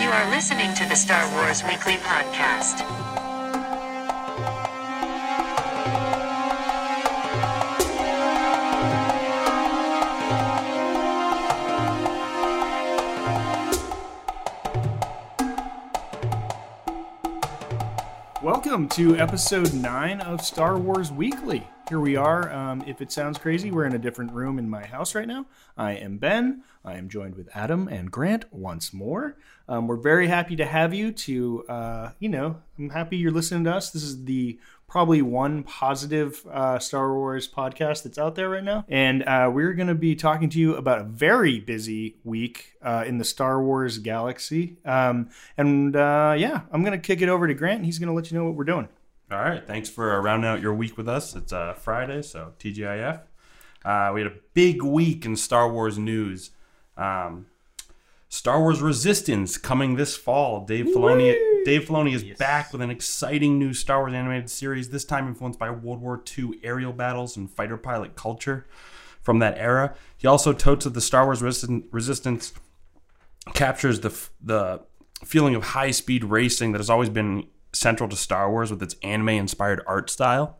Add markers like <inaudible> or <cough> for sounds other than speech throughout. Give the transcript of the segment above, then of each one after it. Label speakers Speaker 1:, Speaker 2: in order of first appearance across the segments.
Speaker 1: You are listening to the Star Wars Weekly Podcast.
Speaker 2: Welcome to episode 9 of Star Wars Weekly. Here we are. Um, if it sounds crazy, we're in a different room in my house right now. I am Ben. I am joined with Adam and Grant once more. Um, we're very happy to have you to, uh, you know, I'm happy you're listening to us. This is the probably one positive uh, Star Wars podcast that's out there right now. And uh, we're going to be talking to you about a very busy week uh, in the Star Wars galaxy. Um, and uh, yeah, I'm going to kick it over to Grant. And he's going to let you know what we're doing.
Speaker 3: All right. Thanks for rounding out your week with us. It's uh, Friday, so TGIF. Uh, we had a big week in Star Wars news. Um, Star Wars Resistance coming this fall. Dave Filoni, Dave Filoni is back with an exciting new Star Wars animated series. This time influenced by World War II aerial battles and fighter pilot culture from that era. He also totes that the Star Wars Resist- Resistance captures the f- the feeling of high speed racing that has always been central to Star Wars with its anime inspired art style.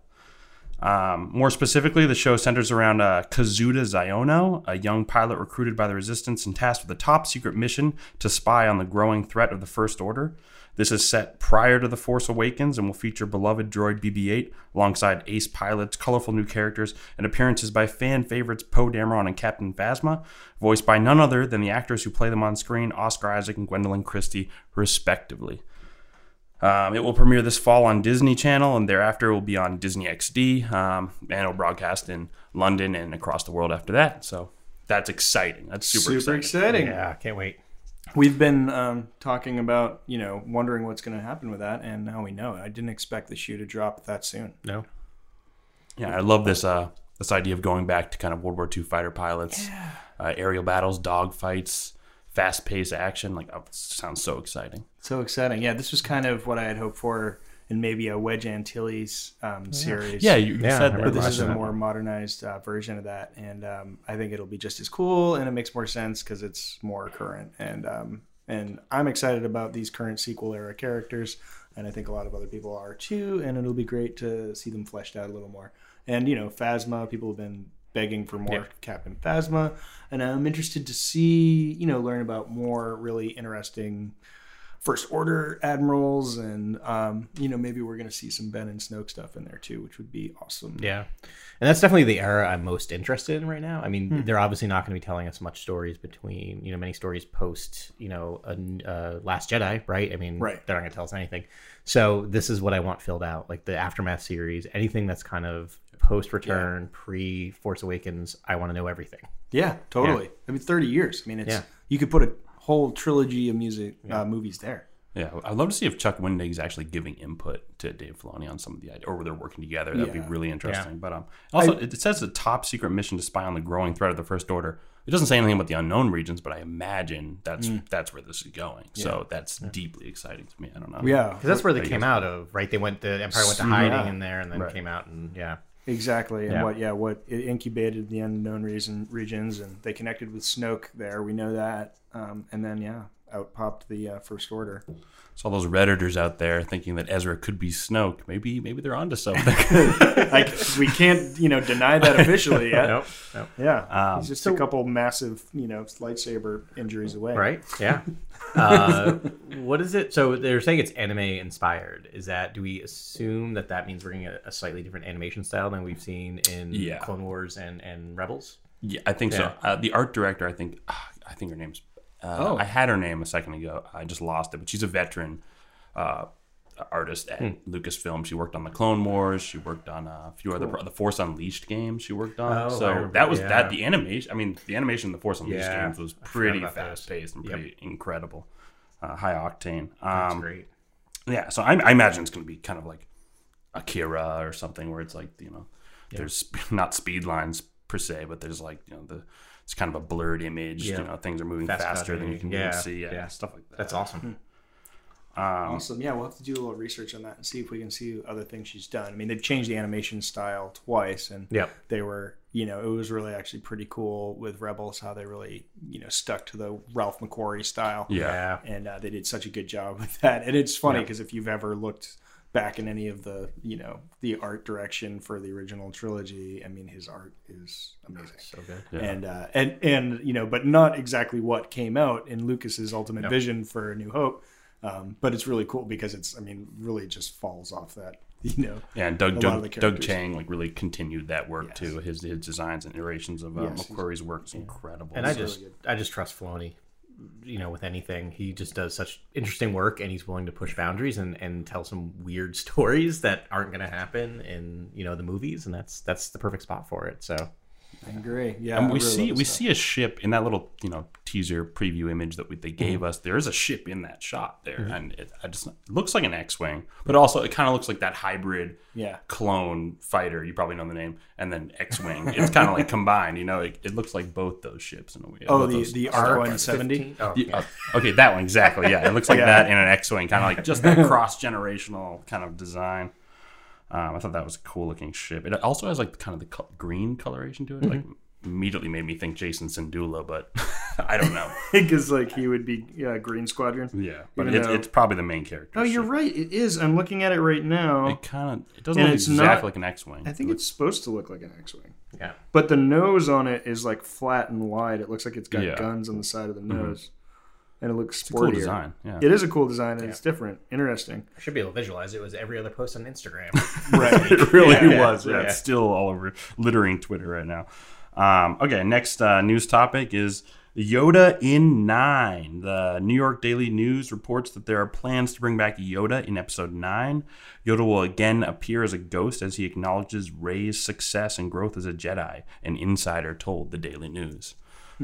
Speaker 3: Um, more specifically, the show centers around uh, Kazuda Xiono, a young pilot recruited by the Resistance and tasked with a top secret mission to spy on the growing threat of the First Order. This is set prior to The Force Awakens and will feature beloved droid BB 8 alongside ace pilots, colorful new characters, and appearances by fan favorites Poe Dameron and Captain Phasma, voiced by none other than the actors who play them on screen, Oscar Isaac and Gwendoline Christie, respectively. Um, it will premiere this fall on Disney Channel, and thereafter it will be on Disney XD, um, and it'll broadcast in London and across the world after that. So that's exciting. That's super,
Speaker 2: Super
Speaker 3: exciting.
Speaker 2: exciting.
Speaker 4: Yeah, can't wait.
Speaker 2: We've been um, talking about, you know, wondering what's going to happen with that, and now we know. I didn't expect the shoe to drop that soon.
Speaker 4: No.
Speaker 3: Yeah, I love this uh, this idea of going back to kind of World War II fighter pilots, uh, aerial battles, dogfights, fast paced action. Like, oh, sounds so exciting.
Speaker 2: So exciting. Yeah, this was kind of what I had hoped for in maybe a Wedge Antilles um, series.
Speaker 3: Yeah, you
Speaker 4: Yeah,
Speaker 3: said
Speaker 4: remember
Speaker 2: But
Speaker 3: that.
Speaker 2: this is a
Speaker 4: that.
Speaker 2: more modernized uh, version of that, and um, I think it'll be just as cool, and it makes more sense because it's more current. And um, and I'm excited about these current sequel era characters, and I think a lot of other people are too. And it'll be great to see them fleshed out a little more. And you know, Phasma, people have been begging for more
Speaker 4: Yeah.
Speaker 2: Captain Phasma, and I'm interested to see you know learn about more really interesting First Order admirals, and um, you know maybe we're going to see some Ben and Snoke stuff in there too, which would be awesome.
Speaker 4: Yeah. And that's definitely the era I'm most interested in right now. I mean,
Speaker 2: Hmm.
Speaker 4: they're obviously not going to be telling us much stories between, you know, many stories post, you know, a, uh, Last Jedi, right? I mean,
Speaker 2: Right.
Speaker 4: they're not going to tell us anything. So this is what I want filled out, like the Aftermath series, anything that's kind of post return, pre Force Awakens. I want to know everything.
Speaker 2: Yeah, totally. I mean, thirty years. I mean, it's
Speaker 4: Yeah.
Speaker 2: you could put a whole trilogy of music uh, movies there.
Speaker 3: Yeah, I'd love to see if Chuck Wendig is actually giving input to Dave Filoni on some of the ideas, or where they're working together. That'd
Speaker 2: Yeah.
Speaker 3: be really interesting. But um, also, it, it says a top secret mission to spy on the growing threat of the First Order. It doesn't say anything about the unknown regions, but I imagine that's that's where this is going. So that's deeply exciting to me. I don't know.
Speaker 2: Yeah,
Speaker 4: Because that's where they
Speaker 3: I
Speaker 4: came
Speaker 3: guess-
Speaker 4: out of, right? They went, the Empire went to
Speaker 2: Yeah.
Speaker 4: hiding in there and then
Speaker 3: Right.
Speaker 4: came out and, yeah.
Speaker 2: Exactly. And
Speaker 4: Yeah.
Speaker 2: what yeah what it incubated the unknown reason regions, and they connected with Snoke there. We know that. Um, and then yeah, out popped the uh, First Order.
Speaker 3: So all those redditors out there thinking that Ezra could be Snoke, maybe maybe they're onto something. <laughs> <laughs>
Speaker 2: like we can't you know deny that officially yet. <laughs>
Speaker 4: Nope. Nope.
Speaker 2: Yeah,
Speaker 3: Um,
Speaker 2: he's just a couple massive you know lightsaber injuries away.
Speaker 4: right yeah uh, what is it so they're saying it's anime inspired is that do we assume that that means we're getting a, a slightly different animation style than we've seen in
Speaker 3: Yeah.
Speaker 4: clone wars and and rebels
Speaker 3: yeah, I think
Speaker 4: Yeah.
Speaker 3: so. Uh, the art director, I think, ah, I think her name's. Uh,
Speaker 2: Oh.
Speaker 3: I had her name a second ago. I just lost it, but she's a veteran uh, artist at Lucasfilm. She worked on the Clone Wars. She worked on a few other the Force Unleashed games. She worked on.
Speaker 4: Oh,
Speaker 3: so
Speaker 4: remember,
Speaker 3: that was
Speaker 4: yeah.
Speaker 3: that. The animation. I mean, the animation in the Force Unleashed
Speaker 4: Yeah,
Speaker 3: games was pretty fast paced and
Speaker 4: Yep.
Speaker 3: pretty incredible, uh, high octane.
Speaker 4: that's
Speaker 3: Um,
Speaker 4: great
Speaker 3: yeah, so I, I imagine it's going to be kind of like Akira or something where it's like you know, there's <laughs> not speed lines per se, but there's like you know the it's kind of a blurred image.
Speaker 4: Yeah.
Speaker 3: You know, things are moving
Speaker 4: Fast
Speaker 3: faster than you can
Speaker 4: Yeah,
Speaker 3: see. Yeah,
Speaker 4: yeah.
Speaker 3: stuff like that.
Speaker 4: that's awesome
Speaker 3: Um,
Speaker 2: Awesome. Yeah, we'll have to do a little research on that and see if we can see other things she's done. I mean, they've changed the animation style twice, and
Speaker 4: Yep.
Speaker 2: they were you know, it was really actually pretty cool with Rebels how they really, you know, stuck to the Ralph McQuarrie style.
Speaker 3: Yeah.
Speaker 2: And uh, they did such a good job <laughs> with that. And it's funny because if you've ever looked back in any of the, you know, the art direction for the original trilogy, I mean, his art is amazing.
Speaker 4: So good.
Speaker 3: Yeah.
Speaker 2: And uh, and and you know, but not exactly what came out in Lucas's ultimate vision for A New Hope. Um, but it's really cool because it's, I mean, really just falls off that, <laughs> you know.
Speaker 3: Yeah, and Doug Doug, Doug. Chiang like really continued that work
Speaker 2: Yes.
Speaker 3: too. His his designs and iterations of uh,
Speaker 2: Yes, he's-
Speaker 3: McQuarrie's work is incredible.
Speaker 4: And I
Speaker 3: So-
Speaker 4: just I just trust Filoni. You know, with anything, he just does such interesting work, and he's willing to push boundaries and, and tell some weird <laughs> stories that aren't going to happen in you know the movies, and that's that's the perfect spot for it. So
Speaker 2: I agree. Yeah.
Speaker 3: and we
Speaker 2: really
Speaker 3: see we
Speaker 2: stuff.
Speaker 3: see a ship in that little you know teaser preview image that we, they
Speaker 2: Mm-hmm.
Speaker 3: gave us. There is a ship in that shot there, and it, I just it looks like an X-wing, but also it kind of looks like that hybrid
Speaker 2: Yeah.
Speaker 3: clone fighter. You probably know the name, and then X-wing. it's kind of like <laughs> combined. You know, it, it looks like both those ships in a way.
Speaker 2: Oh,
Speaker 3: both
Speaker 2: the,
Speaker 3: those-
Speaker 2: the R one seventy.
Speaker 4: 15 Oh,
Speaker 3: Yeah, uh, okay, that one exactly. Yeah, it looks <laughs> like
Speaker 2: Yeah.
Speaker 3: that in an X-wing, kind of like just that <laughs> cross-generational kind of design. Um, I thought that was a cool looking ship. It also has like kind of the co- green coloration to it. Like immediately made me think Jacen Syndulla, but <laughs> I don't know. <laughs>
Speaker 2: Because like he would be yeah, Green Squadron.
Speaker 3: Yeah, but
Speaker 2: Even
Speaker 3: it's,
Speaker 2: though-
Speaker 3: it's probably the main character.
Speaker 2: Oh, you're
Speaker 3: ship.
Speaker 2: right. It is. I'm looking at it right now.
Speaker 3: It kind of it doesn't
Speaker 2: And
Speaker 3: look exactly
Speaker 2: not-
Speaker 3: like an X-wing.
Speaker 2: I think it's supposed to look like an X-wing,
Speaker 4: yeah.
Speaker 2: but the nose on it is like flat and wide. It looks like it's got
Speaker 3: Yeah. Mm-hmm.
Speaker 2: guns on the side of the nose, and it looks
Speaker 3: it's a cool design. Yeah,
Speaker 2: It is a cool design, and it's different, interesting.
Speaker 4: I should be able to visualize it. It was every other post on Instagram. <laughs>
Speaker 2: Right. <laughs>
Speaker 3: it really
Speaker 4: Yeah,
Speaker 3: was. Yeah,
Speaker 4: yeah.
Speaker 3: It's still all over littering Twitter right now. Um, okay, next uh, news topic is Yoda in Nine. The New York Daily News reports that there are plans to bring back Yoda in Episode Nine. Yoda will again appear as a ghost as he acknowledges Rey's success and growth as a Jedi. An insider told the Daily News.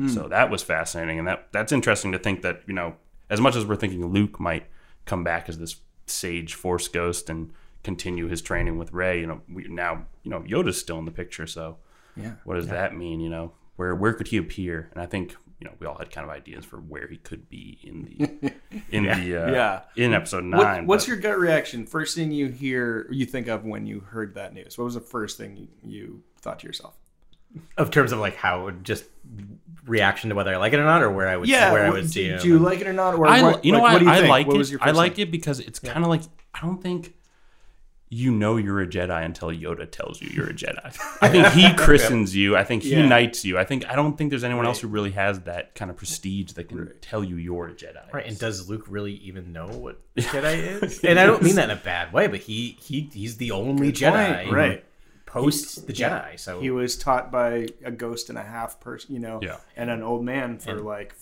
Speaker 3: So that was fascinating, and that that's interesting to think that you know, as much as we're thinking Luke might come back as this sage Force ghost and continue his training with Rey, you know, we now you know Yoda's still in the picture. So
Speaker 2: Yeah.
Speaker 3: what does that mean? You know, where where could he appear? And I think you know we all had kind of ideas for where he could be in the <laughs> in the uh,
Speaker 2: Yeah.
Speaker 3: in Episode
Speaker 2: What,
Speaker 3: Nine.
Speaker 2: what's
Speaker 3: but-
Speaker 2: your gut reaction? First thing you hear, you think of when you heard that news. What was the first thing you, you thought to yourself?
Speaker 4: Of terms of like how it would just reaction to whether I like it or not, or where I would
Speaker 2: Yeah,
Speaker 4: where I
Speaker 2: what-
Speaker 4: would see
Speaker 2: do,
Speaker 4: him.
Speaker 2: do you like it or not? Or
Speaker 3: I,
Speaker 2: what,
Speaker 3: you know
Speaker 2: like,
Speaker 3: what?
Speaker 2: what do you
Speaker 3: I
Speaker 2: think?
Speaker 3: like
Speaker 2: what
Speaker 3: it.
Speaker 2: was your
Speaker 3: I like it because it's kind of like I don't think you know you're a Jedi until Yoda tells you you're a Jedi. I think he <laughs> christens you. I think he
Speaker 2: Yeah.
Speaker 3: knights you. I think I don't think there's anyone else who really has that kind of prestige that can tell you you're a Jedi.
Speaker 4: Right, and does Luke really even know what <laughs> Jedi is? And I don't mean that in a bad way, but he he he's the only Jedi,
Speaker 2: point, right.
Speaker 4: Post the Jedi, so
Speaker 2: He was taught by a ghost and a half person, you know,
Speaker 3: Yeah.
Speaker 2: and an old man for like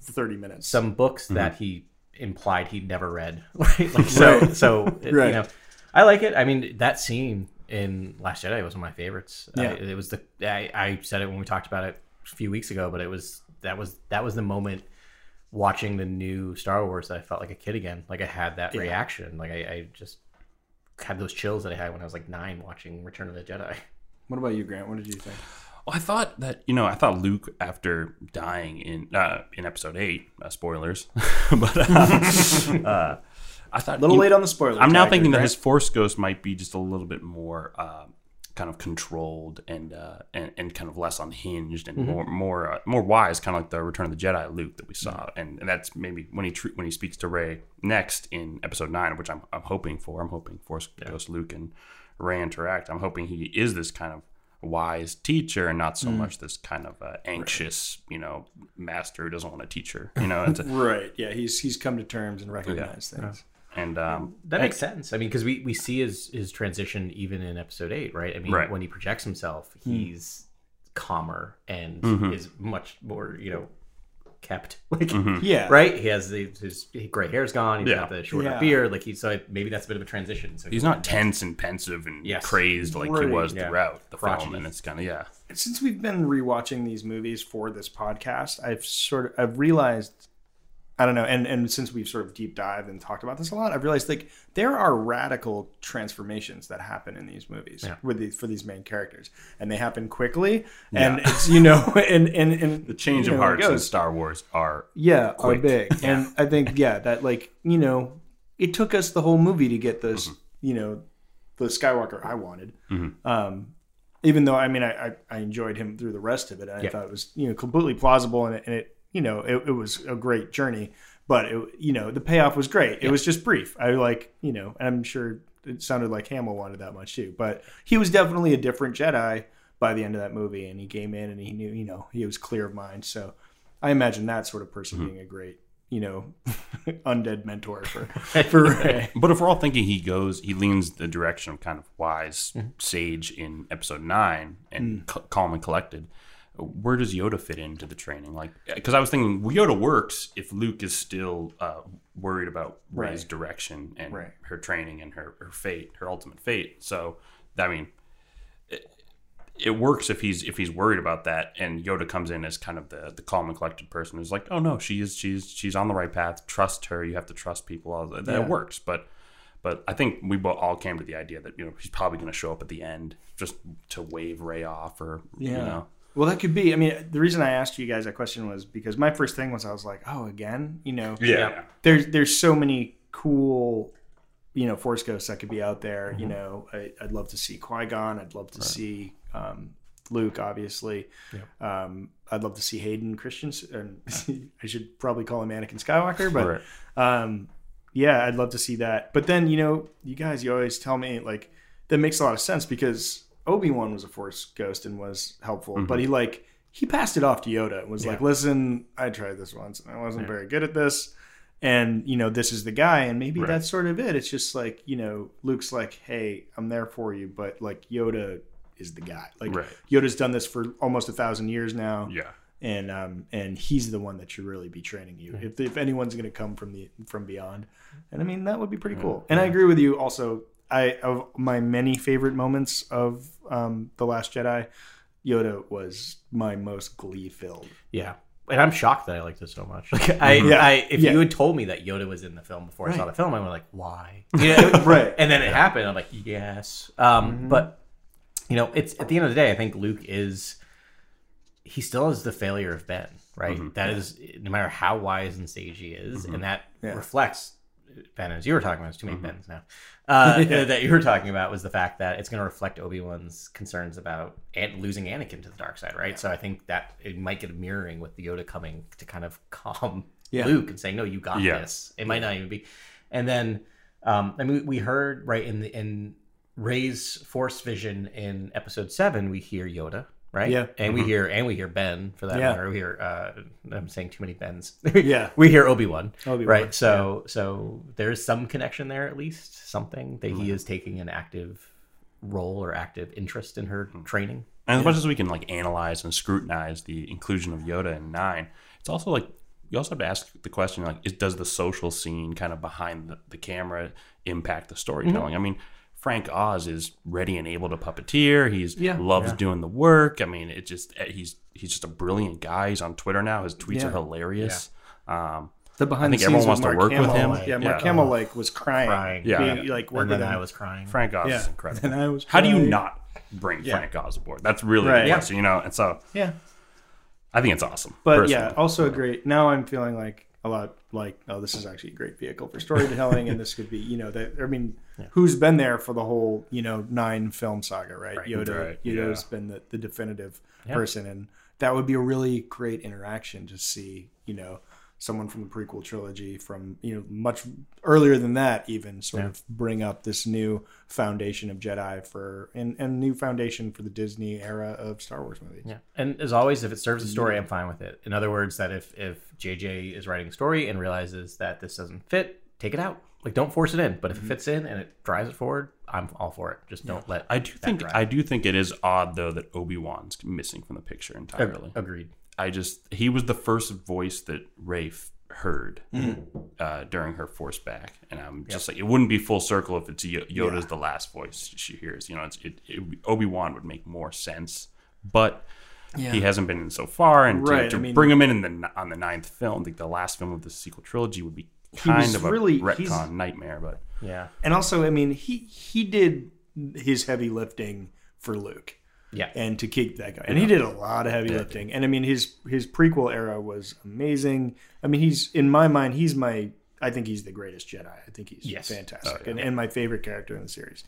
Speaker 2: thirty minutes.
Speaker 4: some books mm-hmm. that he implied he'd never read. <laughs> Right, like so
Speaker 2: Right.
Speaker 4: so it- uh,
Speaker 2: Right.
Speaker 4: you know, I like it. I mean, that scene in Last Jedi was one of my favorites.
Speaker 2: Uh, yeah.
Speaker 4: I, it was the I, I said it when we talked about it a few weeks ago, but it was that was that was the moment watching the new Star Wars that I felt like a kid again. Like I had that reaction. Like I, I just had those chills that I had when I was like nine watching Return of the Jedi.
Speaker 2: what about you, Grant? What did you think?
Speaker 3: Well, I thought that you know I thought Luke after dying in uh, in Episode Eight, uh, spoilers, <laughs> but uh, <laughs> uh, I thought
Speaker 2: A little
Speaker 3: you-
Speaker 2: late on the spoiler.
Speaker 3: I'm now
Speaker 2: tag,
Speaker 3: thinking that his Force Ghost might be just a little bit more uh, kind of controlled and, uh, and and kind of less unhinged and more more uh, more wise, kind of like the Return of the Jedi Luke that we saw, and, and that's maybe when he tr- when he speaks to Rey next in Episode Nine, which I'm I'm hoping for. I'm hoping Force Ghost Luke and Rey interact. I'm hoping he is this kind of wise teacher and not so much this kind of uh, anxious, you know, master who doesn't want to teach her. You know, <laughs> and,
Speaker 2: right? Yeah, he's he's come to terms and recognized things.
Speaker 3: And um,
Speaker 4: That makes sense. I mean, because we, we see his his transition even in episode eight, right? I mean,
Speaker 3: Right.
Speaker 4: when he projects himself, he's calmer and
Speaker 3: Mm-hmm.
Speaker 4: is much more, you know, kept. <laughs> Like,
Speaker 2: Yeah,
Speaker 4: right? He has the, his gray hair's gone. He's
Speaker 3: Yeah.
Speaker 4: got the shorter
Speaker 2: Yeah.
Speaker 4: beard. Like, he so maybe that's a bit of a transition. So
Speaker 3: he's not tense and pensive and
Speaker 4: Yes.
Speaker 3: crazed like he was
Speaker 4: yeah.
Speaker 3: throughout the
Speaker 4: Crotchety.
Speaker 3: film, and it's kind of yeah.
Speaker 2: since we've been rewatching these movies for this podcast, I've sort of I've realized I don't know, and and since we've sort of deep dived and talked about this a lot, I've realized like there are radical transformations that happen in these movies with these for these main characters, and they happen quickly, and
Speaker 3: Yeah.
Speaker 2: it's you know, <laughs> and and and
Speaker 3: The change
Speaker 2: you
Speaker 3: of
Speaker 2: know, it
Speaker 3: hearts in. Star Wars are
Speaker 2: yeah,
Speaker 3: quick.
Speaker 2: are big. And I think yeah, that like you know, it took us the whole movie to get this
Speaker 3: Mm-hmm.
Speaker 2: you know the Skywalker I wanted. Um, even though I mean I, I, I enjoyed him through the rest of it. I
Speaker 4: Yeah.
Speaker 2: thought it was you know completely plausible and it, and it you know it, it was a great journey. But it, you know the payoff was great. It was just brief. I like you know and I'm sure it sounded like Hamill wanted that much too. But he was definitely a different Jedi by the end of that movie, and he came in and he knew you know he was clear of mind. So I imagine that sort of person mm-hmm. being a great you know <laughs> undead mentor for <laughs> for Rey.
Speaker 3: But if we're all thinking he goes, he leans the direction of kind of wise mm-hmm. sage in episode nine and mm. c- calm and collected. Where does Yoda fit into the training? Like, because I was thinking well, Yoda works if Luke is still uh, worried about
Speaker 2: Right.
Speaker 3: direction and
Speaker 2: Right.
Speaker 3: her training and her, her fate, her ultimate fate. So, I mean, it, it works if he's if he's worried about that, and Yoda comes in as kind of the the calm and collected person who's like, oh no, she is she's she's on the right path. Trust her. You have to trust people. All that
Speaker 2: Yeah.
Speaker 3: works, but. But I think we all came to the idea that you know he's probably going to show up at the end just to wave Rey off, or you know,
Speaker 2: Well, that could be. I mean, the reason I asked you guys that question was because my first thing was I was like, oh, again, you know,
Speaker 3: yeah,
Speaker 2: there's there's so many cool, you know, Force Ghosts that could be out there.
Speaker 3: Mm-hmm.
Speaker 2: You know, I, I'd love to see Qui Gon. I'd love to see um, Luke, obviously. Um, I'd love to see Hayden Christensen. And <laughs> I should probably call him Anakin Skywalker, but
Speaker 3: Right.
Speaker 2: um, yeah, I'd love to see that. But then, you know, you guys, you always tell me like that makes a lot of sense because Obi Wan was a Force ghost and was helpful, but mm-hmm. he like he passed it off to Yoda and was like, "Listen, I tried this once and I wasn't very good at this." And you know, this is the guy, and maybe
Speaker 3: Right.
Speaker 2: that's sort of it. It's just like you know, Luke's like, "Hey, I'm there for you," but like Yoda is the guy. Like
Speaker 3: Right.
Speaker 2: Yoda's done this for almost a thousand years now
Speaker 3: yeah.
Speaker 2: and um, and he's the one that should really be training you hmm. if, if anyone's going to come from the from beyond and i mean that would be pretty hmm. cool and i agree with you also i of my many favorite moments of um, the last jedi yoda was my most glee filled
Speaker 4: Yeah. And I'm shocked that I liked it so much. <laughs> Like I,
Speaker 2: Yeah.
Speaker 4: I if
Speaker 2: Yeah.
Speaker 4: you had told me that Yoda was in the film before I saw the film, I would like, why? <laughs> You <laughs> know,
Speaker 2: Right.
Speaker 4: And then it happened. I'm like, yes. Um,
Speaker 2: Mm-hmm.
Speaker 4: But you know, it's at the end of the day, I think Luke is he still is the failure of Ben, right?
Speaker 2: Mm-hmm.
Speaker 4: That is no matter how wise and sage he is, and that
Speaker 2: Yeah.
Speaker 4: reflects Ben you were talking about. There's too many Bens now. Uh, <laughs> That you were talking about was the fact that it's going to reflect Obi Wan's concerns about an- losing Anakin to the dark side, right? So I think that it might get a mirroring with the Yoda coming to kind of <laughs> calm
Speaker 2: Yeah.
Speaker 4: Luke and saying, "No, you got
Speaker 3: Yeah.
Speaker 4: this." It might not even be, and then um, I mean, we heard right in the in Rey's Force vision in Episode Seven, we hear Yoda, right?
Speaker 2: Yeah.
Speaker 4: and we mm-hmm. hear and we hear Ben for that
Speaker 2: Yeah.
Speaker 4: matter. We hear uh, I'm saying too many Bens. <laughs>
Speaker 2: Yeah.
Speaker 4: we hear Obi Wan, right? So so there's some connection there at least, something that he mm-hmm. is taking an active role or active interest in her mm-hmm. training.
Speaker 3: And as much as we can like analyze and scrutinize the inclusion of Yoda in nine, it's also like you also have to ask the question like, is, does the social scene kind of behind the, the camera impact the storytelling? I mean, Frank Oz is ready and able to puppeteer. He's
Speaker 2: Yeah.
Speaker 3: loves doing the work. I mean, it just eh, he's he's just a brilliant guy. He's on Twitter now. His tweets
Speaker 2: Yeah.
Speaker 3: are hilarious. Um,
Speaker 2: the behind
Speaker 3: I think
Speaker 2: the
Speaker 3: everyone
Speaker 2: scenes
Speaker 3: wants to
Speaker 2: Mark
Speaker 3: work with
Speaker 2: Hamill,
Speaker 3: him.
Speaker 2: yeah mark
Speaker 3: Yeah.
Speaker 2: hamill like was crying,
Speaker 4: Crying.
Speaker 3: Yeah.
Speaker 2: Being, like
Speaker 4: And
Speaker 2: working
Speaker 4: then
Speaker 2: with
Speaker 4: I was crying.
Speaker 3: Frank Oz
Speaker 2: yeah
Speaker 3: is incredible. <laughs>
Speaker 2: and i was
Speaker 3: How do you not bring
Speaker 2: Yeah.
Speaker 3: Frank Oz aboard? That's really
Speaker 2: Right.
Speaker 3: the
Speaker 2: Yeah.
Speaker 3: question, you know. And so
Speaker 2: yeah
Speaker 3: I think it's awesome.
Speaker 2: But yeah, also a great. Now I'm feeling like a lot like, oh, this is actually a great vehicle for storytelling, and this could be, you know, that. I mean, who's been there for the whole, you know, nine film saga, right? Yoda,
Speaker 3: Right,
Speaker 2: Yoda's
Speaker 3: yeah.
Speaker 2: been the, the definitive person, and that would be a really great interaction to see, you know, someone from the prequel trilogy from you know much earlier than that even sort of bring up this new foundation of Jedi for and and new foundation for the Disney era of Star Wars movies.
Speaker 4: Yeah, and as always, if it serves the story, I'm fine with it. In other words, that if if JJ is writing a story and realizes that this doesn't fit, take it out. Like, don't force it in. But if it fits in and it drives it forward, I'm all for it. Just don't let.
Speaker 3: I do
Speaker 4: that
Speaker 3: think
Speaker 4: drive.
Speaker 3: I do think it is odd though that Obi Wan's missing from the picture entirely.
Speaker 4: agreed.
Speaker 3: I just he was the first voice that Rafe heard uh, during her force back, and I'm just like it wouldn't be full circle if it's Yo- Yoda's the last voice she hears. You know, it's, it, it Obi Wan would make more sense, but. He hasn't been in so far, and to-
Speaker 2: Right,
Speaker 3: to,
Speaker 2: I mean-
Speaker 3: bring him in, in the n- on the ninth film, like the last film of the sequel trilogy, would be
Speaker 2: was
Speaker 3: kind of a
Speaker 2: really-
Speaker 3: retcon nightmare. But
Speaker 4: Yeah.
Speaker 2: And also, I mean, he he did his heavy lifting for Luke
Speaker 4: Yeah.
Speaker 2: and to keep that guy, and he did a lot of heavy lifting. And I mean, his his prequel era was amazing. I mean, he's in my mind, he's my I think he's the greatest Jedi. I think he's
Speaker 4: Yes.
Speaker 2: fantastic and, and my favorite character in the series.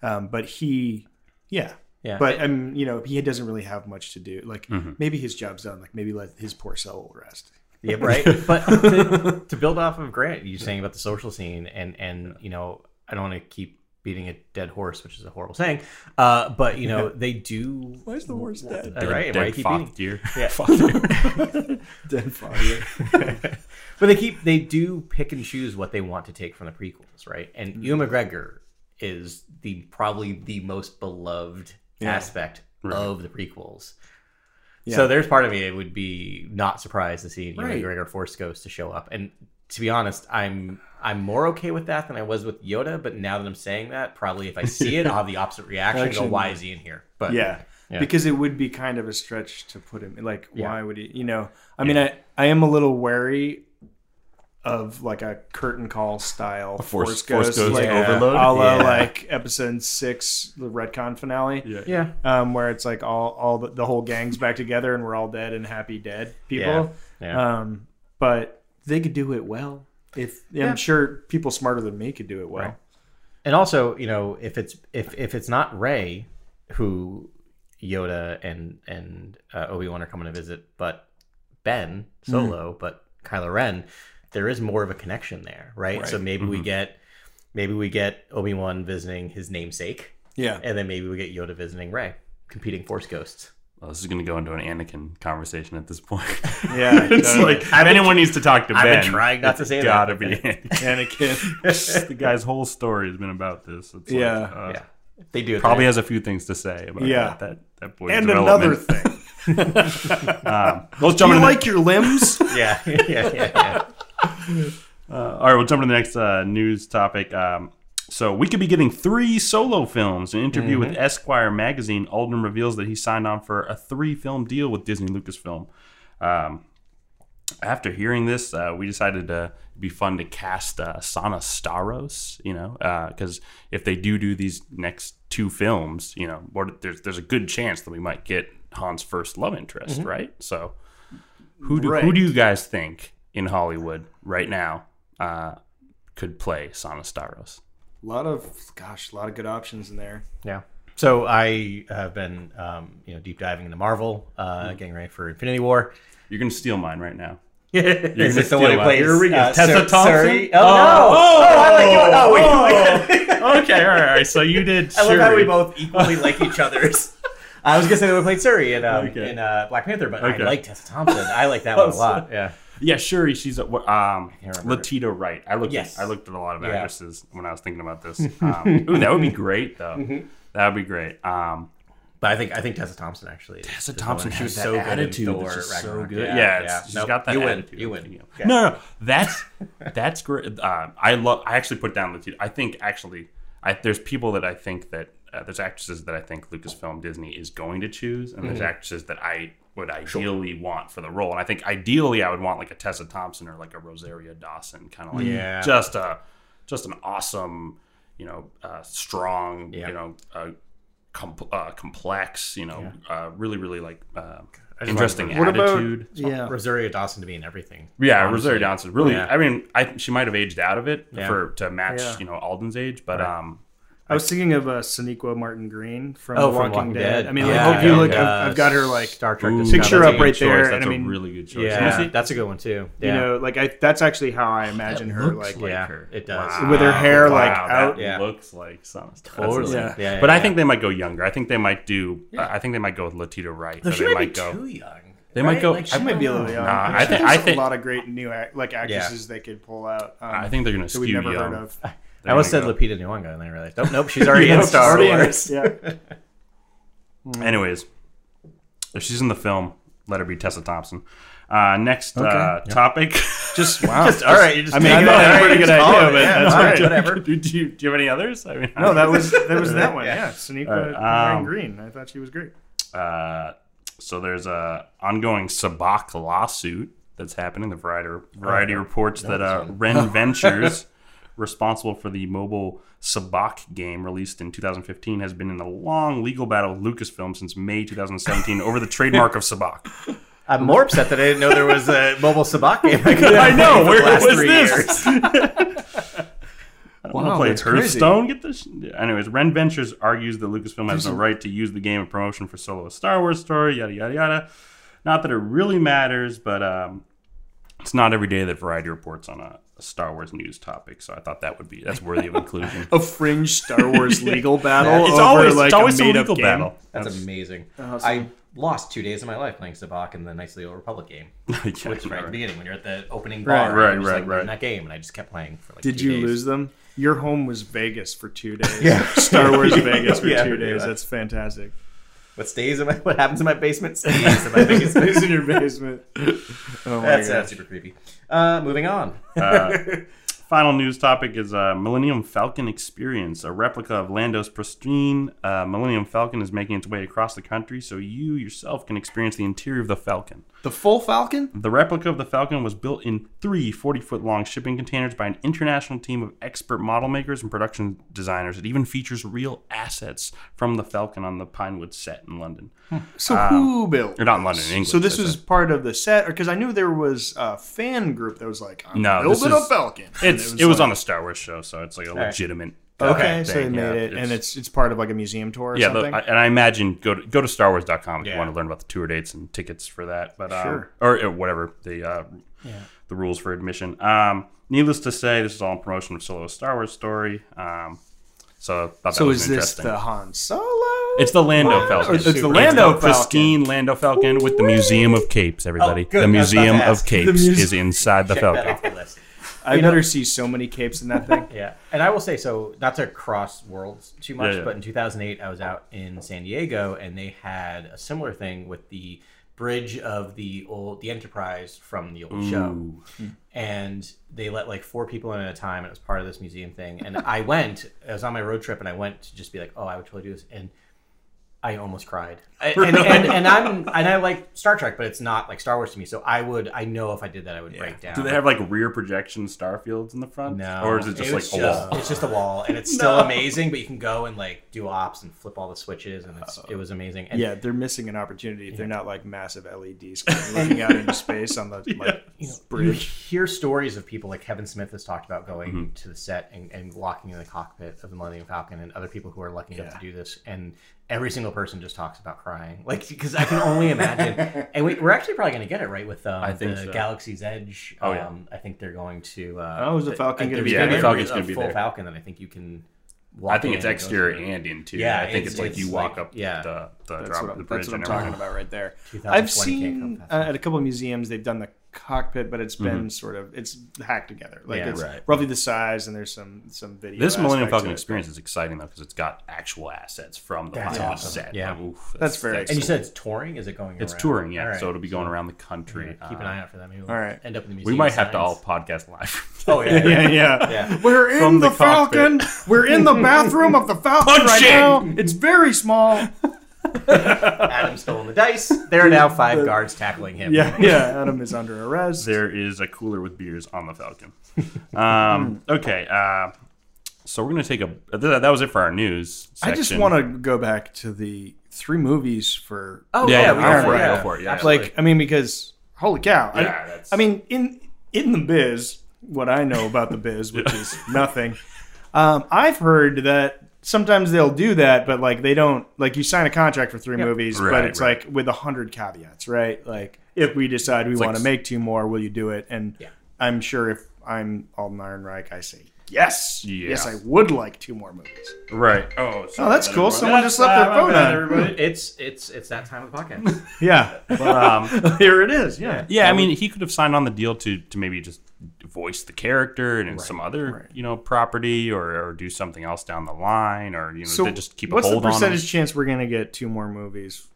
Speaker 2: Um, but he, yeah,
Speaker 4: Yeah.
Speaker 2: But um, you know, he doesn't really have much to do. Like maybe his job's done. Like maybe let his poor soul rest.
Speaker 4: Yeah, right. But to, <laughs> to build off of Grant, you're saying about the social scene, and and you know, I don't want to keep beating a dead horse, which is a horrible saying. Uh, but you know, <laughs> they do.
Speaker 2: Why's the horse dead?
Speaker 4: Uh, right?
Speaker 3: Dead
Speaker 4: Why you keep beating?
Speaker 3: fought <laughs> deer.
Speaker 4: Yeah.
Speaker 2: Dead father.
Speaker 4: But they keep they do pick and choose what they want to take from the prequels, right? And
Speaker 2: Mm-hmm.
Speaker 4: Ewan McGregor is the probably the most beloved aspect of the prequels. So there's part of me it would be not surprised to see Ewan
Speaker 2: Right.
Speaker 4: McGregor Force Ghost to show up. And to be honest, I'm I'm more okay with that than I was with Yoda. But now that I'm saying that, probably if I see it, I'll have the opposite <laughs> reaction. go, why is he in here? But
Speaker 2: yeah.
Speaker 4: Yeah.
Speaker 2: Because it would be kind of a stretch to put him like why would he you know I mean I, I am a little wary of like a curtain call style
Speaker 3: Force-
Speaker 2: force,
Speaker 3: Force
Speaker 2: ghost,
Speaker 3: Ghost
Speaker 2: like
Speaker 3: overload?
Speaker 2: a la
Speaker 4: Yeah.
Speaker 2: like episode six the retcon finale
Speaker 3: Yeah.
Speaker 4: yeah,
Speaker 2: um, where it's like all all the, the whole gang's back together and we're all dead and happy dead people
Speaker 4: Yeah. Yeah.
Speaker 2: um but they could do it well if I'm sure people smarter than me could do it well
Speaker 4: Right. and also you know if it's if if it's not Rey who Yoda and and uh, Obi Wan are coming to visit, but Ben Solo, but Kylo Ren, there is more of a connection there, right? So maybe we get maybe we get Obi Wan visiting his namesake,
Speaker 2: yeah
Speaker 4: and then maybe we get Yoda visiting Rey, competing Force ghosts.
Speaker 3: Well, this is going to go into an Anakin conversation at this point.
Speaker 2: yeah <laughs>
Speaker 3: it's
Speaker 2: totally.
Speaker 3: like if anyone needs to talk to
Speaker 4: I've
Speaker 3: Ben,
Speaker 4: been trying not to
Speaker 3: it's
Speaker 4: say that.
Speaker 3: gotta be <laughs> Anakin.
Speaker 2: Anakin <laughs>
Speaker 3: the guy's whole story has been about this. It's like,
Speaker 2: Yeah.
Speaker 3: uh,
Speaker 4: Yeah, they do
Speaker 3: Probably
Speaker 4: there.
Speaker 3: has a few things to say about
Speaker 2: Yeah.
Speaker 3: that. That, that boy's
Speaker 2: and another thing
Speaker 3: Um, let's
Speaker 2: do
Speaker 3: jump
Speaker 2: you
Speaker 3: into
Speaker 2: like your limbs
Speaker 4: yeah, yeah, yeah, yeah. <laughs>
Speaker 3: Uh, all right, we'll jump into the next uh, news topic. Um, so we could be getting three solo films. An interview with Esquire magazine, Alden reveals that he signed on for a three-film deal with Disney Lucasfilm. Um, after hearing this, uh, we decided to be fun to cast uh, Sana Starros. You know, because if they do do these next two films, you know, what, there's there's a good chance that we might get Han's first love interest, right? So, who do who do you guys think in Hollywood right now uh, could play Sana Starros?
Speaker 2: a lot of gosh a lot of good options in there
Speaker 4: Yeah. So I have been, um, you know, deep diving into Marvel, uh,
Speaker 3: Mm-hmm.
Speaker 4: getting ready for Infinity War.
Speaker 3: You're gonna steal mine right now. <laughs>
Speaker 4: Is this the
Speaker 3: steal
Speaker 4: one who
Speaker 3: mine.
Speaker 4: plays
Speaker 3: Here we go.
Speaker 4: uh,
Speaker 3: Tessa
Speaker 4: Sur-
Speaker 3: Thompson?
Speaker 4: Suri? Oh, no!
Speaker 3: Oh,
Speaker 4: I like it. Oh, wait, <laughs>
Speaker 3: okay, all right, all right. So you did.
Speaker 4: I love how we both equally like each other's. <laughs> I was gonna say that we played Suri in, um,
Speaker 3: Okay.
Speaker 4: in uh, Black Panther, but
Speaker 3: Okay.
Speaker 4: I like Tessa Thompson. I like that one a lot. Yeah.
Speaker 3: Yeah, Shuri. She's a, um. Letitia Wright. I looked.
Speaker 4: Yes.
Speaker 3: At, I looked at a lot of
Speaker 4: Yeah.
Speaker 3: actresses when I was thinking about this. <laughs> Um, ooh, that would be great, though.
Speaker 4: Mm-hmm.
Speaker 3: That would be great. Um,
Speaker 4: But I think I think Tessa Thompson actually.
Speaker 3: Tessa Thompson.
Speaker 4: She was so good
Speaker 3: attitude.
Speaker 4: Thor
Speaker 3: so good.
Speaker 4: Yeah,
Speaker 3: Yeah,
Speaker 4: yeah.
Speaker 3: she's
Speaker 4: Nope,
Speaker 3: got that
Speaker 4: you win.
Speaker 3: attitude.
Speaker 4: You win.
Speaker 3: No, no, that's that's great. Uh, I love. I actually put down Latino. I think actually, I, there's people that I think that uh, there's actresses that I think Lucasfilm Disney is going to choose, and there's
Speaker 4: Mm-hmm.
Speaker 3: actresses that I would ideally want for the role. And I think ideally I would want like a Tessa Thompson or like a Rosario Dawson, kind of like
Speaker 4: Yeah.
Speaker 3: just a just an awesome, you know, uh, strong,
Speaker 4: Yeah.
Speaker 3: you know. Uh, com- uh, complex, you know, uh, really, really like uh, interesting
Speaker 4: love
Speaker 2: What about-
Speaker 3: attitude.
Speaker 2: yeah
Speaker 4: Rosario Dawson to be in everything.
Speaker 3: Yeah,
Speaker 4: honestly.
Speaker 3: Rosario Dawson. Really,
Speaker 4: Yeah.
Speaker 3: I mean, I, she might have aged out of it
Speaker 4: Yeah.
Speaker 3: for to match,
Speaker 2: Yeah.
Speaker 3: you know, Alden's age, but um,
Speaker 2: I was thinking of uh, Sonequa Martin Green from
Speaker 4: Oh,
Speaker 2: The
Speaker 4: from
Speaker 2: Walking,
Speaker 4: Walking
Speaker 2: Dead.
Speaker 4: Dead.
Speaker 2: I mean,
Speaker 4: Yeah,
Speaker 2: like, if you look, I've, I've got her like
Speaker 4: Star Trek.
Speaker 3: ooh,
Speaker 2: Picture up right
Speaker 3: good
Speaker 2: there,
Speaker 3: choice.
Speaker 2: and
Speaker 3: That's
Speaker 2: I
Speaker 3: a
Speaker 2: mean-
Speaker 3: really good choice.
Speaker 4: Yeah,
Speaker 3: Lucy?
Speaker 4: that's a good one too.
Speaker 2: you know, like I that's actually how I imagine her, like
Speaker 4: yeah,
Speaker 3: her.
Speaker 4: it does.
Speaker 3: Wow.
Speaker 2: with her hair
Speaker 3: Wow,
Speaker 2: like
Speaker 3: that
Speaker 2: out.
Speaker 4: Yeah.
Speaker 3: looks like Sana.
Speaker 4: Totally.
Speaker 2: Yeah.
Speaker 4: Yeah,
Speaker 3: But I think they might go younger. I think they might do. uh, I think they might go with Letitia Wright.
Speaker 4: No, she
Speaker 3: they
Speaker 4: might,
Speaker 3: might go.
Speaker 4: too young.
Speaker 3: They might go-
Speaker 4: Like,
Speaker 2: She might be a little young.
Speaker 3: Nah,
Speaker 2: She
Speaker 3: I think-
Speaker 2: has
Speaker 3: I
Speaker 2: a
Speaker 3: think-
Speaker 2: lot of great new act, like actresses they could pull out. Um,
Speaker 3: I think they're going to
Speaker 2: that we've
Speaker 3: skew
Speaker 2: never
Speaker 3: young.
Speaker 2: heard of. <laughs>
Speaker 4: I almost said
Speaker 3: gonna
Speaker 4: Lupita Nyong'o, and then I realized, nope, nope, she's already <laughs> in Star Wars.
Speaker 2: Yeah. <laughs>
Speaker 3: Anyways, if she's in the film, let her be Tessa Thompson. Uh, next uh,
Speaker 2: Okay.
Speaker 3: topic. <laughs>
Speaker 2: Just wow.
Speaker 4: Just, all right, just
Speaker 2: I mean,
Speaker 4: take
Speaker 2: I
Speaker 4: it
Speaker 2: thought
Speaker 4: all
Speaker 2: that was a pretty good idea, but
Speaker 4: Yeah,
Speaker 2: that's
Speaker 4: all right, whatever.
Speaker 3: do, do, you, do you have any others? I mean,
Speaker 2: no, that was that was that one.
Speaker 4: Yeah.
Speaker 2: Yeah, Sonequa
Speaker 3: right, um,
Speaker 2: Green. I thought she was great.
Speaker 3: Uh, so there's a ongoing Sabacc lawsuit that's happening. The Variety, Variety reports that uh, Ren Ventures, responsible for the mobile Sabacc game released in 2015, has been in a long legal battle with Lucasfilm since May 2017 over the trademark of Sabacc.
Speaker 4: I'm more upset that I didn't know there was a mobile sabacc game. I, <laughs>
Speaker 3: I know. Where
Speaker 4: the last
Speaker 3: was
Speaker 4: three
Speaker 3: this?
Speaker 4: years. <laughs>
Speaker 3: want to play
Speaker 2: that's.
Speaker 3: Hearthstone. Get this. Anyways, Ren Ventures argues that Lucasfilm has no right to use the game in promotion for Solo a Star Wars story. Yada yada yada. Not that it really matters, but um, it's not every day that Variety reports on a, a Star Wars news topic. So I thought that would be that's worthy of inclusion. <laughs>
Speaker 2: A fringe Star Wars <laughs> legal battle
Speaker 3: it's
Speaker 2: over
Speaker 3: always
Speaker 2: like
Speaker 3: it's always
Speaker 2: a
Speaker 3: a legal
Speaker 2: up game.
Speaker 3: battle.
Speaker 4: That's amazing.
Speaker 2: Awesome.
Speaker 4: I lost two days of my life playing Sabacc in the Nicely Old Republic game. <laughs>
Speaker 3: Yeah,
Speaker 4: Which right at the beginning when you're at the opening
Speaker 2: Right,
Speaker 4: bar,
Speaker 3: right,
Speaker 4: and
Speaker 3: right,
Speaker 4: like,
Speaker 3: right.
Speaker 4: In that game, and I just kept playing for like.
Speaker 2: Did
Speaker 4: two
Speaker 2: you
Speaker 4: days.
Speaker 2: lose them? Your home was Vegas for two days. yeah, Star Wars Vegas for
Speaker 4: Yeah,
Speaker 2: two days.
Speaker 4: much.
Speaker 2: That's fantastic.
Speaker 4: What stays in my? What happens in my basement stays in my basement. <laughs>
Speaker 2: stays in your basement. Oh my
Speaker 4: That's,
Speaker 2: god.
Speaker 4: that's super creepy. Uh, moving on.
Speaker 3: Uh, final news topic is a Millennium Falcon Experience, a replica of Lando's pristine uh, Millennium Falcon is making its way across the country, so you yourself can experience the interior of the Falcon.
Speaker 2: The full Falcon?
Speaker 3: The replica of the Falcon was built in three 40 foot long shipping containers by an international team of expert model makers and production designers. It even features real assets from the Falcon on the Pinewood set in London. Hmm.
Speaker 2: So um, who built?
Speaker 3: Or not in London, in England.
Speaker 2: So this was part of the set, because I knew there was a fan group that was like, I'm
Speaker 3: No,
Speaker 2: building a
Speaker 3: is-
Speaker 2: Falcon. And
Speaker 3: It's, it was
Speaker 2: like-
Speaker 3: on the Star Wars show, so it's like a legitimate.
Speaker 2: Okay,
Speaker 3: uh,
Speaker 2: so they made
Speaker 3: yeah.
Speaker 2: it, and it's it's part of like a museum tour or
Speaker 3: yeah, the. I, and I imagine go to go to StarWars.com if
Speaker 4: Yeah.
Speaker 3: you want to learn about the tour dates and tickets for that. But um,
Speaker 2: Sure.
Speaker 3: or uh, whatever the uh, the rules for admission. Um, needless to say, this is all in promotion of Solo Star Wars story. Um, so I thought that
Speaker 2: so
Speaker 3: was
Speaker 2: is this
Speaker 3: interesting.
Speaker 2: the Han Solo?
Speaker 3: It's the Lando
Speaker 2: What?
Speaker 3: Falcon.
Speaker 2: Or it's the Lando
Speaker 3: the pristine Lando Falcon with the Museum of Capes. Everybody,
Speaker 4: Oh,
Speaker 3: the
Speaker 4: was
Speaker 3: Museum of. Capes
Speaker 2: The muse-
Speaker 3: is inside the
Speaker 4: Check
Speaker 3: Falcon.
Speaker 4: Off the list.
Speaker 2: I better see so many capes in that thing. <laughs>
Speaker 4: Yeah, and I will say so. Not to cross worlds too much,
Speaker 3: Yeah, yeah.
Speaker 4: but in 2008, I was out in San Diego, and they had a similar thing with the bridge of the old the Enterprise from the old show, hmm. and they let like four people in at a time, and it was part of this museum thing. And I went. I was on my road trip, and I went to just be like, oh, I would totally do this, and I almost cried. <laughs> I- And, and, and I'm and I like Star Trek, but it's not like Star Wars to me. So I would I know if I did that, I would break down.
Speaker 3: Do they have like rear projection star fields in the front?
Speaker 4: No,
Speaker 3: or is it just like
Speaker 4: was
Speaker 3: a
Speaker 4: just-
Speaker 3: wall?
Speaker 4: It's just a wall, and it's <laughs> still amazing. But you can go and like do ops and flip all the switches, and it's, it was amazing. And
Speaker 2: Yeah, they're missing an opportunity if they're not like massive LED screens looking out into space on the <laughs> like
Speaker 4: you know, you
Speaker 2: bridge.
Speaker 4: hear stories of people like Kevin Smith has talked about going
Speaker 3: Mm-hmm.
Speaker 4: to the set and, and walking in the cockpit of the Millennium Falcon, and other people who are lucky enough to do this, and every single person just talks about crying, <laughs> like because I can only imagine. <laughs> and we, we're actually probably going to get it right with um,
Speaker 3: I think
Speaker 4: the
Speaker 3: so.
Speaker 4: Galaxy's Edge.
Speaker 3: Oh, yeah.
Speaker 4: um, I think they're going to. Uh,
Speaker 2: Oh, is the Falcon gonna be
Speaker 4: there's
Speaker 2: there?
Speaker 3: Yeah, the Falcon's
Speaker 4: a
Speaker 3: gonna be
Speaker 4: full
Speaker 3: there.
Speaker 4: Falcon that I think you can.
Speaker 3: I think
Speaker 4: walk
Speaker 3: it's
Speaker 4: in and
Speaker 3: exterior and interior.
Speaker 4: Yeah,
Speaker 3: I think
Speaker 4: it's-
Speaker 3: it's, like you walk
Speaker 4: like-
Speaker 3: up
Speaker 4: yeah.
Speaker 3: the, the drop
Speaker 2: what,
Speaker 3: the bridge
Speaker 2: that's what I'm talking about right there. I've seen uh, at a couple of museums they've done the cockpit, but it's been sort of it's hacked together. Like
Speaker 4: Yeah.
Speaker 2: it's
Speaker 3: Right.
Speaker 2: roughly the size, and there's some some video.
Speaker 3: This Millennium Falcon
Speaker 2: it.
Speaker 3: experience is exciting though because it's got actual assets from the
Speaker 4: That's
Speaker 3: Pilot
Speaker 4: awesome.
Speaker 3: set.
Speaker 4: Yeah.
Speaker 3: Oof,
Speaker 2: That's very
Speaker 4: And you said it's touring? Is it going?
Speaker 3: it's
Speaker 4: around?
Speaker 3: touring, yeah.
Speaker 4: All right.
Speaker 3: So it'll be going around the country.
Speaker 4: Yeah, keep an
Speaker 3: Uh,
Speaker 4: eye out for that. Maybe we'll
Speaker 2: All right.
Speaker 4: end up in the museum.
Speaker 3: We might have to all podcast live. <laughs>
Speaker 4: Oh yeah.
Speaker 2: yeah, yeah,
Speaker 4: Yeah.
Speaker 2: We're in
Speaker 3: From
Speaker 2: the,
Speaker 3: the.
Speaker 2: Falcon. We're in the bathroom of the Falcon right
Speaker 3: Punching.
Speaker 2: now. It's very small. <laughs>
Speaker 4: Adam's stolen the dice. There are now five guards tackling him.
Speaker 2: Yeah, <laughs> yeah. Adam is under arrest.
Speaker 3: there is a cooler with beers on the Falcon. um, <laughs> okay, uh, so we're gonna take a. That that was it for our news.
Speaker 2: I just want to go back to the three movies for
Speaker 4: Oh
Speaker 3: Yeah,
Speaker 4: yeah.
Speaker 3: yeah,
Speaker 4: we
Speaker 3: go
Speaker 4: are,
Speaker 3: for it,
Speaker 4: yeah.
Speaker 3: go for it, yeah.
Speaker 4: Absolutely.
Speaker 2: like I mean because holy cow. I-
Speaker 3: Yeah, that's-
Speaker 2: I, mean in in the biz, what I know about the biz, which is <laughs> nothing. Um, I've heard that sometimes they'll do that, but like they don't like you sign a contract for three movies, but it's
Speaker 3: right.
Speaker 2: like with a hundred caveats, right? Like if we decide we
Speaker 3: like
Speaker 2: want to
Speaker 3: s-
Speaker 2: make two more, will you do it? And
Speaker 4: Yeah.
Speaker 2: I'm sure if I'm Alden Ehrenreich, I say yes,
Speaker 3: Yeah.
Speaker 2: yes, I would like two more movies.
Speaker 3: right. Oh,
Speaker 2: Oh, that's cool. Someone just left their phone on.
Speaker 3: everybody. <laughs>
Speaker 4: It's it's it's that time of the podcast. <laughs>
Speaker 2: Yeah,
Speaker 3: But, um, <laughs>
Speaker 2: here it is. Yeah,
Speaker 3: Yeah, I mean, he could have signed on the deal to to maybe just voice the character and in some other you know property or, or do something else down the line or you know
Speaker 2: So
Speaker 3: just keep a
Speaker 2: what's the
Speaker 3: hold on him.
Speaker 2: percentage chance we're gonna get two more movies?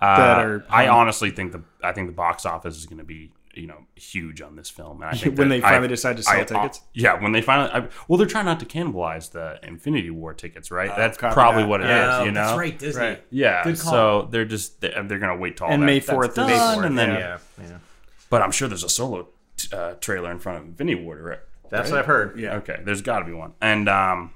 Speaker 3: Uh,
Speaker 2: that are-
Speaker 3: I honestly think the I think the box office is going to be you know huge on this film. And I <laughs> think
Speaker 2: When they finally
Speaker 3: I-
Speaker 2: decide to sell
Speaker 3: I-
Speaker 2: tickets?
Speaker 3: yeah, when they finally, I, well, they're trying not to cannibalize the Infinity War tickets, right? that's probably
Speaker 2: that.
Speaker 3: what it is.
Speaker 4: Oh,
Speaker 3: you know,
Speaker 4: that's right, Disney.
Speaker 2: Right.
Speaker 3: Yeah,
Speaker 4: Good call.
Speaker 3: so they're just they're, they're going to wait till
Speaker 2: And
Speaker 3: that,
Speaker 2: May 4th is-
Speaker 3: done,
Speaker 2: May 4th,
Speaker 3: and then
Speaker 4: Yeah, yeah.
Speaker 3: but I'm sure there's a solo t- uh, trailer in front of Infinity War, right?
Speaker 4: That's what I've heard.
Speaker 2: Yeah.
Speaker 3: Okay, there's got to be one, and um,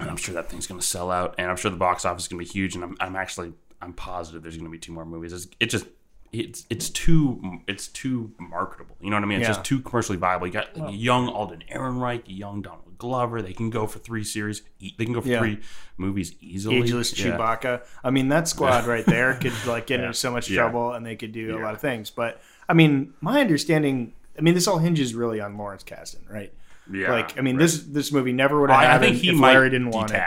Speaker 3: and I'm sure that thing's gonna sell out, and I'm sure the box office is gonna be huge, and I'm, I'm actually I'm positive there's gonna be two more movies. It's, it just it's it's too it's too marketable. You know what I mean? It's
Speaker 2: Yeah.
Speaker 3: just too commercially viable. You got a young Alden Ehrenreich, young Donald Glover. They can go for three series. They can go for
Speaker 2: Yeah.
Speaker 3: three movies easily.
Speaker 2: ageless
Speaker 3: Yeah.
Speaker 2: Chewbacca. I mean, that squad right there could like get <laughs> into so much trouble, and they could do a lot of things. But I mean, my understanding. I mean, this all hinges really on Lawrence Kasdan, right?
Speaker 3: Yeah,
Speaker 2: like, I mean,
Speaker 3: right.
Speaker 2: this this movie never would have
Speaker 3: I, I
Speaker 2: happened
Speaker 3: think he
Speaker 2: if
Speaker 3: might
Speaker 2: Larry didn't want it.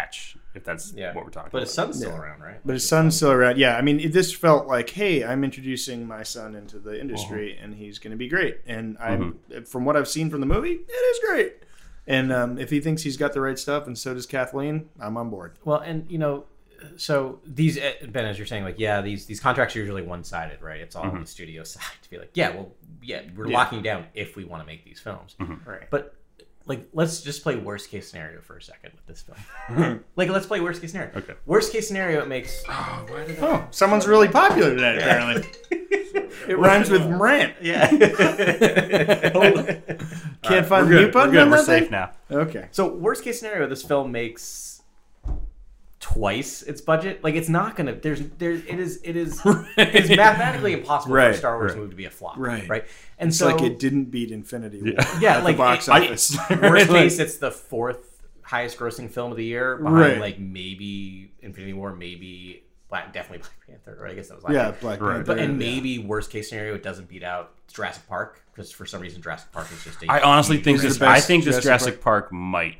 Speaker 3: If that's
Speaker 4: Yeah,
Speaker 3: what we're talking
Speaker 4: But
Speaker 3: about.
Speaker 4: his son's still
Speaker 2: Yeah.
Speaker 4: around, right?
Speaker 2: But his son's still around. Yeah, I mean, it, this felt like, hey, I'm introducing my son into the industry,
Speaker 3: Uh-huh.
Speaker 2: and he's going to be great. And I'm,
Speaker 3: Mm-hmm.
Speaker 2: from what I've seen from the movie, it is great. And um, if he thinks he's got the right stuff, and so does Kathleen, I'm on board.
Speaker 4: Well, and you know, so these uh, Ben, as you're saying, like, yeah, these these contracts are usually one sided, right? It's all
Speaker 3: Mm-hmm.
Speaker 4: on the studio <laughs> side to be like, yeah, well, yeah, we're
Speaker 2: Yeah.
Speaker 4: locking down if we want to make these films,
Speaker 3: Mm-hmm.
Speaker 2: Right.
Speaker 4: but. Like, let's just play worst case scenario for a second with this film. <laughs> like, let's play worst case scenario.
Speaker 3: Okay.
Speaker 4: Worst case scenario, it makes.
Speaker 2: Oh, someone's really popular today, apparently. <laughs> it rhymes with rant.
Speaker 4: Yeah.
Speaker 2: Can't find the
Speaker 3: we're
Speaker 2: mute
Speaker 3: good.
Speaker 2: button
Speaker 3: We're good. We're safe now.
Speaker 2: Okay.
Speaker 4: So worst case scenario, this film makes twice its budget. Like it's not gonna. There's there. It is. It is. <laughs> It's mathematically impossible for a Star Wars
Speaker 3: right.
Speaker 4: movie to be a flop.
Speaker 2: Right.
Speaker 4: Right. And
Speaker 2: It's
Speaker 4: so
Speaker 2: like it didn't beat Infinity War
Speaker 4: Yeah,
Speaker 2: at
Speaker 4: like
Speaker 2: the box
Speaker 4: it-
Speaker 2: office. <laughs>
Speaker 4: worst case, it's the fourth highest grossing film of the year behind
Speaker 2: Right.
Speaker 4: like maybe Infinity War, maybe Black, definitely Black Panther. Or I guess that was last
Speaker 2: yeah,
Speaker 4: year.
Speaker 2: Black
Speaker 3: Right.
Speaker 2: Panther.
Speaker 4: But and
Speaker 2: yeah.
Speaker 4: maybe worst case scenario, it doesn't beat out Jurassic Park because for some reason Jurassic Park is just. A
Speaker 3: I honestly think this. I think this
Speaker 2: Jurassic
Speaker 3: Jurassic Park, might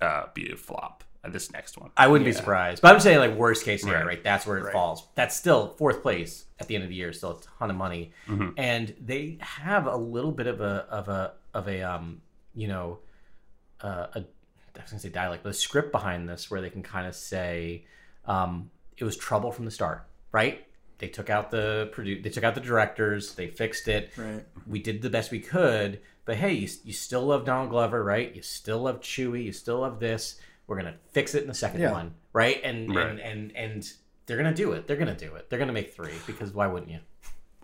Speaker 3: uh, be a flop. This next one.
Speaker 4: I wouldn't be surprised. But I'm saying like worst case scenario,
Speaker 3: Right.
Speaker 4: right? That's where it
Speaker 2: Right.
Speaker 4: falls. That's still fourth place at the end of the year, still a ton of money.
Speaker 3: Mm-hmm.
Speaker 4: And they have a little bit of a of a of a um, you know, uh, a I was gonna say dialect, but a script behind this where they can kind of say, um, it was trouble from the start, right? They took out the produ- they took out the directors, they fixed it.
Speaker 2: Right.
Speaker 4: We did the best we could, but hey, you, you still love Donald Glover, right? You still love Chewie, you still love this. We're gonna fix it in the second
Speaker 2: Yeah.
Speaker 4: one, right? And
Speaker 3: Right.
Speaker 4: and and and they're gonna do it. They're gonna do it. They're gonna make three because why wouldn't you?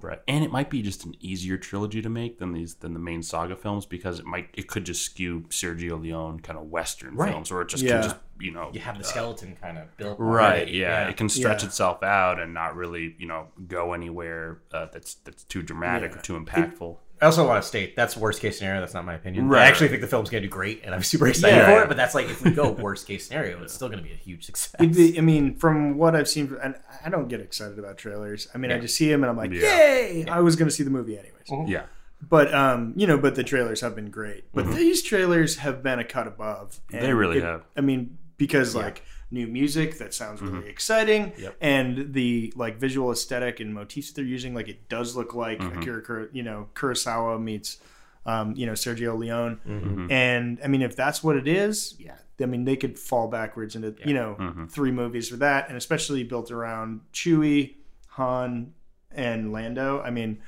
Speaker 3: Right. And it might be just an easier trilogy to make than these than the main saga films because it might it could just skew Sergio Leone kind of Western
Speaker 4: Right.
Speaker 3: films or it just
Speaker 2: Yeah.
Speaker 3: can just you know
Speaker 4: You have the skeleton kind of built,
Speaker 3: Right,
Speaker 4: already.
Speaker 3: yeah. It can stretch
Speaker 2: Yeah.
Speaker 3: itself out and not really, you know, go anywhere uh, that's that's too dramatic
Speaker 2: Yeah.
Speaker 3: or too impactful.
Speaker 4: I also want to state that's worst case scenario. That's not my opinion.
Speaker 3: Right.
Speaker 4: I actually think the film's gonna do great, and I'm <laughs> super excited
Speaker 3: Yeah.
Speaker 4: for it. But that's like if we go worst case scenario, it's still gonna be a huge success.
Speaker 2: It'd be- I mean, from what I've seen, and I don't get excited about trailers. I mean, I just see them and I'm like,
Speaker 3: Yeah.
Speaker 2: yay! I was going to see the movie anyways.
Speaker 4: Mm-hmm.
Speaker 3: Yeah.
Speaker 2: But um, you know, but the trailers have been great. But these trailers have been a cut above.
Speaker 3: They really
Speaker 2: it-
Speaker 3: have.
Speaker 2: I mean, because like new music that sounds mm-hmm. really exciting,
Speaker 4: Yep.
Speaker 2: and the like visual aesthetic and motifs that they're using, like it does look like mm-hmm. Akira, Kuro- you know, Kurosawa meets, um, you know, Sergio Leone. Mm-hmm. And I mean, if that's what it is, yeah. I mean, they could fall backwards into you know three movies for that, and especially built around Chewie, Han, and Lando. I mean,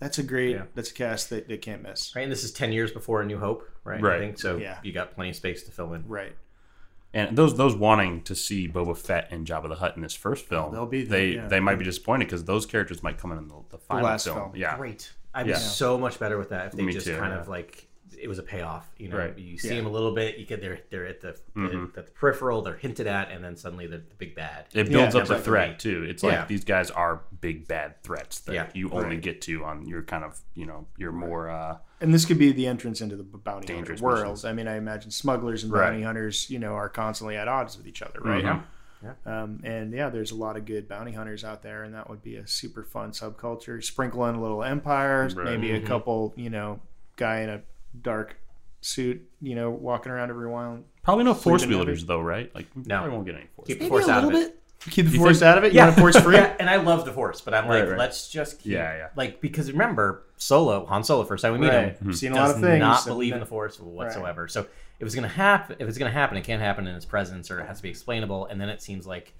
Speaker 2: that's a great
Speaker 4: Yeah.
Speaker 2: that's a cast that they can't miss.
Speaker 4: right, and this is ten years before A New Hope, right?
Speaker 3: Right.
Speaker 4: I think so.
Speaker 2: Yeah.
Speaker 4: you got plenty of space to fill in.
Speaker 2: Right.
Speaker 3: And those those wanting to see Boba Fett and Jabba the Hutt in this first film,
Speaker 2: they'll be there,
Speaker 3: they
Speaker 2: yeah.
Speaker 3: they might be disappointed because those characters might come in in the, the final
Speaker 2: last
Speaker 3: film.
Speaker 2: film.
Speaker 3: Yeah,
Speaker 4: Great. I'd
Speaker 3: Yeah.
Speaker 4: be so much better with that if they
Speaker 3: Me
Speaker 4: just
Speaker 3: too,
Speaker 4: kind
Speaker 3: yeah.
Speaker 4: of like it was a payoff. You know,
Speaker 3: Right.
Speaker 4: you see
Speaker 2: Yeah.
Speaker 4: them a little bit. You get they're they're at the,
Speaker 3: Mm-hmm.
Speaker 4: the, at the peripheral. They're hinted at, and then suddenly they're the big bad.
Speaker 3: It builds
Speaker 2: Yeah,
Speaker 3: up the
Speaker 4: exactly.
Speaker 3: threat too. It's
Speaker 4: Yeah.
Speaker 3: like these guys are big bad threats that
Speaker 4: Yeah.
Speaker 3: you only
Speaker 2: Right.
Speaker 3: get to on your kind of you know your more uh,
Speaker 2: And this could be the entrance into the bounty hunter
Speaker 3: Dangerous
Speaker 2: world.
Speaker 3: missions.
Speaker 2: I mean, I imagine smugglers and
Speaker 3: Right.
Speaker 2: bounty hunters, you know, are constantly at odds with each other, right?
Speaker 3: Mhm.
Speaker 2: Um, and yeah, there's a lot of good bounty hunters out there, and that would be a super fun subculture. Sprinkle in a little empire,
Speaker 3: Right.
Speaker 2: maybe a couple, you know, guy in a dark suit, you know, walking around every while.
Speaker 3: probably no force
Speaker 2: Sleeping
Speaker 3: wielders though, right? Like we
Speaker 4: No.
Speaker 3: probably won't get any force.
Speaker 4: Keep the
Speaker 3: wielders.
Speaker 4: force out of it.
Speaker 2: bit. Keep the
Speaker 3: You
Speaker 2: force
Speaker 3: think-
Speaker 2: out of it. You want a force <laughs> free?
Speaker 4: Yeah, and I love the Force, but I'm like,
Speaker 3: Right, right.
Speaker 4: let's just keep,
Speaker 3: Yeah, yeah.
Speaker 4: like because remember Solo, Han Solo, first time we meet
Speaker 2: Right.
Speaker 4: him,
Speaker 2: Seen a lot of things.
Speaker 4: not
Speaker 2: and
Speaker 4: believe in the Force whatsoever. So it was gonna happen, if it's gonna happen, it can't happen in his presence, or it has to be explainable. And then it seems like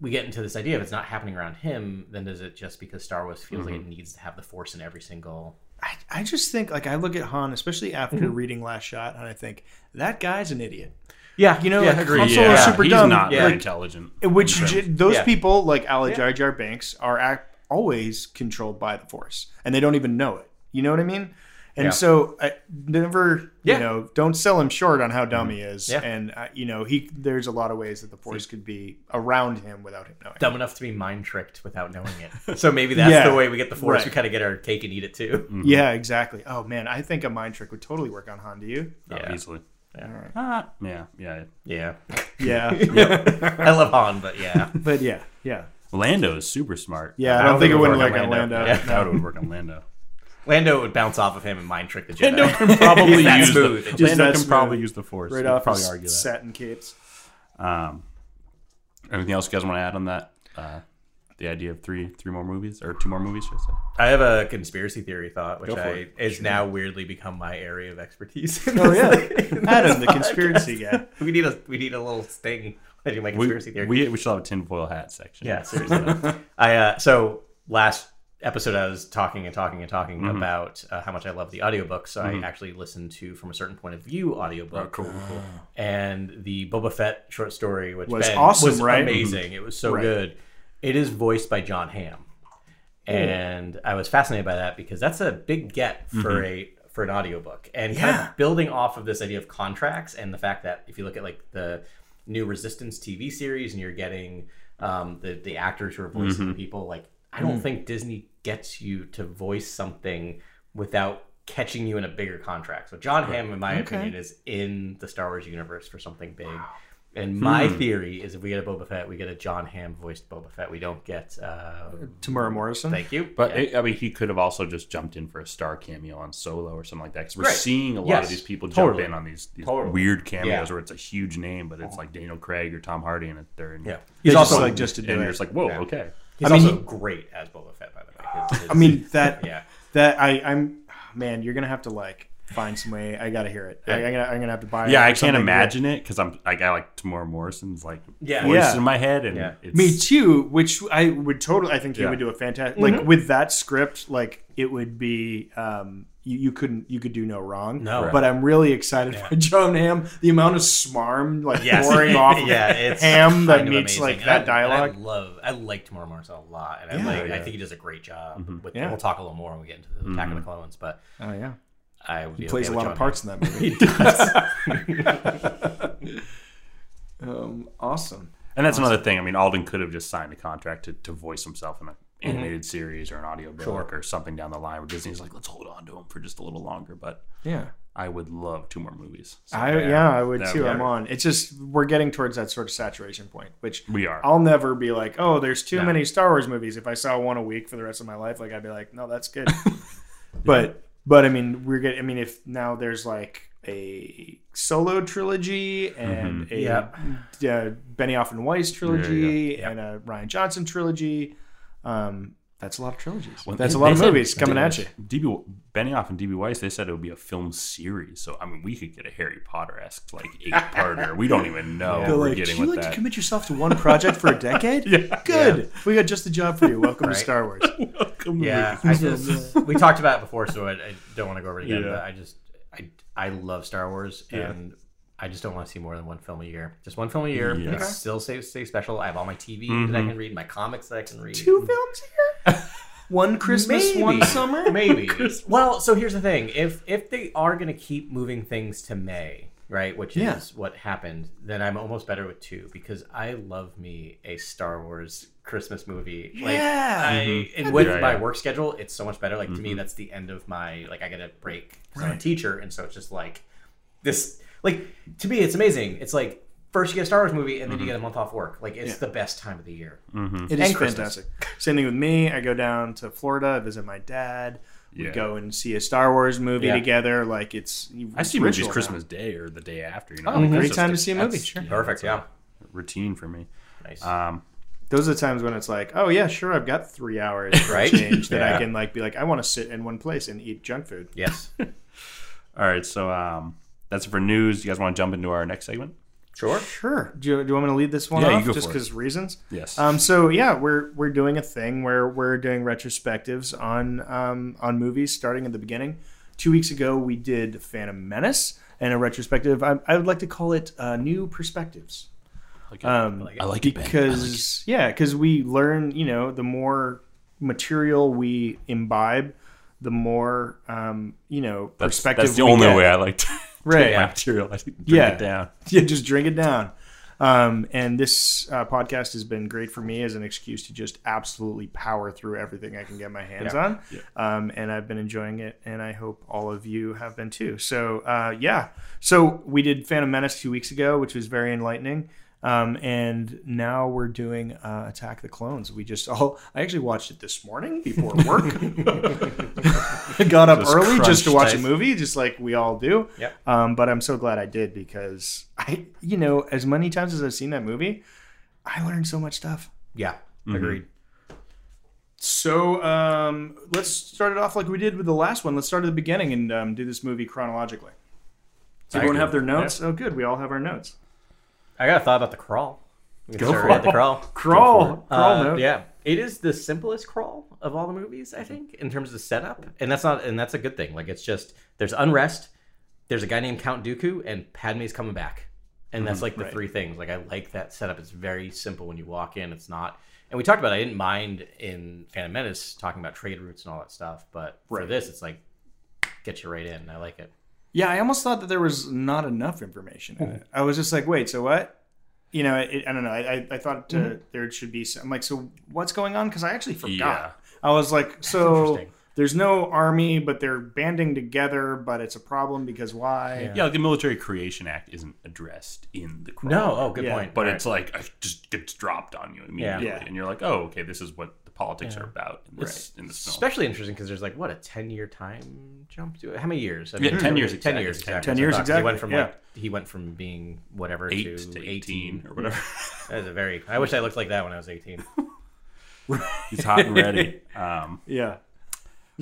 Speaker 4: we get into this idea: if it's not happening around him, then does it just because Star Wars feels like it mm-hmm. needs to have the Force in every single?
Speaker 2: I, I just think, like, I look at Han, especially after mm-hmm. reading Last Shot, and I think that guy's an idiot.
Speaker 4: Yeah,
Speaker 2: You know,
Speaker 4: yeah,
Speaker 2: like,
Speaker 4: agreed.
Speaker 2: Han Solo's
Speaker 3: Yeah,
Speaker 2: super
Speaker 3: he's
Speaker 2: dumb.
Speaker 3: not
Speaker 4: Yeah.
Speaker 3: very
Speaker 2: like,
Speaker 3: intelligent.
Speaker 2: Which j- those
Speaker 4: Yeah.
Speaker 2: people, like Ala
Speaker 4: Yeah.
Speaker 2: Jar Jar Binks, are act, always controlled by the Force, and they don't even know it. You know what I mean? And
Speaker 4: Yeah.
Speaker 2: so, I never,
Speaker 4: Yeah.
Speaker 2: you know, don't sell him short on how dumb he is.
Speaker 4: Yeah.
Speaker 2: And uh, you know, he there's a lot of ways that the Force could be around him without him knowing.
Speaker 4: Dumb enough to be mind tricked without knowing it. So maybe that's
Speaker 2: Yeah.
Speaker 4: the way we get the Force.
Speaker 2: Right.
Speaker 4: We kind of get our cake and eat it too.
Speaker 2: Yeah, exactly. Oh man, I think a mind trick would totally work on Han. Do you?
Speaker 3: Oh,
Speaker 4: Yeah.
Speaker 3: easily. Ah, yeah, yeah.
Speaker 4: Yeah. <laughs>
Speaker 2: Yeah, <laughs>
Speaker 4: I love Han, but yeah.
Speaker 2: but yeah, yeah.
Speaker 3: Lando is super smart.
Speaker 2: Yeah, I don't think it
Speaker 4: would
Speaker 2: would
Speaker 4: work
Speaker 2: like
Speaker 4: on
Speaker 2: on
Speaker 4: Lando.
Speaker 2: Lando.
Speaker 4: Yeah.
Speaker 3: that would work on Lando.
Speaker 4: Lando would bounce off of him and mind trick the Jedi.
Speaker 3: Lando can probably <laughs> use
Speaker 4: smooth.
Speaker 3: the Lando can
Speaker 2: smooth.
Speaker 3: probably use the Force.
Speaker 2: Right
Speaker 3: You
Speaker 2: off
Speaker 3: probably
Speaker 2: his
Speaker 3: argue that.
Speaker 2: satin capes.
Speaker 3: Um, anything else you guys want to add on that? Uh, the idea of three three more movies or two more movies, should I say?
Speaker 4: I have a conspiracy theory thought, which
Speaker 3: Go for
Speaker 4: I
Speaker 3: it.
Speaker 4: is now weirdly become my area of expertise.
Speaker 2: Oh yeah, Adam, the conspiracy guy.
Speaker 4: we need a we need a little sting. I do my
Speaker 3: We,
Speaker 4: conspiracy theory.
Speaker 3: we we should have a tinfoil hat section.
Speaker 4: Yeah, seriously. I uh, so last episode I was talking and talking and talking
Speaker 3: Mm-hmm.
Speaker 4: about uh, how much I love the audiobook. So I actually listened to from a certain point of view audiobook.
Speaker 3: Oh, cool, cool.
Speaker 4: And the Boba Fett short story, which
Speaker 2: Was
Speaker 4: Ben,
Speaker 2: awesome,
Speaker 4: was
Speaker 2: right?
Speaker 4: amazing. It was so
Speaker 2: Right.
Speaker 4: good. It is voiced by Jon Hamm, and I was fascinated by that because that's a big get for mm-hmm. a for an audiobook. And kind of building off of this idea of contracts and the fact that if you look at like the new Resistance TV series and you're getting um, the the actors who are voicing mm-hmm. the people, like I mm-hmm. don't think Disney gets you to voice something without catching you in a bigger contract. So Jon Hamm, in my
Speaker 2: Okay.
Speaker 4: opinion, is in the Star Wars universe for something big. And my theory is if we get a Boba Fett, we get a Jon Hamm voiced Boba Fett. We don't get. Uh,
Speaker 2: Temuera Morrison.
Speaker 4: thank you.
Speaker 3: But
Speaker 4: Yeah.
Speaker 3: I mean, he could have also just jumped in for a star cameo on Solo or something like that. Because we're
Speaker 4: Right.
Speaker 3: seeing a lot
Speaker 4: Yes.
Speaker 3: of these people
Speaker 4: Totally.
Speaker 3: jump in on these, these
Speaker 4: Totally.
Speaker 3: weird cameos
Speaker 4: Yeah.
Speaker 3: where it's a huge name, but it's like Daniel Craig or Tom Hardy, and they're in.
Speaker 4: yeah,
Speaker 2: He's
Speaker 4: he's
Speaker 2: also
Speaker 4: also
Speaker 2: like just to do
Speaker 3: and
Speaker 2: it.
Speaker 3: you're just like, whoa,
Speaker 4: Yeah.
Speaker 3: okay.
Speaker 4: he's
Speaker 2: I mean,
Speaker 4: also
Speaker 2: he-
Speaker 4: great as Boba Fett, by the way. His- his-
Speaker 2: I mean that
Speaker 4: yeah.
Speaker 2: that I I'm man, you're gonna have to like find some way. I gotta hear it. I, I'm gonna I'm gonna have to buy. it
Speaker 3: Yeah,
Speaker 2: or
Speaker 3: I can't imagine it because I'm like I like Temuera Morrison's like
Speaker 4: Yeah.
Speaker 3: voice
Speaker 2: Yeah.
Speaker 3: in my head, and
Speaker 4: Yeah.
Speaker 3: it's,
Speaker 2: Me too. Which I would totally. I think he
Speaker 3: Yeah.
Speaker 2: would do a fantastic. Like mm-hmm. with that script, like it would be. um you, you couldn't you could do no wrong.
Speaker 4: No.
Speaker 2: but I'm really excited for <laughs> Jon Hamm. The amount of smarm like
Speaker 4: Yes.
Speaker 2: pouring <laughs> off
Speaker 4: yeah, it's
Speaker 2: Ham that
Speaker 4: kind of
Speaker 2: meets
Speaker 4: amazing.
Speaker 2: like
Speaker 4: And
Speaker 2: that
Speaker 4: I,
Speaker 2: dialogue.
Speaker 4: I love, I like Tamora Morrison a lot, and I
Speaker 2: Yeah.
Speaker 4: Oh, I think he does a great job. Mm-hmm. With,
Speaker 2: Yeah.
Speaker 4: We'll talk a little more when we get into the Attack of the mm-hmm. Clones, but
Speaker 2: oh yeah,
Speaker 4: I would be
Speaker 2: he plays
Speaker 4: okay
Speaker 2: a
Speaker 4: with
Speaker 2: lot of
Speaker 4: John
Speaker 2: parts in that movie. <laughs>
Speaker 4: He does. <laughs>
Speaker 2: um, awesome.
Speaker 3: and that's another thing. I mean, Alden could have just signed a contract to, to voice himself in an animated series or an audiobook or something down the line where Disney's like, let's hold on to him for just a little longer. But
Speaker 2: Yeah.
Speaker 3: I would love two more movies. So,
Speaker 2: I, yeah, I would too.
Speaker 3: Would
Speaker 2: I'm on. It's just we're getting towards that sort of saturation point, which
Speaker 3: We are.
Speaker 2: I'll never be like, oh, there's too
Speaker 3: No.
Speaker 2: many Star Wars movies. If I saw one a week for the rest of my life, like I'd be like, no, that's good. <laughs> but but I mean, we're getting. I mean, if now there's like a solo trilogy and a
Speaker 4: Yeah.
Speaker 2: uh, Benioff and Weiss trilogy
Speaker 4: Yeah.
Speaker 2: and a Rian Johnson trilogy, um, that's a lot of trilogies.
Speaker 3: Well,
Speaker 2: that's a lot
Speaker 3: they
Speaker 2: of
Speaker 3: said-
Speaker 2: movies coming at you.
Speaker 3: DB Benioff and DB Weiss, they said it would be a film series. So I mean, we could get a Harry Potter esque like eight parter. we don't even <laughs> know
Speaker 2: They're
Speaker 3: what we're
Speaker 2: like,
Speaker 3: getting
Speaker 2: do you
Speaker 3: with
Speaker 2: like
Speaker 3: that.
Speaker 2: to commit yourself to one project for a decade? <laughs>
Speaker 3: Yeah.
Speaker 2: Good. We got just the job for you. Welcome
Speaker 4: Right.
Speaker 2: to Star Wars. <laughs> Welcome.
Speaker 4: Yeah, I just we talked about it before, so I, I don't want to go over it again.
Speaker 3: Yeah.
Speaker 4: But I just I I love Star Wars, and I just don't want to see more than one film a year. Just one film a year.
Speaker 3: Yeah.
Speaker 4: It's still stay, stay special. I have all my TV that I mm-hmm. can read, my comics that I can read.
Speaker 2: Two films here? One Christmas, one summer? <laughs>
Speaker 4: maybe. Well, so here's the thing: if if they are going to keep moving things to May, right, which
Speaker 2: Yeah.
Speaker 4: is what happened, then I'm almost better with two because I love me a Star Wars Christmas movie. Like,
Speaker 2: Yeah.
Speaker 4: I, and with
Speaker 3: Yeah,
Speaker 4: my
Speaker 3: yeah.
Speaker 4: work schedule, it's so much better. Like to me, that's the end of my like I get a break 'cause I'm a teacher, and so it's just like this. Like to me, it's amazing. It's like. First, you get a Star Wars movie, and then you get a month off work. Like it's the best time of the year.
Speaker 2: It is
Speaker 4: And Christmas.
Speaker 2: fantastic. Same thing with me. I go down to Florida, visit my dad. We
Speaker 3: Yeah.
Speaker 2: go and see a Star Wars movie
Speaker 4: Yeah.
Speaker 2: together. Like it's
Speaker 3: I see
Speaker 2: ritual
Speaker 3: movies
Speaker 2: now.
Speaker 3: Christmas Day or the day after. You know,
Speaker 2: Oh,
Speaker 3: Like, that's
Speaker 2: great
Speaker 3: just
Speaker 2: time to see a movie.
Speaker 3: that's-
Speaker 2: Sure.
Speaker 4: Perfect. Yeah.
Speaker 3: routine for me.
Speaker 4: Nice.
Speaker 3: Um,
Speaker 2: Those are the times when it's like, oh yeah, sure, I've got three hours for
Speaker 4: Right?
Speaker 2: a change that I
Speaker 3: Yeah.
Speaker 2: can like be like, I want to sit in one place and eat junk food.
Speaker 4: yes. <laughs>
Speaker 3: all right, so um, that's it for news. You guys want to jump into our next segment?
Speaker 4: Sure.
Speaker 2: Sure. Do you, do you want me to lead this one
Speaker 3: Yeah, you
Speaker 2: off
Speaker 3: go
Speaker 2: just
Speaker 3: for it.
Speaker 2: because reasons?
Speaker 3: Yes.
Speaker 2: Um, so yeah, we're we're doing a thing where we're doing retrospectives on um, on movies starting at the beginning. Two weeks ago, we did Phantom Menace and a retrospective. I, I would like to call it uh, New Perspectives.
Speaker 3: Okay.
Speaker 2: Um,
Speaker 4: like it.
Speaker 3: I like it, Ben. I like it.
Speaker 2: because yeah, because we learn, you know, the more material we imbibe, the more um, you know
Speaker 3: That's,
Speaker 2: perspective.
Speaker 3: that's the
Speaker 2: we
Speaker 3: only
Speaker 2: get.
Speaker 3: way I like to
Speaker 2: Right.
Speaker 3: my material. I drink
Speaker 2: Yeah.
Speaker 3: it down. <laughs>
Speaker 2: Yeah, just drink it down. Um, and this uh, podcast has been great for me as an excuse to just absolutely power through everything I can get my hands on. Um, and I've been enjoying it, and I hope all of you have been too. So, uh, yeah. So we did Phantom Menace two weeks ago, which was very enlightening. Um, and now we're doing uh, Attack the Clones. We just all, I actually watched it this morning before work. <laughs> Got up
Speaker 3: Just
Speaker 2: early just to watch a movie, just like we all do.
Speaker 4: Yep.
Speaker 2: Um, but I'm so glad I did because I, you know, as many times as I've seen that movie, I learned so much stuff.
Speaker 4: Yeah,
Speaker 3: Mm-hmm.
Speaker 4: agreed.
Speaker 2: So um, let's start it off like we did with the last one. Let's start at the beginning and um, do this movie chronologically. Does everyone have their notes? Oh, good. We all have our notes.
Speaker 4: I got a thought about the crawl.
Speaker 2: Go for it.
Speaker 4: the crawl. <laughs>
Speaker 2: Crawl, crawl
Speaker 4: Uh, yeah, it is the simplest crawl of all the movies, I think, in terms of setup, and that's not, and that's a good thing. Like, it's just there's unrest, there's a guy named Count Dooku, and Padme's coming back, and that's like the
Speaker 2: right.
Speaker 4: three things. Like, I like that setup. It's very simple when you walk in. It's not, and we talked about. It, I didn't mind in Phantom Menace talking about trade routes and all that stuff, but for this, it's like get you right in. I like it.
Speaker 2: Yeah, I almost thought that there was not enough information in it. I was just like, wait, so what? You know, it, I don't know. I, I, I thought uh,
Speaker 4: Mm-hmm.
Speaker 2: there should be. Some, I'm like, so what's going on? Because I actually forgot.
Speaker 3: Yeah.
Speaker 2: I was like, <laughs> so there's no army, but they're banding together, but it's a problem because why?
Speaker 3: Yeah, like the Military Creation Act isn't addressed in the crawl.
Speaker 4: No, oh, good
Speaker 2: Yeah.
Speaker 4: point.
Speaker 3: but
Speaker 4: All
Speaker 3: it's like it just gets dropped on you immediately,
Speaker 2: Yeah.
Speaker 3: and you're like, oh, okay, this is what the politics are about in this in this film.
Speaker 4: especially interesting because there's like what a 10 year time jump to it how many years I
Speaker 3: Yeah, 10 years
Speaker 4: 10
Speaker 3: exactly.
Speaker 4: years
Speaker 3: 10
Speaker 4: exactly
Speaker 2: 10 years
Speaker 4: what I thought, 'cause
Speaker 2: exactly,
Speaker 4: he went from
Speaker 2: yeah.
Speaker 4: like he went from being whatever
Speaker 3: Eight
Speaker 4: to,
Speaker 3: to
Speaker 4: 18,
Speaker 3: 18 or <laughs> whatever.
Speaker 4: that was a very i wish i looked like that when i was 18 <laughs>
Speaker 3: He's hot and ready. <laughs> Um,
Speaker 2: Yeah.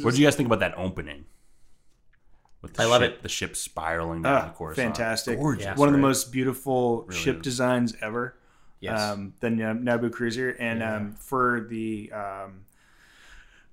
Speaker 3: what did you guys think about that opening? With the
Speaker 4: I love
Speaker 3: ship,
Speaker 4: it.
Speaker 3: The ship spiraling down
Speaker 2: Ah,
Speaker 3: the course.
Speaker 2: fantastic.
Speaker 3: Gorgeous.
Speaker 4: Yeah.
Speaker 2: One of the most beautiful ship
Speaker 3: is.
Speaker 2: designs ever.
Speaker 4: Yes.
Speaker 2: um, the Nab- Naboo cruiser, and um, for the um,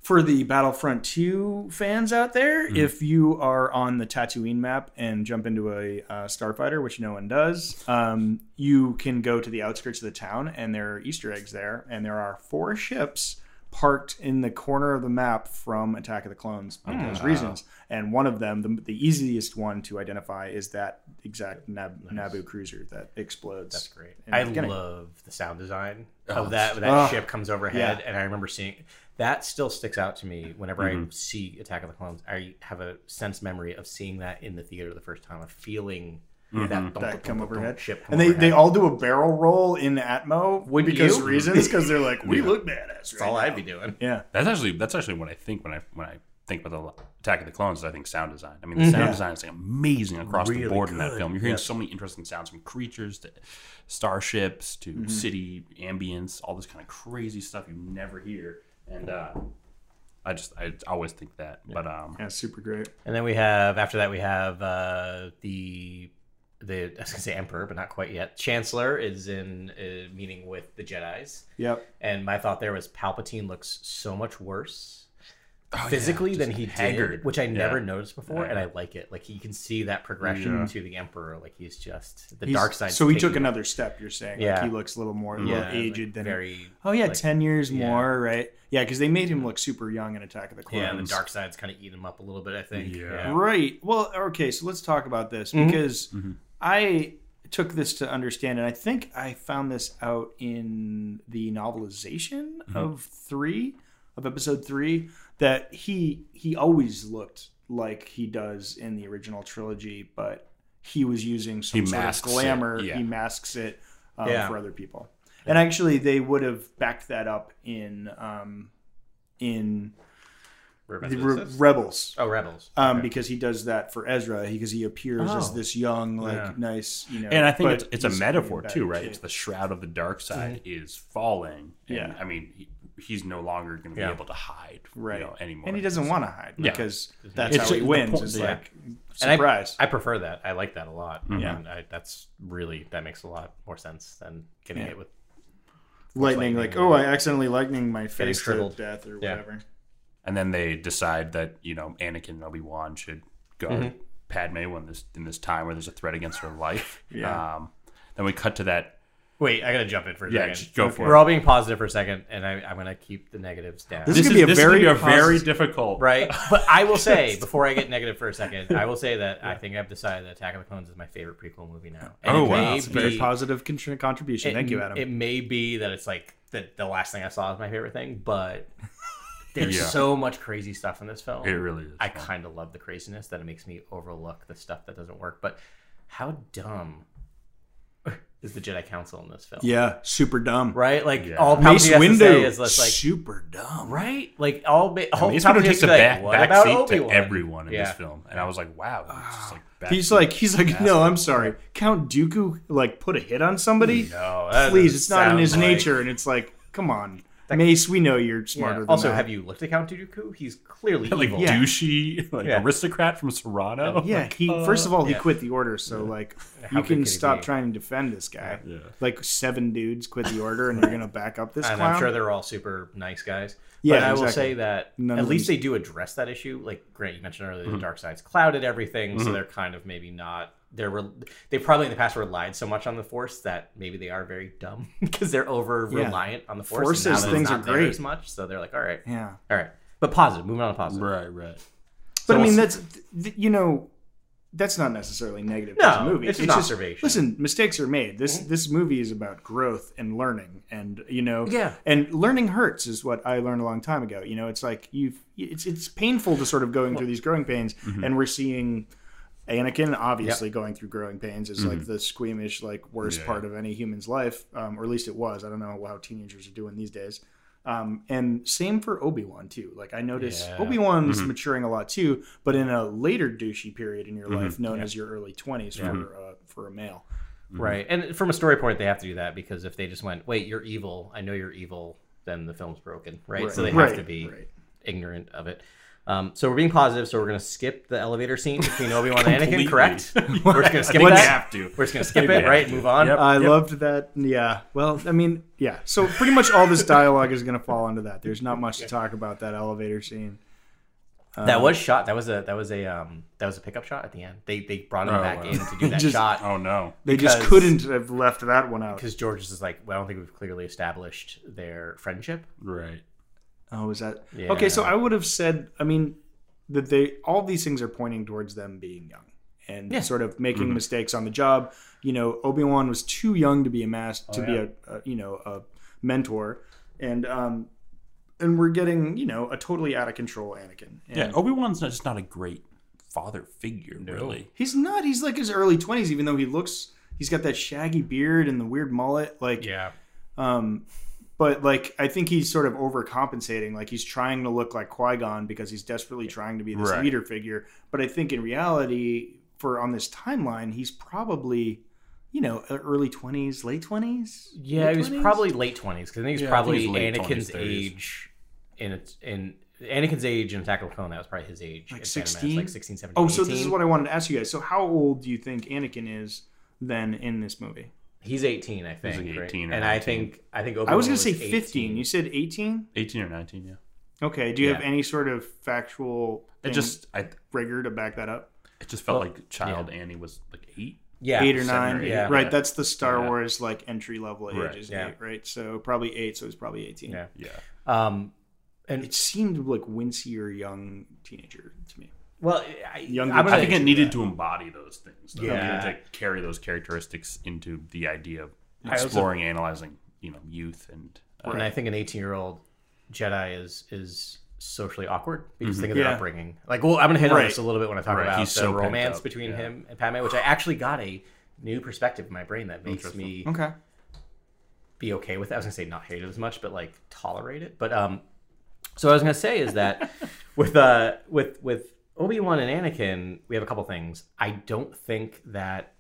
Speaker 2: for the Battlefront 2 fans out there,
Speaker 3: Mm-hmm.
Speaker 2: if you are on the Tatooine map and jump into a uh, starfighter, which no one does, um, you can go to the outskirts of the town, and there are Easter eggs there, and there are four ships parked in the corner of the map from Attack of the Clones
Speaker 3: Hmm.
Speaker 2: because reasons. And one of them, the, the easiest one to identify, is that exact Nab- Naboo cruiser that explodes.
Speaker 4: that's great i love the sound design
Speaker 3: Oh,
Speaker 4: of that that
Speaker 2: oh,
Speaker 4: ship comes overhead
Speaker 2: yeah.
Speaker 4: and i remember seeing that still sticks out to me whenever
Speaker 3: Mm-hmm.
Speaker 4: i see attack of the clones i have a sense memory of seeing that in the theater the first time of feeling
Speaker 3: Mm-hmm.
Speaker 4: that, dunk,
Speaker 2: that
Speaker 4: dunk,
Speaker 2: come
Speaker 4: dunk, dunk
Speaker 2: overhead.
Speaker 4: ship come
Speaker 2: and they,
Speaker 4: overhead.
Speaker 2: they all do a barrel roll in Atmo
Speaker 4: Wouldn't
Speaker 2: because
Speaker 4: you?
Speaker 2: reasons because they're like we <laughs>
Speaker 3: Yeah.
Speaker 2: look badass.
Speaker 4: that's
Speaker 2: right
Speaker 4: all
Speaker 2: now."
Speaker 4: i'd be doing
Speaker 2: Yeah,
Speaker 3: That's actually that's actually what I think when I when I think about the Attack of the Clones. Is I think sound design. I mean, the sound
Speaker 2: Yeah.
Speaker 3: design is like amazing across the
Speaker 4: Really
Speaker 3: board in that film. You're hearing
Speaker 4: Yes.
Speaker 3: so many interesting sounds from creatures to starships to
Speaker 2: Mm-hmm.
Speaker 3: city ambience, all this kind of crazy stuff you never hear. And uh, I just I always think that. But um,
Speaker 2: yeah, super great.
Speaker 4: And then we have after that we have uh, the the I was gonna say emperor, but not quite yet. Chancellor is in a meeting with the Jedi's,
Speaker 2: Yep.
Speaker 4: and my thought there was Palpatine looks so much worse
Speaker 3: oh, yeah,
Speaker 4: physically than he
Speaker 3: haggard.
Speaker 4: did, which I never noticed before,
Speaker 3: Yeah.
Speaker 4: and I like it. Like you can see that progression
Speaker 3: Yeah.
Speaker 4: to the emperor. Like he's just the
Speaker 2: He's-
Speaker 4: dark side.
Speaker 2: So he took another step. You're saying,
Speaker 4: Yeah.
Speaker 2: like he looks a little more, a mm-hmm.
Speaker 4: little
Speaker 2: aged
Speaker 4: like
Speaker 2: than.
Speaker 4: very.
Speaker 2: oh yeah,
Speaker 4: like-
Speaker 2: ten years
Speaker 4: yeah.
Speaker 2: more, right? Yeah, because they made him look super young in Attack of the Clones.
Speaker 4: Yeah, and the dark side's kind of eating him up a little bit. I think.
Speaker 3: Yeah.
Speaker 2: Right. Well, okay, so let's talk about this
Speaker 4: Mm-hmm. mm-hmm.
Speaker 2: Because I took this to understand, and I think I found this out in the novelization
Speaker 4: Mm-hmm.
Speaker 2: of three, of episode three, that he he always looked like he does in the original trilogy, but he was using some
Speaker 3: He
Speaker 2: sort of
Speaker 3: masks it,
Speaker 2: glamour.
Speaker 3: yeah.
Speaker 2: He masks it um,
Speaker 4: Yeah.
Speaker 2: for other people. And actually, they would have backed that up in um, in
Speaker 4: Remember
Speaker 2: the Re- Rebels
Speaker 4: oh, rebels.
Speaker 2: um,
Speaker 4: Okay.
Speaker 2: because he does that for Ezra because he appears as
Speaker 4: Oh.
Speaker 2: this young, like
Speaker 3: Yeah.
Speaker 2: nice, you know.
Speaker 3: And I think it's, it's a metaphor too, right?
Speaker 2: kid.
Speaker 3: It's the shroud of the dark side is falling. And,
Speaker 2: Yeah.
Speaker 3: I mean, he, he's no longer going to
Speaker 4: Yeah.
Speaker 3: be able to hide,
Speaker 2: right
Speaker 3: You know, anymore.
Speaker 2: and he doesn't want to hide
Speaker 3: Yeah.
Speaker 2: because that's
Speaker 3: It's
Speaker 2: how he wins.
Speaker 3: point-
Speaker 2: It's
Speaker 3: yeah.
Speaker 2: like
Speaker 4: And I-
Speaker 2: surprise.
Speaker 4: I prefer that. I like that a lot.
Speaker 2: Yeah.
Speaker 4: And I, that's really that makes a lot more sense than getting
Speaker 2: Yeah.
Speaker 4: it with
Speaker 2: lightning, like oh, I accidentally lightning my face to death or
Speaker 4: Yeah.
Speaker 2: whatever.
Speaker 3: And then they decide that you know Anakin and Obi Wan should guard
Speaker 2: Mm-hmm.
Speaker 3: Padme when this in this time where there's a threat against her life. <laughs>
Speaker 2: Yeah.
Speaker 3: Um, then we cut to that
Speaker 4: Wait, I gotta jump in for a
Speaker 3: Yeah,
Speaker 4: second.
Speaker 3: just go for it.
Speaker 4: We're
Speaker 3: it.
Speaker 4: all being positive for a second, and I, I'm gonna keep the negatives down.
Speaker 2: This is gonna be a
Speaker 3: this
Speaker 2: very
Speaker 3: be a very
Speaker 2: positive-
Speaker 3: difficult.
Speaker 4: right? <laughs> But I will say, before I get negative for a second, I will say that I think I've decided that Attack of the Clones is my favorite prequel movie now. And
Speaker 3: Oh,
Speaker 4: it
Speaker 3: wow.
Speaker 2: It's a very positive contribution.
Speaker 4: it-
Speaker 2: Thank you, Adam.
Speaker 4: It may be that it's like the, the last thing I saw is my favorite thing, but there's
Speaker 3: Yeah.
Speaker 4: so much crazy stuff in this film.
Speaker 3: It really is.
Speaker 4: I kind of love the craziness that it makes me overlook the stuff that doesn't work. But how dumb <laughs> is the Jedi Council in this film?
Speaker 2: yeah, super dumb.
Speaker 4: Right? Like
Speaker 3: Yeah.
Speaker 4: all
Speaker 2: Mace
Speaker 4: Palpatine has to
Speaker 2: Windu,
Speaker 4: say is just like
Speaker 2: super dumb.
Speaker 4: right? Like all ba- all
Speaker 3: Mace
Speaker 4: Palpatine
Speaker 3: Windu takes
Speaker 4: to
Speaker 3: a
Speaker 4: be like,
Speaker 3: back,
Speaker 4: what
Speaker 3: back
Speaker 4: about
Speaker 3: seat
Speaker 4: Obi-Wan?
Speaker 3: to everyone in
Speaker 4: Yeah.
Speaker 3: this film, and I was like, wow, it's just like <sighs> back
Speaker 2: He's like, he's like, no, I'm sorry. Count Dooku like put a hit on somebody.
Speaker 4: No, that
Speaker 2: Please, it's not in his
Speaker 4: like-
Speaker 2: nature, and it's like, come on, Mace. We know you're
Speaker 4: Yeah.
Speaker 2: smarter than
Speaker 4: Also,
Speaker 2: that.
Speaker 4: have you looked at Count Dooku? He's clearly <laughs>
Speaker 3: like
Speaker 4: evil.
Speaker 2: Yeah.
Speaker 3: douchey, <laughs> like
Speaker 4: Yeah.
Speaker 3: aristocrat from Serenno.
Speaker 2: Yeah,
Speaker 3: Like,
Speaker 2: he
Speaker 3: uh,
Speaker 2: first of all he
Speaker 4: yeah.
Speaker 2: quit the order, so like
Speaker 4: How
Speaker 2: you
Speaker 4: big
Speaker 2: can stop
Speaker 4: be?
Speaker 2: trying to defend this guy.
Speaker 3: Yeah.
Speaker 2: Like seven dudes quit the order, and you're gonna back up this
Speaker 4: and
Speaker 2: clown.
Speaker 4: I'm sure they're all super nice guys.
Speaker 2: Yeah,
Speaker 4: but I will say that
Speaker 2: None
Speaker 4: at least
Speaker 2: them-
Speaker 4: they do address that issue. Like Grant, you mentioned earlier,
Speaker 2: Mm-hmm.
Speaker 4: the dark side's clouded everything, so they're kind of maybe not. They're re- they probably in the past relied so much on the force that maybe they are very dumb <laughs> because they're over
Speaker 2: Yeah.
Speaker 4: reliant on the force.
Speaker 2: Force
Speaker 4: and now
Speaker 2: says
Speaker 4: that it's
Speaker 2: things
Speaker 4: not
Speaker 2: are great.
Speaker 4: as much. So they're like, all right,
Speaker 2: yeah,
Speaker 4: all right, but positive. Moving on to positive.
Speaker 3: Right, right.
Speaker 2: but I mean
Speaker 3: we'll
Speaker 2: that's th- you know that's not necessarily negative
Speaker 4: No,
Speaker 2: as a movie.
Speaker 4: it's just an observation.
Speaker 2: Listen, mistakes are made. This mm-hmm. this movie is about growth and learning, and you know,
Speaker 4: Yeah.
Speaker 2: and learning hurts is what I learned a long time ago. You know, it's like you've it's it's painful to sort of going through these growing pains, mm-hmm. and we're seeing. Anakin obviously going through growing pains is like the squeamish, like worst
Speaker 3: Yeah.
Speaker 2: part of any human's life, um, or at least it was. I don't know how teenagers are doing these days. Um, and same for Obi Wan too. Like I notice
Speaker 4: Yeah.
Speaker 2: Obi Wan's maturing a lot too, but in a later douchey period in your life, known as your early twenties for uh, for a male.
Speaker 4: Right. And from a story point, they have to do that because if they just went, wait, you're evil, I know you're evil, then the film's broken. Right. So they have
Speaker 2: Right,
Speaker 4: to be
Speaker 2: right.
Speaker 4: ignorant of it. Um, so we're being positive, so we're going to skip the elevator scene between Obi Wan and Anakin,
Speaker 3: Completely.
Speaker 4: correct? <laughs> we're just going to skip
Speaker 3: think we
Speaker 4: that.
Speaker 3: have to.
Speaker 4: We're just going to skip it, right? Move on.
Speaker 3: Yep.
Speaker 2: I loved that. Yeah. Well, I mean, yeah. So pretty much all this dialogue is going to fall under that. There's not much to talk about that elevator scene.
Speaker 4: That was shot. That was a that was a um that was a pickup shot at the end. They they brought him
Speaker 3: Oh,
Speaker 4: back
Speaker 3: wow.
Speaker 4: in to do <laughs> that
Speaker 2: Just-
Speaker 4: shot
Speaker 3: Oh no.
Speaker 2: They just couldn't have left that one out.
Speaker 4: because George is like, well, I don't think we've clearly established their friendship.
Speaker 3: Right.
Speaker 2: Oh, is that
Speaker 4: Yeah.
Speaker 2: okay? So I would have said, I mean, that they all these things are pointing towards them being young and
Speaker 4: Yeah.
Speaker 2: sort of making mistakes on the job. You know, Obi Wan was too young to be a master
Speaker 3: Oh,
Speaker 2: to be a, a you know a mentor, and um, and we're getting you know a totally out of control Anakin. And
Speaker 3: Yeah, Obi Wan's just not a great father figure, really.
Speaker 2: he's not. He's like his early twenties, even though he looks. He's got that shaggy beard and the weird mullet. Like,
Speaker 4: Yeah.
Speaker 2: Um, but like I think he's sort of overcompensating. Like he's trying to look like Qui Gon because he's desperately trying to be this
Speaker 3: Right.
Speaker 2: leader figure. But I think in reality, for on this timeline, he's probably you know uh, early twenties, late twenties.
Speaker 4: Yeah, he was probably late twenties because I think he's
Speaker 3: Yeah, I think
Speaker 4: probably
Speaker 3: he's late
Speaker 4: Anakin's
Speaker 3: 20s,
Speaker 4: age in its in Anakin's age in Attack of the Clone. That was probably his age.
Speaker 2: like
Speaker 4: at Phantom Menace,
Speaker 2: sixteen,
Speaker 4: like 16, 17,
Speaker 2: Oh, so this is what I wanted to ask you guys. So how old do you think Anakin is then in this movie?
Speaker 4: He's eighteen, I think.
Speaker 3: like
Speaker 4: right?
Speaker 3: 18 or
Speaker 4: and I think I think Obi
Speaker 2: I was going to say fifteen. You said eighteen.
Speaker 3: 18 or 19, yeah.
Speaker 2: Okay. Do you have any sort of factual
Speaker 3: It just I
Speaker 2: rigor to back that up?
Speaker 3: it just felt
Speaker 4: Well,
Speaker 3: like child Annie was like 8.
Speaker 4: yeah,
Speaker 2: eight or nine.
Speaker 3: or eight,
Speaker 4: yeah.
Speaker 2: right. That's the Star
Speaker 3: Yeah.
Speaker 2: Wars like entry level age
Speaker 3: Right,
Speaker 4: yeah.
Speaker 2: eight, right? So probably eight. So it's probably eighteen.
Speaker 4: Yeah.
Speaker 3: Yeah.
Speaker 4: Um, and
Speaker 2: It seemed like wincier young teenager to me.
Speaker 4: Well, I,
Speaker 2: Younger-
Speaker 4: I'm
Speaker 3: I think it needed to embody those things. Though.
Speaker 4: Yeah.
Speaker 3: It needed to carry those characteristics into the idea of
Speaker 4: also-
Speaker 3: exploring, analyzing, you know, youth and uh,
Speaker 4: and I think an 18 year old Jedi is is socially awkward because think of their
Speaker 2: Yeah.
Speaker 4: upbringing. Like, well, I'm gonna hit on this a little bit when I talk
Speaker 3: Right,
Speaker 4: about
Speaker 3: he's
Speaker 4: the
Speaker 3: so
Speaker 4: romance between
Speaker 3: yeah.
Speaker 4: him and Padme, which I actually got a new perspective in my brain that makes me
Speaker 2: Okay.
Speaker 4: be okay with it. I was gonna say not hate it as much, but like tolerate it. But um, so what I was gonna say is that <laughs> with uh with with Obi Wan and Anakin, we have a couple things. I don't think that,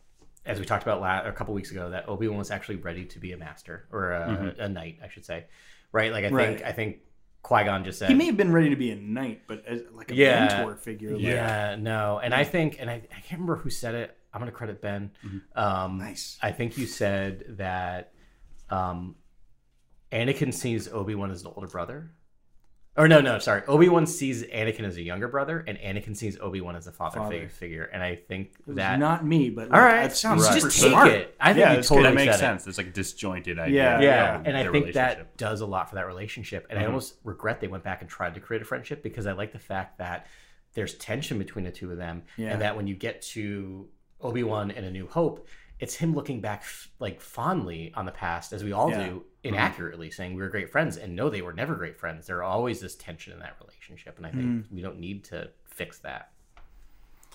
Speaker 4: as we talked about la- a couple weeks ago, that Obi Wan was actually ready to be a master or a, a knight, I should say. Right? Like I think I think Qui Gon just said
Speaker 2: He may have been ready to be a knight, but as like a
Speaker 4: Yeah.
Speaker 2: mentor figure. Like,
Speaker 4: Yeah, no, and I think, and I, I can't remember who said it. I'm gonna credit Ben. Um,
Speaker 2: Nice.
Speaker 4: I think you said that um, Anakin sees Obi Wan as an older brother, Or no, no, sorry. Obi Wan sees Anakin as a younger brother, and Anakin sees Obi Wan as a father,
Speaker 2: Father.
Speaker 4: fig- figure. And I think that
Speaker 2: not me, but
Speaker 4: all right,
Speaker 2: that sounds
Speaker 3: Right.
Speaker 4: just take
Speaker 2: smart.
Speaker 4: it. I think
Speaker 2: Yeah,
Speaker 4: you totally
Speaker 3: that makes
Speaker 4: said it.
Speaker 3: sense. It's like a disjointed idea.
Speaker 2: Yeah.
Speaker 4: Yeah, and I think that does a lot for that relationship. And I mm-hmm. almost regret they went back and tried to create a friendship because I like the fact that there's tension between the two of them,
Speaker 2: Yeah.
Speaker 4: and that when you get to Obi Wan and A New Hope, it's him looking back f- like fondly on the past, as we all
Speaker 2: Yeah.
Speaker 4: do, inaccurately saying we were great friends, and no, they were never great friends. There always this tension in that relationship, and I think we don't need to fix that.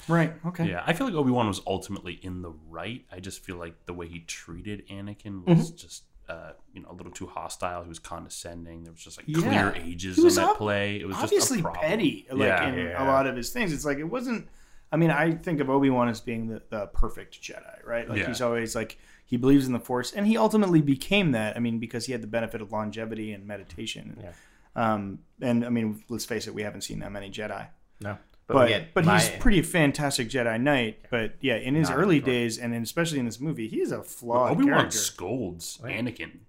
Speaker 2: Right. Okay.
Speaker 3: Yeah, I feel like Obi Wan was ultimately in the right. I just feel like the way he treated Anakin was
Speaker 2: Mm-hmm.
Speaker 3: just, uh, you know, a little too hostile. He was condescending. There was just like
Speaker 2: Yeah.
Speaker 3: clear ages
Speaker 2: He
Speaker 3: on
Speaker 2: was
Speaker 3: that
Speaker 2: ob-
Speaker 3: play. It was
Speaker 2: Obviously
Speaker 3: just a
Speaker 2: petty, like
Speaker 3: yeah,
Speaker 2: in
Speaker 3: yeah.
Speaker 2: a lot of his things. It's like it wasn't. I mean, I think of Obi Wan as being the, the perfect Jedi, right? Like
Speaker 3: Yeah.
Speaker 2: he's always like he believes in the Force, and he ultimately became that. I mean, because he had the benefit of longevity and meditation.
Speaker 4: Yeah.
Speaker 2: Um, and I mean, let's face it, we haven't seen that many Jedi.
Speaker 4: No,
Speaker 2: But
Speaker 4: we get
Speaker 2: but
Speaker 4: my-
Speaker 2: he's pretty fantastic Jedi Knight. But yeah, in his early days, and especially in this movie, he's a flawed
Speaker 3: Obi Wan
Speaker 2: character.
Speaker 3: scolds Anakin
Speaker 4: My-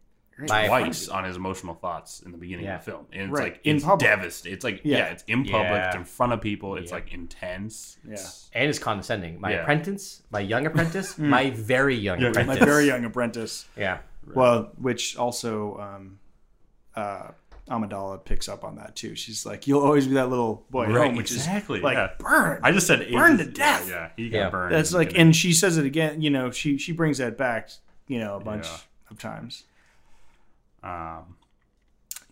Speaker 3: twice on his emotional thoughts in the beginning
Speaker 4: Yeah.
Speaker 3: of the film, and it's
Speaker 2: Right.
Speaker 3: like
Speaker 2: In
Speaker 3: it's
Speaker 2: public.
Speaker 3: devastating. It's like yeah.
Speaker 2: Yeah.
Speaker 3: it's in public,
Speaker 4: Yeah.
Speaker 3: it's in front of people. It's
Speaker 4: Yeah.
Speaker 3: like intense.
Speaker 2: Yeah.
Speaker 3: It's-
Speaker 4: and is condescending. My
Speaker 3: Yeah.
Speaker 4: apprentice, my young apprentice, <laughs> my very young
Speaker 3: Yeah,
Speaker 4: apprentice.
Speaker 2: My very young apprentice.
Speaker 4: Yeah.
Speaker 2: Well, which also um, uh, Amidala picks up on that too. She's like, "You'll always be that little boy at
Speaker 3: Right,
Speaker 2: home," which
Speaker 3: exactly,
Speaker 2: is like
Speaker 3: yeah.
Speaker 2: burn.
Speaker 3: I just said burn
Speaker 2: to death.
Speaker 3: Yeah, yeah, he got
Speaker 4: Yeah.
Speaker 3: burned.
Speaker 2: That's like,
Speaker 3: and
Speaker 2: and she says it again. You know, she she brings that back. You know, a bunch
Speaker 3: Yeah.
Speaker 2: of times.
Speaker 3: Um,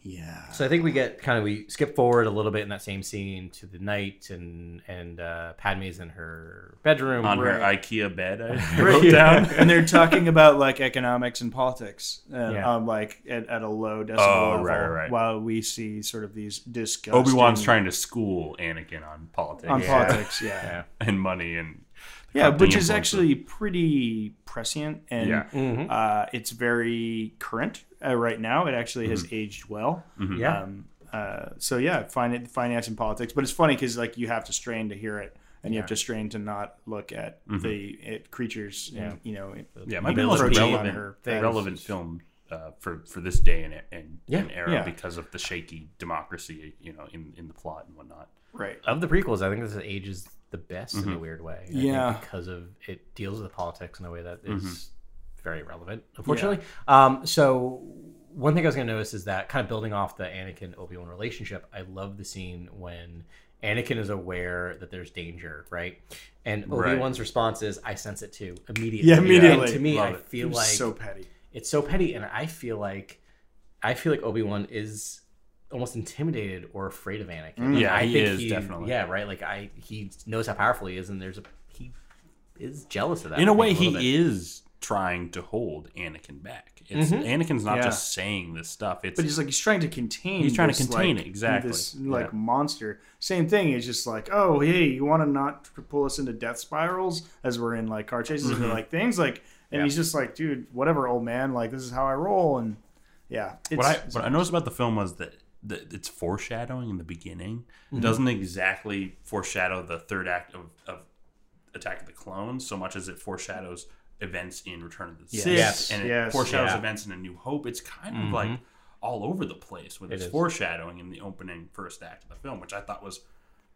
Speaker 2: Yeah.
Speaker 4: So I think we get kind of we skip forward a little bit in that same scene to the night and and uh, Padme's in her bedroom
Speaker 3: on her IKEA bed, I <laughs> wrote down. <laughs>
Speaker 2: and they're talking about like economics and politics, and,
Speaker 4: Yeah.
Speaker 2: um, like at, at a low decibel
Speaker 3: Oh,
Speaker 2: level,
Speaker 3: right, right, right.
Speaker 2: while we see sort of these disgusting
Speaker 3: Obi Wan's trying to school Anakin on politics,
Speaker 2: on
Speaker 4: Yeah.
Speaker 2: politics. Yeah,
Speaker 4: Yeah.
Speaker 3: and money, and
Speaker 2: yeah, which is
Speaker 3: influences.
Speaker 2: actually pretty prescient and
Speaker 3: Yeah.
Speaker 4: Mhm.
Speaker 2: uh, it's very current uh, right now. It actually has
Speaker 3: Mm-hmm.
Speaker 2: aged well.
Speaker 4: Yeah.
Speaker 2: Um, uh, so yeah, fin- finance and politics, but it's funny because like you have to strain to hear it, and you have to strain to not look at the it, creatures.
Speaker 4: Yeah.
Speaker 2: And, you know,
Speaker 3: Mm-hmm. yeah, might be the most
Speaker 2: approaching
Speaker 4: and
Speaker 2: on
Speaker 3: relevant,
Speaker 2: her
Speaker 3: relevant film uh, for for this day and and,
Speaker 4: Yeah.
Speaker 3: and era
Speaker 2: Yeah.
Speaker 3: because of the shaky democracy, you know, in in the plot and whatnot.
Speaker 2: right?
Speaker 4: Of the prequels, I think this ages the best in a weird way. I think
Speaker 2: Yeah.
Speaker 4: because of it deals with politics in a way that is
Speaker 3: Mm-hmm.
Speaker 4: very relevant, unfortunately. Um, so one thing I was going to notice is that kind of building off the Anakin Obi Wan relationship, I love the scene when Anakin is aware that there's danger, right? And Obi Wan's response is, "I sense it too." Immediately,
Speaker 2: Yeah, immediately.
Speaker 4: And to me,
Speaker 3: Love
Speaker 4: I
Speaker 3: it.
Speaker 4: feel like
Speaker 2: so petty.
Speaker 4: it's so petty and i feel like i feel like obi-wan is almost intimidated or afraid of anakin
Speaker 2: Mm.
Speaker 4: Like,
Speaker 3: Yeah,
Speaker 4: i
Speaker 3: he
Speaker 4: think
Speaker 3: is, definitely.
Speaker 4: yeah right like i he knows how powerful he is and there's a he is jealous of that
Speaker 3: In
Speaker 4: I
Speaker 3: a
Speaker 4: think,
Speaker 3: way,
Speaker 4: little
Speaker 3: he
Speaker 4: bit.
Speaker 3: is trying to hold Anakin back. It's Anakin's not
Speaker 2: Yeah.
Speaker 3: just saying this stuff. It's
Speaker 2: But he's like he's trying to contain.
Speaker 3: He's trying to contain
Speaker 2: like,
Speaker 3: it, exactly.
Speaker 2: This like
Speaker 3: Yeah.
Speaker 2: monster. Same thing. It's just like, oh, hey, you want to not pull us into death spirals as we're in like car chases
Speaker 3: Mm-hmm.
Speaker 2: and like things like. And
Speaker 3: Yeah.
Speaker 2: he's just like, dude, whatever, old man. Like this is how I roll. And yeah, it's,
Speaker 3: what I what I noticed about the film was that that it's foreshadowing in the beginning.
Speaker 2: Mm-hmm.
Speaker 3: It doesn't exactly foreshadow the third act of, of Attack of the Clones so much as it foreshadows events in Return of the Sith,
Speaker 2: Yes.
Speaker 3: and it
Speaker 2: Yes.
Speaker 3: foreshadows
Speaker 4: Yeah.
Speaker 3: events in A New Hope. It's kind of like all over the place with
Speaker 4: It
Speaker 3: its
Speaker 4: is.
Speaker 3: foreshadowing in the opening first act of the film, which I thought was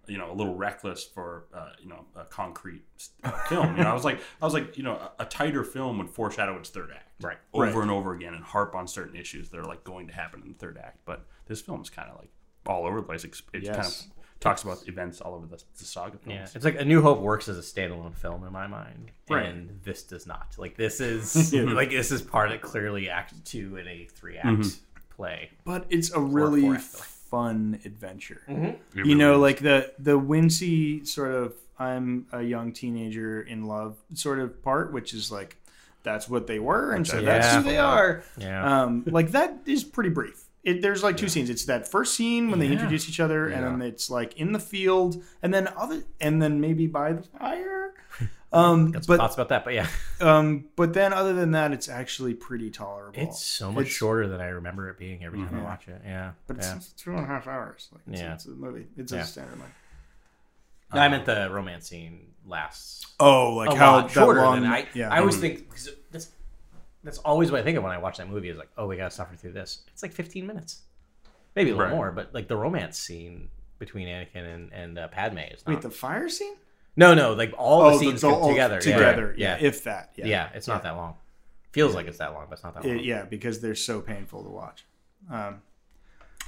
Speaker 3: you know a little reckless for uh, you know a concrete uh, film. You know, I was like I was like you know a, a tighter film would foreshadow its third act
Speaker 4: Right.
Speaker 3: over
Speaker 2: Right.
Speaker 3: and over again and harp on certain issues that are like going to happen in the third act. But this film is kind of like all over the place. It kind
Speaker 2: Yes.
Speaker 3: of talks about events all over the, the saga
Speaker 4: yeah it's like a new hope works as a standalone film in my mind
Speaker 2: Right.
Speaker 4: and this does not like this is <laughs> like this is part of clearly act two in a three act play
Speaker 2: but it's a really
Speaker 4: act,
Speaker 2: fun adventure.
Speaker 3: It
Speaker 2: You
Speaker 3: really
Speaker 2: know,
Speaker 3: is.
Speaker 2: like the the Wincy sort of I'm a young teenager in love sort of part, which is like that's what they were, and so
Speaker 3: I
Speaker 2: that's who they are.
Speaker 4: yeah
Speaker 2: Um, like that is pretty brief. It, there's like two scenes. It's that first scene when they introduce each other, and then it's like in the field, and then other, and then maybe by the fire. <laughs> Um,
Speaker 4: got some
Speaker 2: but
Speaker 4: thoughts about that but yeah <laughs>
Speaker 2: um, but then other than that, it's actually pretty tolerable.
Speaker 4: it's so much
Speaker 2: It's-
Speaker 4: shorter than i remember it being every time i
Speaker 2: Mhm.
Speaker 4: watch it yeah
Speaker 2: but it's,
Speaker 4: yeah.
Speaker 2: it's two and a half hours. Like, it's,
Speaker 4: Yeah.
Speaker 2: it's a movie. It's
Speaker 4: Yeah.
Speaker 2: a standard movie.
Speaker 4: No, I meant the romance scene lasts
Speaker 2: Oh, like
Speaker 4: a
Speaker 2: how
Speaker 4: lot shorter
Speaker 2: long?
Speaker 4: than I.
Speaker 2: yeah,
Speaker 4: I always think because that's that's always what I think of when I watch that movie is like, oh, we gotta suffer through this. It's like 15 minutes. maybe a little
Speaker 3: Right.
Speaker 4: more, but like the romance scene between Anakin and and uh, Padme is not.
Speaker 2: Wait, the fire scene?
Speaker 4: no, no, like all
Speaker 2: Oh,
Speaker 4: the scenes
Speaker 2: the-
Speaker 4: come
Speaker 2: oh,
Speaker 4: together. yeah.
Speaker 2: Together,
Speaker 4: yeah,
Speaker 2: yeah. If that,
Speaker 4: yeah,
Speaker 2: yeah.
Speaker 4: It's not that long. Feels like it's that long, but it's not that long.
Speaker 2: It- yeah, because they're so painful to watch. Um,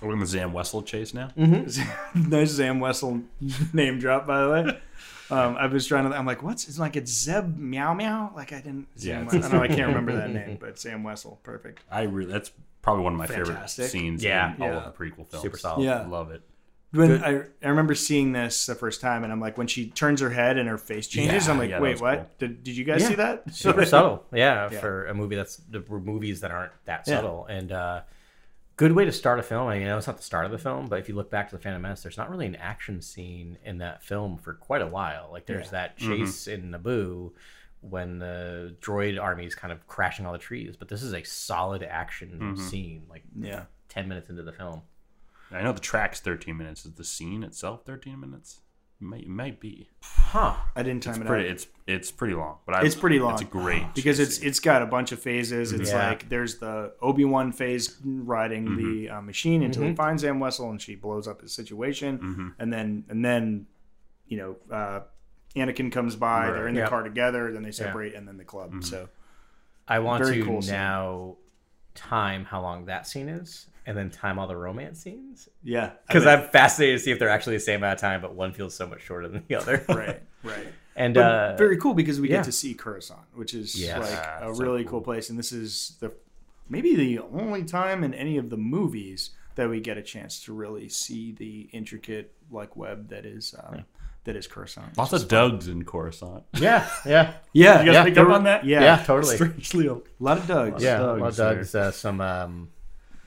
Speaker 3: We're in the Zam Wesell chase now. <laughs>
Speaker 2: nice Zam Wesell <laughs> name drop, by the way. <laughs> Um, I was trying to. I'm like, what's? It's like it's Zeb Meow Meow. Like I didn't. Sam
Speaker 3: Yeah.
Speaker 2: Wesell. I know I can't <laughs> remember that name, but Sam Wesell, perfect.
Speaker 3: I really that's probably one of my
Speaker 2: Fantastic.
Speaker 3: favorite scenes
Speaker 4: Yeah.
Speaker 3: in all of the prequel films.
Speaker 4: Super solid.
Speaker 2: Yeah.
Speaker 3: love it.
Speaker 2: When I, I remember seeing this the first time, and I'm like, when she turns her head and her face changes,
Speaker 3: Yeah,
Speaker 2: I'm like,
Speaker 3: yeah,
Speaker 2: wait, what?
Speaker 3: cool.
Speaker 2: Did, did you guys see that?
Speaker 4: super subtle <laughs> yeah,
Speaker 2: Yeah.
Speaker 4: for a movie that's the movies that aren't that
Speaker 2: Yeah.
Speaker 4: subtle and uh good way to start a film i know it's not the start of the film but if you look back to the phantom menace there's not really an action scene in that film for quite a while like there's
Speaker 2: Yeah.
Speaker 4: that
Speaker 3: Mm-hmm.
Speaker 4: chase in naboo when the droid army is kind of crashing all the trees but this is a solid action
Speaker 3: Mm-hmm.
Speaker 4: scene like
Speaker 2: Yeah.
Speaker 4: 10 minutes into the film
Speaker 3: I know the track's 13 minutes. Is the scene itself 13 minutes? It might, might be.
Speaker 4: huh
Speaker 2: I didn't time
Speaker 3: It's
Speaker 2: it
Speaker 3: pretty.
Speaker 2: out.
Speaker 3: It's it's pretty long, but I,
Speaker 2: It's pretty long.
Speaker 3: It's a great <gasps>
Speaker 2: because it's it's got a bunch of phases. It's
Speaker 4: Yeah.
Speaker 2: like there's the Obi Wan phase riding the uh, machine until
Speaker 4: Mm-hmm.
Speaker 2: he finds Sam Wesell and she blows up his situation,
Speaker 3: Mm-hmm.
Speaker 2: and then and then you know uh, Anakin comes by. They're in the
Speaker 4: Yep.
Speaker 2: car together. Then they separate, and then the club.
Speaker 3: Mm-hmm.
Speaker 2: So
Speaker 4: i want
Speaker 2: Very
Speaker 4: to
Speaker 2: cool scene.
Speaker 4: Time how long that scene is and then time all the romance scenes
Speaker 2: yeah,
Speaker 4: because
Speaker 2: I
Speaker 4: i'm fascinated to see if they're actually the same amount of time but one feels so much shorter than the other <laughs>
Speaker 2: right, <laughs> right.
Speaker 4: and uh
Speaker 2: very cool because we
Speaker 4: yeah.
Speaker 2: get to see Coruscant, which is
Speaker 4: Yes.
Speaker 2: like a really
Speaker 3: cool.
Speaker 2: cool place. And this is the maybe the only time in any of the movies that we get a chance to really see the intricate like web that is um, that is Coruscant.
Speaker 3: lots of Dugs in Coruscant. <laughs>
Speaker 4: yeah yeah
Speaker 2: Yeah,
Speaker 3: You guys
Speaker 2: yeah,
Speaker 3: pick
Speaker 2: there
Speaker 3: up on that?
Speaker 2: Yeah,
Speaker 4: yeah totally
Speaker 3: Strangely,
Speaker 2: a lot of Dugs.
Speaker 4: Yeah,
Speaker 3: Dug's
Speaker 4: well,
Speaker 3: there.
Speaker 4: Dug's uh, some. Um,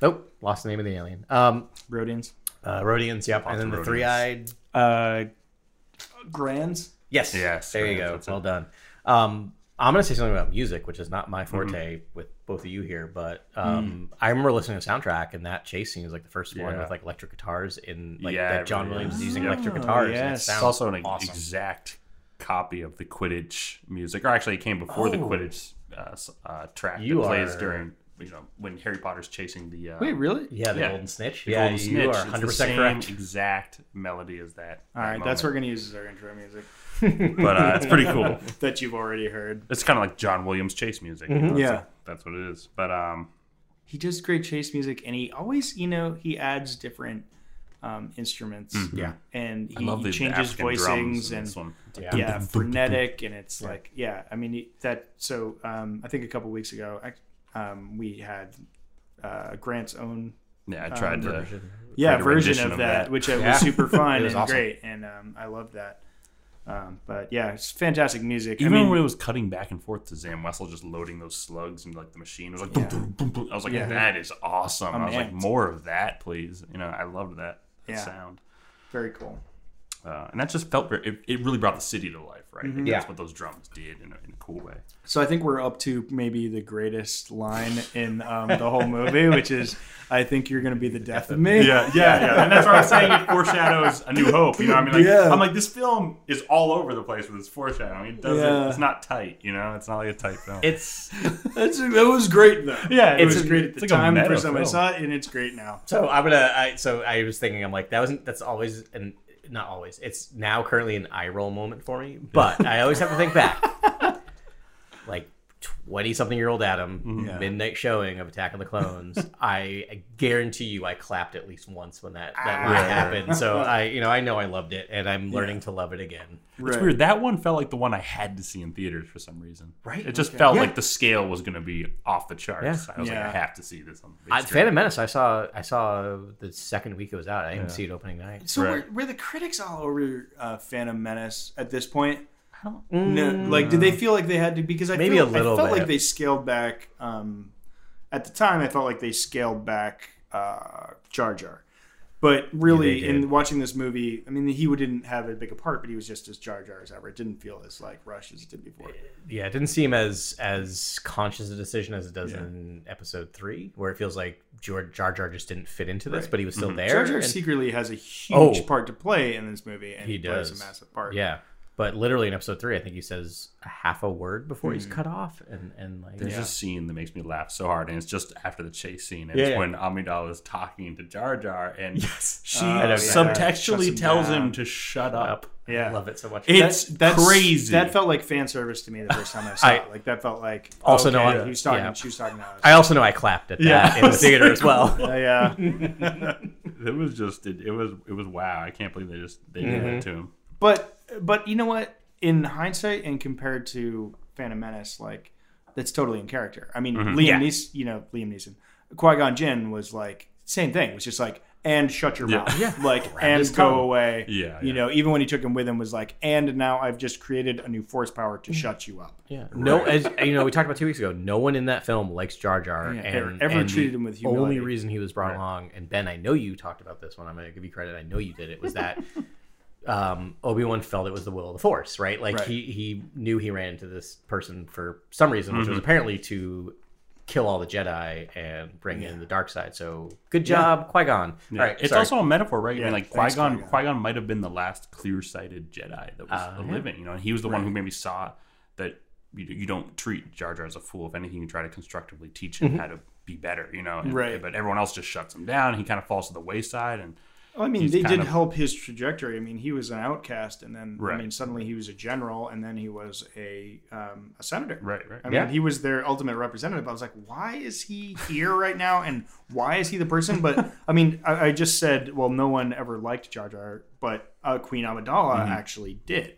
Speaker 4: nope, lost the name of the alien. Um,
Speaker 2: Rodians.
Speaker 4: uh, Rodians, yep,
Speaker 3: Lots
Speaker 4: and then the
Speaker 3: Rodians.
Speaker 4: three-eyed.
Speaker 2: Uh, Grans.
Speaker 4: Yes,
Speaker 3: Yes,
Speaker 4: there you go.
Speaker 3: that's
Speaker 4: Well
Speaker 3: it.
Speaker 4: done. Um, I'm gonna say something about music, which is not my forte
Speaker 3: Mm-hmm.
Speaker 4: with both of you here, but um, I remember listening to the soundtrack, and that chase scene is like the first one with like electric guitars in like
Speaker 3: Yeah,
Speaker 4: that John
Speaker 3: really
Speaker 4: Williams
Speaker 3: is.
Speaker 4: is using
Speaker 3: Yeah.
Speaker 4: electric
Speaker 2: Oh,
Speaker 4: guitars. and it
Speaker 2: yes.
Speaker 3: It's also an
Speaker 4: awesome.
Speaker 3: exact copy of the Quidditch music, or actually, it came before the
Speaker 4: Oh.
Speaker 3: Quidditch uh, uh, track
Speaker 4: You
Speaker 3: that plays
Speaker 4: are-
Speaker 3: during you know when Harry Potter's chasing the uh,
Speaker 2: Wait, really?
Speaker 4: Yeah, the
Speaker 3: Yeah.
Speaker 4: Golden Snitch.
Speaker 3: the
Speaker 4: yeah,
Speaker 3: Golden
Speaker 4: you
Speaker 3: Snitch.
Speaker 4: are
Speaker 3: It's
Speaker 4: 100
Speaker 3: the
Speaker 4: percent
Speaker 3: same
Speaker 4: correct.
Speaker 3: exact melody as that.
Speaker 2: All right, that that's what we're gonna use as our intro music
Speaker 3: but uh, it's pretty cool. <laughs>
Speaker 2: that you've already heard.
Speaker 3: It's kind of like John Williams chase music. you know,
Speaker 2: Mm-hmm.
Speaker 3: it's
Speaker 2: Yeah.
Speaker 3: like- that's what it is. But um,
Speaker 2: He does great chase music, and he always, you know, he adds different um, instruments.
Speaker 4: Yeah.
Speaker 2: and
Speaker 3: Mm-hmm. I
Speaker 2: he,
Speaker 3: love
Speaker 2: he
Speaker 3: the
Speaker 2: changes
Speaker 3: African
Speaker 2: voicings and
Speaker 3: this one.
Speaker 4: Yeah.
Speaker 2: yeah, frenetic, and it's like yeah. I mean that. So um, I think a couple weeks ago, I, um, we had uh, Grant's own
Speaker 3: Yeah, I tried
Speaker 2: Um,
Speaker 3: to.
Speaker 4: version.
Speaker 2: yeah version of
Speaker 3: of
Speaker 2: that,
Speaker 3: that.
Speaker 2: which uh,
Speaker 4: Yeah.
Speaker 2: was super <laughs> fun
Speaker 4: was
Speaker 2: and
Speaker 4: awesome.
Speaker 2: great, and um, I love that. Um, but yeah, it's fantastic music.
Speaker 3: Even
Speaker 2: I mean,
Speaker 3: when it was cutting back and forth to Zam Wesell just loading those slugs and like the machine was like
Speaker 2: Yeah.
Speaker 3: boom, boom, boom. I was like,
Speaker 2: Yeah.
Speaker 3: that is awesome.
Speaker 2: I'm
Speaker 3: I was like, more of that, please. You know, I loved that, that
Speaker 2: Yeah.
Speaker 3: sound.
Speaker 2: very cool.
Speaker 3: Uh, and that just felt very, it, it really brought the city to life, right?
Speaker 2: Mm-hmm.
Speaker 3: And
Speaker 4: Yeah.
Speaker 3: That's what those drums did in a, in a cool way.
Speaker 2: So I think we're up to maybe the greatest line in um, the whole movie, which is, "I think you're going to be the death of me."
Speaker 3: Yeah, yeah, yeah. And that's what I'm saying. It foreshadows A New Hope. You know, what I mean, like,
Speaker 2: Yeah.
Speaker 3: I'm like, this film is all over the place with its foreshadowing. It doesn't.
Speaker 2: Yeah.
Speaker 3: It's not tight. You know, it's not like a tight film.
Speaker 4: It's <laughs>
Speaker 2: That's, that was great though.
Speaker 3: Yeah, it
Speaker 2: it
Speaker 3: was-
Speaker 2: was great at
Speaker 3: it's
Speaker 2: the
Speaker 3: like
Speaker 2: time. The
Speaker 3: meta
Speaker 2: first time I saw it, and it's great now.
Speaker 4: So I'm gonna. I, so I was thinking, I'm like, that wasn't. That's always and not always. It's now currently an eye roll moment for me. But <laughs> I always have to think back, <laughs> like twenty something year old Adam,
Speaker 2: Yeah.
Speaker 4: midnight showing of Attack of the Clones. I, <laughs> I guarantee you, I clapped at least once when that that line
Speaker 3: Ah.
Speaker 4: happened. So <laughs> I, you know, I know I loved it, and I'm learning to love it again.
Speaker 3: It's weird. That one felt like the one I had to see in theaters for some reason.
Speaker 4: Right.
Speaker 3: It just felt
Speaker 4: Yeah.
Speaker 3: like the scale was going to be off the charts.
Speaker 4: Yeah.
Speaker 3: I was
Speaker 2: Yeah.
Speaker 3: like, I have to see this on the big
Speaker 4: I,
Speaker 3: screen.
Speaker 4: Phantom Menace, I saw. I saw the second week it was out. I didn't see it opening night.
Speaker 2: So
Speaker 3: Right.
Speaker 2: were, were the critics all over uh, Phantom Menace at this point?
Speaker 4: Mm,
Speaker 2: No, like, did they feel like they had to? Because I
Speaker 4: Maybe
Speaker 2: feel,
Speaker 4: a little
Speaker 2: I felt
Speaker 4: bit.
Speaker 2: like they scaled back. Um, at the time, I felt like they scaled back uh, Jar Jar. But really,
Speaker 4: Yeah,
Speaker 2: in watching this movie, I mean, he didn't have a big a part, but he was just as Jar Jar as ever. It didn't feel as like rushed as it did before.
Speaker 4: yeah, it didn't seem as as conscious a decision as it does
Speaker 2: Yeah.
Speaker 4: in episode three, where it feels like Jar Jar, Jar just didn't fit into this,
Speaker 2: Right.
Speaker 4: but he was still there.
Speaker 2: Jar Jar
Speaker 4: and-
Speaker 2: secretly has a huge
Speaker 4: Oh.
Speaker 2: part to play in this movie, and
Speaker 4: He
Speaker 2: he, plays
Speaker 4: does.
Speaker 2: a massive part.
Speaker 4: yeah, but literally in episode three, I think he says a half a word before he's cut off, and and like
Speaker 3: There's
Speaker 4: yeah.
Speaker 3: a scene that makes me laugh so hard, and it's just after the chase scene. And
Speaker 4: Yeah,
Speaker 3: it's
Speaker 4: yeah.
Speaker 3: when Amidala is talking to Jar Jar, and yes,
Speaker 2: she yeah.
Speaker 3: subtextually
Speaker 2: him
Speaker 3: tells
Speaker 2: down.
Speaker 3: him to shut up.
Speaker 4: up.
Speaker 2: Yeah.
Speaker 4: I love it so much.
Speaker 3: It's
Speaker 2: That's
Speaker 3: crazy.
Speaker 2: That felt like fan service to me the first time I saw
Speaker 4: I-
Speaker 2: it. Like that felt like
Speaker 4: Also
Speaker 2: okay,
Speaker 4: know I-
Speaker 2: he was talking.
Speaker 4: yeah.
Speaker 2: She was talking to us.
Speaker 4: I also know I clapped at that
Speaker 3: Yeah.
Speaker 4: in the theater as well.
Speaker 2: Uh, <laughs> yeah, <laughs>
Speaker 3: It was just it, it was it was wow. I can't believe they just they did
Speaker 4: Mm-hmm.
Speaker 3: that to him.
Speaker 2: but but you know what? In hindsight, and compared to Phantom Menace, like that's totally in character. I mean, mm-hmm. Liam
Speaker 4: Yeah.
Speaker 2: Neeson, you know, Liam Neeson, Qui Gon Jinn was like same thing. It was just like and shut your
Speaker 3: Yeah.
Speaker 2: mouth,
Speaker 4: Yeah. <laughs>
Speaker 2: like and go
Speaker 4: tongue.
Speaker 2: away.
Speaker 3: Yeah,
Speaker 2: you
Speaker 3: yeah.
Speaker 2: know, even when he took him with him, was like, and now I've just created a new force power to mm-hmm. shut you up.
Speaker 4: Yeah. No, as you know, we talked about two weeks ago. No one in that film likes Jar Jar,
Speaker 2: Yeah,
Speaker 4: and
Speaker 2: ever
Speaker 4: and
Speaker 2: treated him with
Speaker 4: Only reason he was brought along, and Ben, I know you talked about this one. I'm going to give you credit. I know you did it. Was that <laughs> um, Obi Wan felt it was the will of the Force, right? Like
Speaker 2: Right.
Speaker 4: he he knew he ran into this person for some reason, which was
Speaker 2: Mm-hmm.
Speaker 4: apparently to kill all the Jedi and bring in the dark side. So good job, Qui Gon.
Speaker 3: Yeah.
Speaker 4: All right,
Speaker 3: it's
Speaker 4: sorry.
Speaker 3: also a metaphor, right? I mean, like Qui Gon,
Speaker 2: Qui-Gon.
Speaker 3: Might have been the last clear-sighted Jedi that was
Speaker 4: Uh, yeah.
Speaker 3: living. You know, and he was the one who maybe saw that you, you don't treat Jar Jar as a fool. If anything, you try to constructively teach him how to be better. You know, and-
Speaker 2: Right.
Speaker 3: But everyone else just shuts him down. He kind of falls to the wayside, and
Speaker 2: Well, I mean, they did
Speaker 3: of-
Speaker 2: help his trajectory. I mean, he was an outcast, and then I mean, suddenly he was a general, and then he was a um, a senator.
Speaker 3: right, right.
Speaker 2: I mean, he was their ultimate representative. I was like, why is he here right now, and why is he the person? But <laughs> I mean, I, I just said, well, no one ever liked Jar Jar, but uh, Queen Amidala
Speaker 3: Mm-hmm.
Speaker 2: actually did,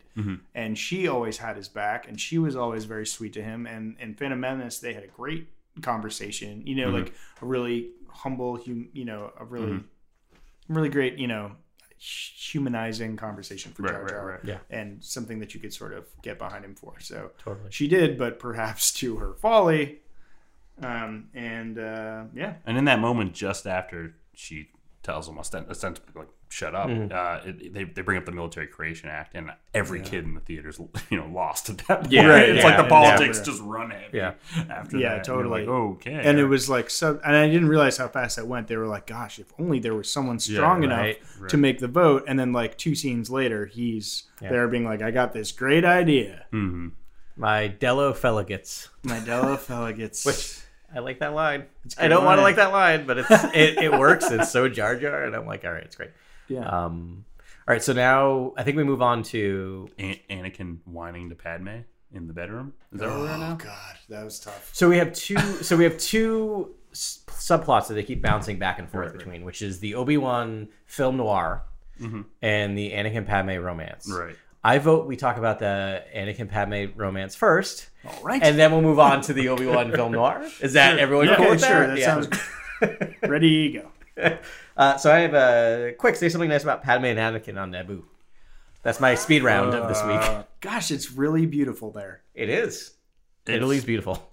Speaker 2: and she always had his back, and she was always very sweet to him. And in Phantom Menace, they had a great conversation. You know,
Speaker 3: Mm-hmm.
Speaker 2: like a really humble, hum, you know, a really, really great, you know. Humanizing conversation for
Speaker 3: Right,
Speaker 2: Jar Jar,
Speaker 3: right.
Speaker 4: Yeah.
Speaker 2: and something that you could sort of get behind him for. So
Speaker 4: Totally.
Speaker 2: she did, but perhaps to her folly. Um, and uh, yeah,
Speaker 3: And in that moment, just after she tells him ostent- ostensibly like shut up, uh, it, they they bring up the Military Creation Act, and every kid in the theater's <laughs> you know lost at that point.
Speaker 4: Yeah,
Speaker 3: Right? It's like the politics
Speaker 2: yeah.
Speaker 3: just run heavy.
Speaker 4: Yeah.
Speaker 3: After
Speaker 2: Yeah,
Speaker 3: that, And
Speaker 2: totally.
Speaker 3: like, okay.
Speaker 2: and it was like so, and I didn't realize how fast that went. They were like, "Gosh, if only there was someone strong enough
Speaker 4: right,
Speaker 2: to make the vote." And then, like two scenes later, he's there being like, "I got this great idea."
Speaker 3: hmm
Speaker 4: My Dello Feligits.
Speaker 2: My Della fella <laughs>
Speaker 4: Which I like that line. I don't want to like that line, but it's it, it works. It's so Jar Jar, and I'm like, all right, it's great.
Speaker 2: Yeah.
Speaker 4: Um, all right, so now I think we move on to.
Speaker 3: An- Anakin whining to Padme in the bedroom. Is that where we're at
Speaker 2: oh
Speaker 3: now?
Speaker 2: god, that was tough.
Speaker 4: So we have two. So we have two s- subplots that they keep bouncing back and forth
Speaker 3: Right, right.
Speaker 4: between, which is the Obi Wan film noir and the Anakin Padme romance.
Speaker 3: Right.
Speaker 4: I vote we talk about the Anakin Padme romance first,
Speaker 2: All right,
Speaker 4: and then we'll move on to the Obi Wan film noir. Is that everyone
Speaker 2: yeah,
Speaker 4: cool
Speaker 2: okay,
Speaker 4: with
Speaker 2: sure.
Speaker 4: that?
Speaker 2: That
Speaker 4: Yeah.
Speaker 2: sounds <laughs> ready. Go. <laughs>
Speaker 4: Uh, so I have a quick say something nice about Padme and Anakin on Naboo. That's my speed round of this week.
Speaker 2: Uh, gosh, it's really beautiful there.
Speaker 4: It is. Italy's beautiful.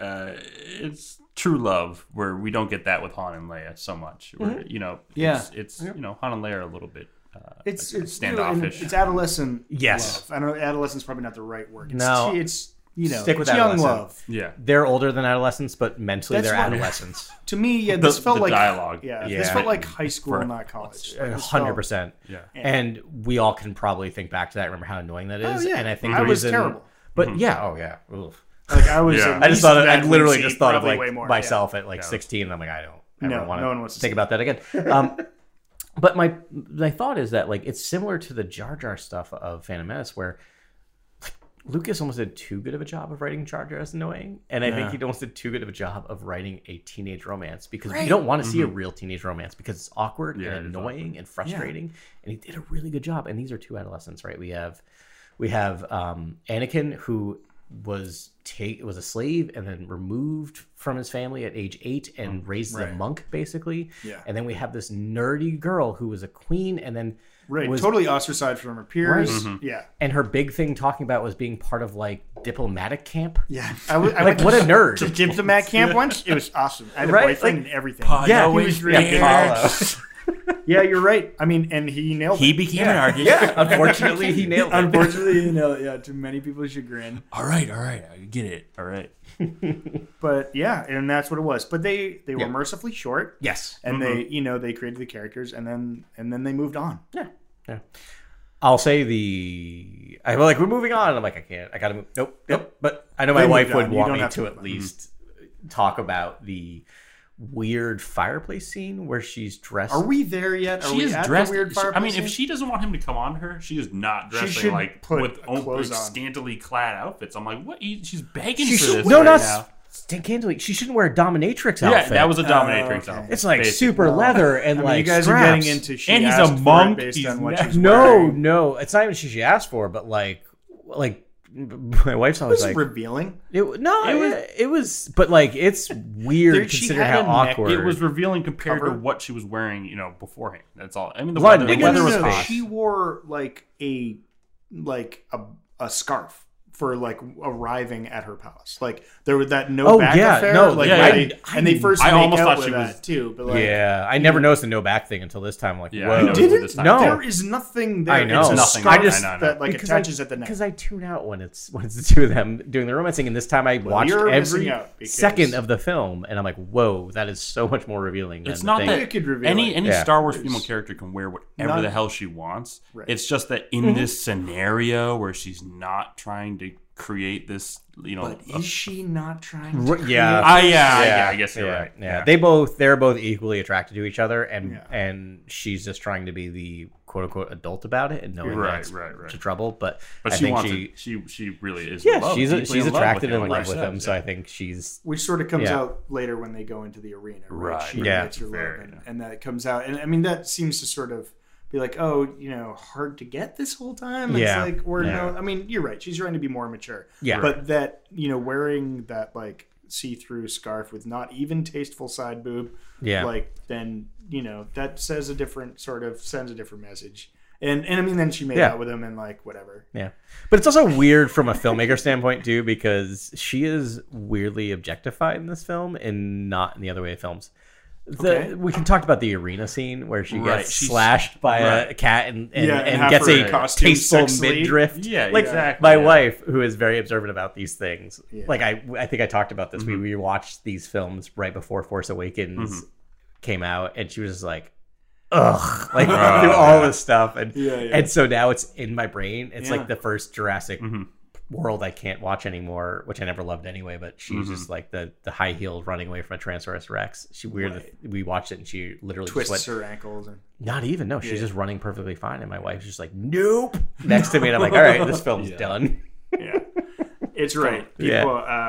Speaker 3: Uh, it's true love where we don't get that with Han and Leia so much. Where, You know,
Speaker 2: Yeah.
Speaker 3: it's, it's you know Han and Leia are a little bit uh,
Speaker 2: It's it's you know, and
Speaker 3: standoffish.
Speaker 2: It's adolescent.
Speaker 4: Yes.
Speaker 2: love. I don't know. Adolescent's probably not the right word. It's,
Speaker 4: No.
Speaker 2: it's you know,
Speaker 4: Stick with
Speaker 2: it's young love.
Speaker 3: yeah.
Speaker 4: They're older than adolescents, but mentally
Speaker 2: That's
Speaker 4: they're
Speaker 2: what-
Speaker 4: adolescents. <laughs>
Speaker 2: To me, yeah, this
Speaker 3: The-
Speaker 2: felt
Speaker 3: the
Speaker 2: like
Speaker 3: dialogue.
Speaker 2: Yeah,
Speaker 4: Yeah.
Speaker 2: this felt like high school,
Speaker 3: For-
Speaker 2: not college.
Speaker 4: A
Speaker 2: This
Speaker 4: Hundred percent.
Speaker 3: Yeah.
Speaker 4: And we all can probably think back to that. Remember how annoying that is?
Speaker 2: Oh yeah,
Speaker 4: And I think
Speaker 2: I
Speaker 4: the
Speaker 2: was
Speaker 4: reason,
Speaker 2: terrible.
Speaker 4: But yeah, oh yeah. Oof.
Speaker 2: Like I was.
Speaker 3: Yeah.
Speaker 2: at
Speaker 4: I just
Speaker 2: least
Speaker 4: thought of, I
Speaker 2: that
Speaker 4: literally
Speaker 2: scene,
Speaker 4: just thought of
Speaker 2: probably
Speaker 4: like
Speaker 2: way more,
Speaker 4: myself at like
Speaker 3: Yeah.
Speaker 4: 16. And I'm like, I don't
Speaker 2: No,
Speaker 4: ever want
Speaker 2: no one
Speaker 4: to
Speaker 2: wants to
Speaker 4: think about that again. <laughs> Um, but my my thought is that like it's similar to the Jar Jar stuff of Phantom Menace, where like, Lucas almost did too good of a job of writing Jar Jar as annoying, and I
Speaker 2: Yeah.
Speaker 4: think he almost did too good of a job of writing a teenage romance because you don't want to see a real teenage romance because it's awkward
Speaker 3: Yeah,
Speaker 4: and
Speaker 3: is
Speaker 4: annoying and frustrating, and he did a really good job. And these are two adolescents, right? We have we have um, Anakin who was take was a slave and then removed from his family at age eight and raised as a monk basically.
Speaker 2: Yeah.
Speaker 4: And then we have this nerdy girl who was a queen and then
Speaker 2: Right,
Speaker 4: was
Speaker 2: totally ostracized from her peers.
Speaker 4: Right. Mm-hmm.
Speaker 2: Yeah,
Speaker 4: and her big thing talking about was being part of like diplomatic camp.
Speaker 2: yeah. <laughs> I, w- I
Speaker 4: Like what a nerd.
Speaker 2: to <laughs>
Speaker 4: nerd.
Speaker 2: diplomat camp once. It was awesome. I had a
Speaker 4: Right,
Speaker 2: boyfriend
Speaker 4: like-
Speaker 2: and everything.
Speaker 4: Yeah,
Speaker 2: he
Speaker 4: he
Speaker 2: was
Speaker 4: was
Speaker 2: really
Speaker 4: yeah,
Speaker 2: good.
Speaker 4: Paulo.
Speaker 2: Yeah, you're right. I mean, and he nailed
Speaker 3: He
Speaker 2: it.
Speaker 3: He became an artist.
Speaker 4: yeah, <laughs> unfortunately he nailed it.
Speaker 2: Unfortunately, you know, yeah, to many people's chagrin.
Speaker 3: All right, all right, I get it. All right. <laughs>
Speaker 2: But yeah, and that's what it was. But they they were
Speaker 4: Yeah.
Speaker 2: mercifully short,
Speaker 4: Yes.
Speaker 2: and they mm-hmm. you know they created the characters, and then and then they moved on.
Speaker 4: Yeah. Yeah. I'll say the. I'm like, we're moving on. And I'm like, I can't. I gotta move. Nope. Nope. But I know my
Speaker 2: They
Speaker 4: wife would
Speaker 2: on.
Speaker 4: Want me to
Speaker 2: to
Speaker 4: at
Speaker 2: move on.
Speaker 4: least talk about the weird fireplace scene where she's dressed.
Speaker 2: Are we there yet? Are
Speaker 3: She
Speaker 2: we
Speaker 3: is
Speaker 2: at
Speaker 3: dressed.
Speaker 2: the weird fireplace?
Speaker 3: I mean, if she doesn't want him to come on her, she is not dressing
Speaker 2: should
Speaker 3: like
Speaker 2: put
Speaker 3: with
Speaker 2: a
Speaker 3: o- like,
Speaker 2: on.
Speaker 3: scantily clad outfits. I'm like, what? She's begging
Speaker 4: She
Speaker 3: for
Speaker 4: should,
Speaker 3: this.
Speaker 4: no,
Speaker 3: right
Speaker 4: not
Speaker 3: now.
Speaker 4: Stan Candle. She shouldn't wear a dominatrix outfit.
Speaker 3: Yeah, that was a
Speaker 2: Oh,
Speaker 3: dominatrix
Speaker 2: okay.
Speaker 3: outfit.
Speaker 4: It's like
Speaker 3: basically.
Speaker 4: super leather and
Speaker 2: I mean,
Speaker 4: like
Speaker 2: you guys
Speaker 4: straps.
Speaker 2: are getting into. She
Speaker 3: And he's a
Speaker 2: asked for
Speaker 3: monk.
Speaker 2: based
Speaker 3: He's
Speaker 2: on what
Speaker 3: not-
Speaker 2: she's
Speaker 4: No,
Speaker 2: wearing.
Speaker 4: no, it's not even she, she asked for, but like, like <laughs> my wife's
Speaker 2: It
Speaker 4: always
Speaker 2: was
Speaker 4: like,
Speaker 2: revealing.
Speaker 4: it, no,
Speaker 3: It
Speaker 4: it
Speaker 3: was-
Speaker 4: was, it was, but like, it's weird
Speaker 2: There-
Speaker 4: considering how
Speaker 2: a neck-
Speaker 4: awkward
Speaker 3: It was revealing compared
Speaker 2: Cover.
Speaker 3: to what she was wearing, you know, beforehand. That's all. I mean, the
Speaker 4: Blood,
Speaker 3: weather, the weather was
Speaker 2: no, no.
Speaker 3: hot.
Speaker 2: She wore like a like a, a scarf for like arriving at her palace. Like there was that no
Speaker 4: Oh,
Speaker 2: back
Speaker 4: yeah,
Speaker 2: affair.
Speaker 4: no,
Speaker 2: like
Speaker 3: yeah,
Speaker 2: where
Speaker 3: yeah.
Speaker 2: they- and they first
Speaker 3: I
Speaker 2: make
Speaker 3: almost
Speaker 2: out
Speaker 3: thought
Speaker 2: with
Speaker 3: she was-
Speaker 2: that too. But like,
Speaker 4: yeah, I never noticed the no back thing until this time. Like,
Speaker 3: Yeah, I
Speaker 4: whoa,
Speaker 3: noticed it
Speaker 2: didn't
Speaker 3: this time.
Speaker 4: No.
Speaker 2: there is nothing there.
Speaker 4: I know.
Speaker 2: It's a
Speaker 3: Nothing. I just- I know, I know.
Speaker 2: that like
Speaker 4: Because
Speaker 2: attaches
Speaker 4: I,
Speaker 2: at the neck.
Speaker 4: Because I tune out when it's when it's the two of them doing the romancing, and this time I watched every
Speaker 2: because-
Speaker 4: second of the film, and I'm like, whoa, that is so much more revealing. Than
Speaker 3: It's
Speaker 4: the
Speaker 3: not
Speaker 4: thing.
Speaker 3: that
Speaker 2: You could reveal
Speaker 3: any any
Speaker 4: Yeah.
Speaker 3: Star Wars female character can wear whatever the hell she wants. It's just that in mm-hmm. this scenario where she's not trying to create this, you know,
Speaker 2: but
Speaker 3: a-
Speaker 2: is she not trying? To
Speaker 4: R- yeah.
Speaker 3: Ah, yeah, yeah, I guess you're
Speaker 4: yeah,
Speaker 3: right.
Speaker 4: Yeah. they both they're both equally attracted to each other, and
Speaker 2: Yeah.
Speaker 4: and she's just trying to be the quote unquote adult about it and knowing
Speaker 3: Right,
Speaker 4: that's
Speaker 3: right, right.
Speaker 4: to trouble. But
Speaker 3: but
Speaker 4: I
Speaker 3: she
Speaker 4: think
Speaker 3: wants
Speaker 4: she,
Speaker 3: it. She she really is.
Speaker 4: yeah,
Speaker 3: in love,
Speaker 4: she's
Speaker 3: deeply
Speaker 4: she's
Speaker 3: in love
Speaker 4: attracted
Speaker 3: with him,
Speaker 4: in
Speaker 3: like
Speaker 4: love with
Speaker 3: said,
Speaker 4: him. So. I think she's
Speaker 2: which sort of comes
Speaker 4: Yeah.
Speaker 2: out later when they go into the arena, right?
Speaker 3: Right.
Speaker 2: She
Speaker 4: Yeah.
Speaker 2: her love,
Speaker 3: Fair,
Speaker 2: and,
Speaker 3: yeah.
Speaker 2: and that comes out, and I mean that seems to sort of be like, oh, you know, hard to get this whole time.
Speaker 4: Yeah.
Speaker 2: It's like, or
Speaker 3: Yeah.
Speaker 2: no, I mean, you're right. She's trying to be more mature.
Speaker 4: Yeah.
Speaker 2: but that you know, wearing that like see-through scarf with not even tasteful side boob,
Speaker 4: Yeah.
Speaker 2: like then you know that says a different sort of sends a different message. And and I mean, then she made
Speaker 4: Yeah.
Speaker 2: out with him and like whatever.
Speaker 4: Yeah. But it's also weird from a filmmaker standpoint too, because she is weirdly objectified in this film and not in the other way of films. The,
Speaker 2: Okay.
Speaker 4: We can talk about the arena scene where she
Speaker 3: Right,
Speaker 4: gets
Speaker 3: she's-
Speaker 4: slashed by a cat and, and,
Speaker 2: Yeah, and
Speaker 4: and gets a tasteful
Speaker 2: sexily.
Speaker 4: midriff.
Speaker 3: Yeah,
Speaker 4: like
Speaker 3: exactly,
Speaker 4: my
Speaker 3: yeah.
Speaker 4: wife, who is very observant about these things,
Speaker 2: Yeah.
Speaker 4: like I, I think I talked about this.
Speaker 3: Mm-hmm.
Speaker 4: We watched these films right before Force Awakens came out, and she was just like, ugh, <laughs> like through all this stuff, and
Speaker 2: Yeah, yeah.
Speaker 4: and so now it's in my brain. It's
Speaker 2: Yeah.
Speaker 4: like the first Jurassic
Speaker 3: Mm-hmm.
Speaker 4: World I can't watch anymore, which I never loved anyway. But she's
Speaker 3: Mm-hmm.
Speaker 4: just like the the high heeled running away from a Tyrannosaurus Rex. She weird.
Speaker 2: Right.
Speaker 4: We watched it and she literally
Speaker 2: Twists
Speaker 4: just went.
Speaker 2: her ankles and
Speaker 4: Not even no. She's
Speaker 2: Yeah.
Speaker 4: just running perfectly fine, and my wife's just like nope next to me, and I'm like, <laughs> all right, this film's done.
Speaker 2: yeah. It's right. People,
Speaker 4: Yeah.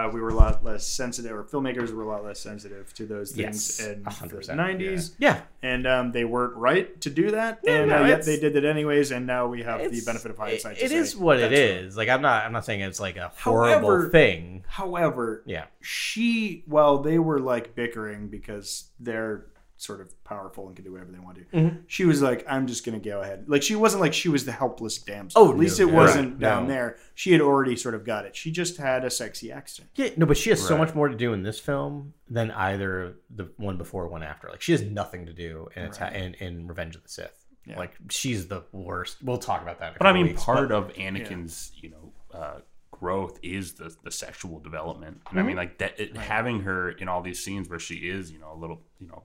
Speaker 2: uh, we were a lot less sensitive, or filmmakers were a lot less sensitive to those things
Speaker 4: Yes,
Speaker 2: in the
Speaker 4: 100%,
Speaker 2: '90s,
Speaker 4: Yeah,
Speaker 2: and um, they weren't right to do that,
Speaker 4: Yeah,
Speaker 2: and
Speaker 4: no,
Speaker 2: uh, yet they did it anyways. And now we have the benefit of hindsight.
Speaker 4: It, it is what it is. "That's. Like I'm not. I'm not saying it's like a horrible
Speaker 2: However-
Speaker 4: thing.
Speaker 2: However,
Speaker 4: Yeah.
Speaker 2: she, well, they were like bickering because they're sort of powerful and can do whatever they want to.
Speaker 4: Mm-hmm.
Speaker 2: She was like, "I'm just gonna go ahead." Like she wasn't like she was the helpless damsel.
Speaker 4: Oh,
Speaker 2: at least
Speaker 4: no,
Speaker 2: it wasn't
Speaker 4: Right,
Speaker 2: down
Speaker 4: no.
Speaker 2: there. She had already sort of got it. She just had a sexy accent.
Speaker 4: Yeah, no, but she has so much more to do in this film than either the one before or one after. Like she has nothing to do in Atta- in, in Revenge of the Sith.
Speaker 2: Yeah.
Speaker 4: Like she's the worst. We'll talk about that. In a
Speaker 3: But I mean,
Speaker 4: weeks,
Speaker 3: part
Speaker 4: but-
Speaker 3: of Anakin's, you know, uh, growth is the the sexual development. And
Speaker 4: Mm-hmm.
Speaker 3: I mean, like that, it, having her in all these scenes where she is, you know, a little, you know,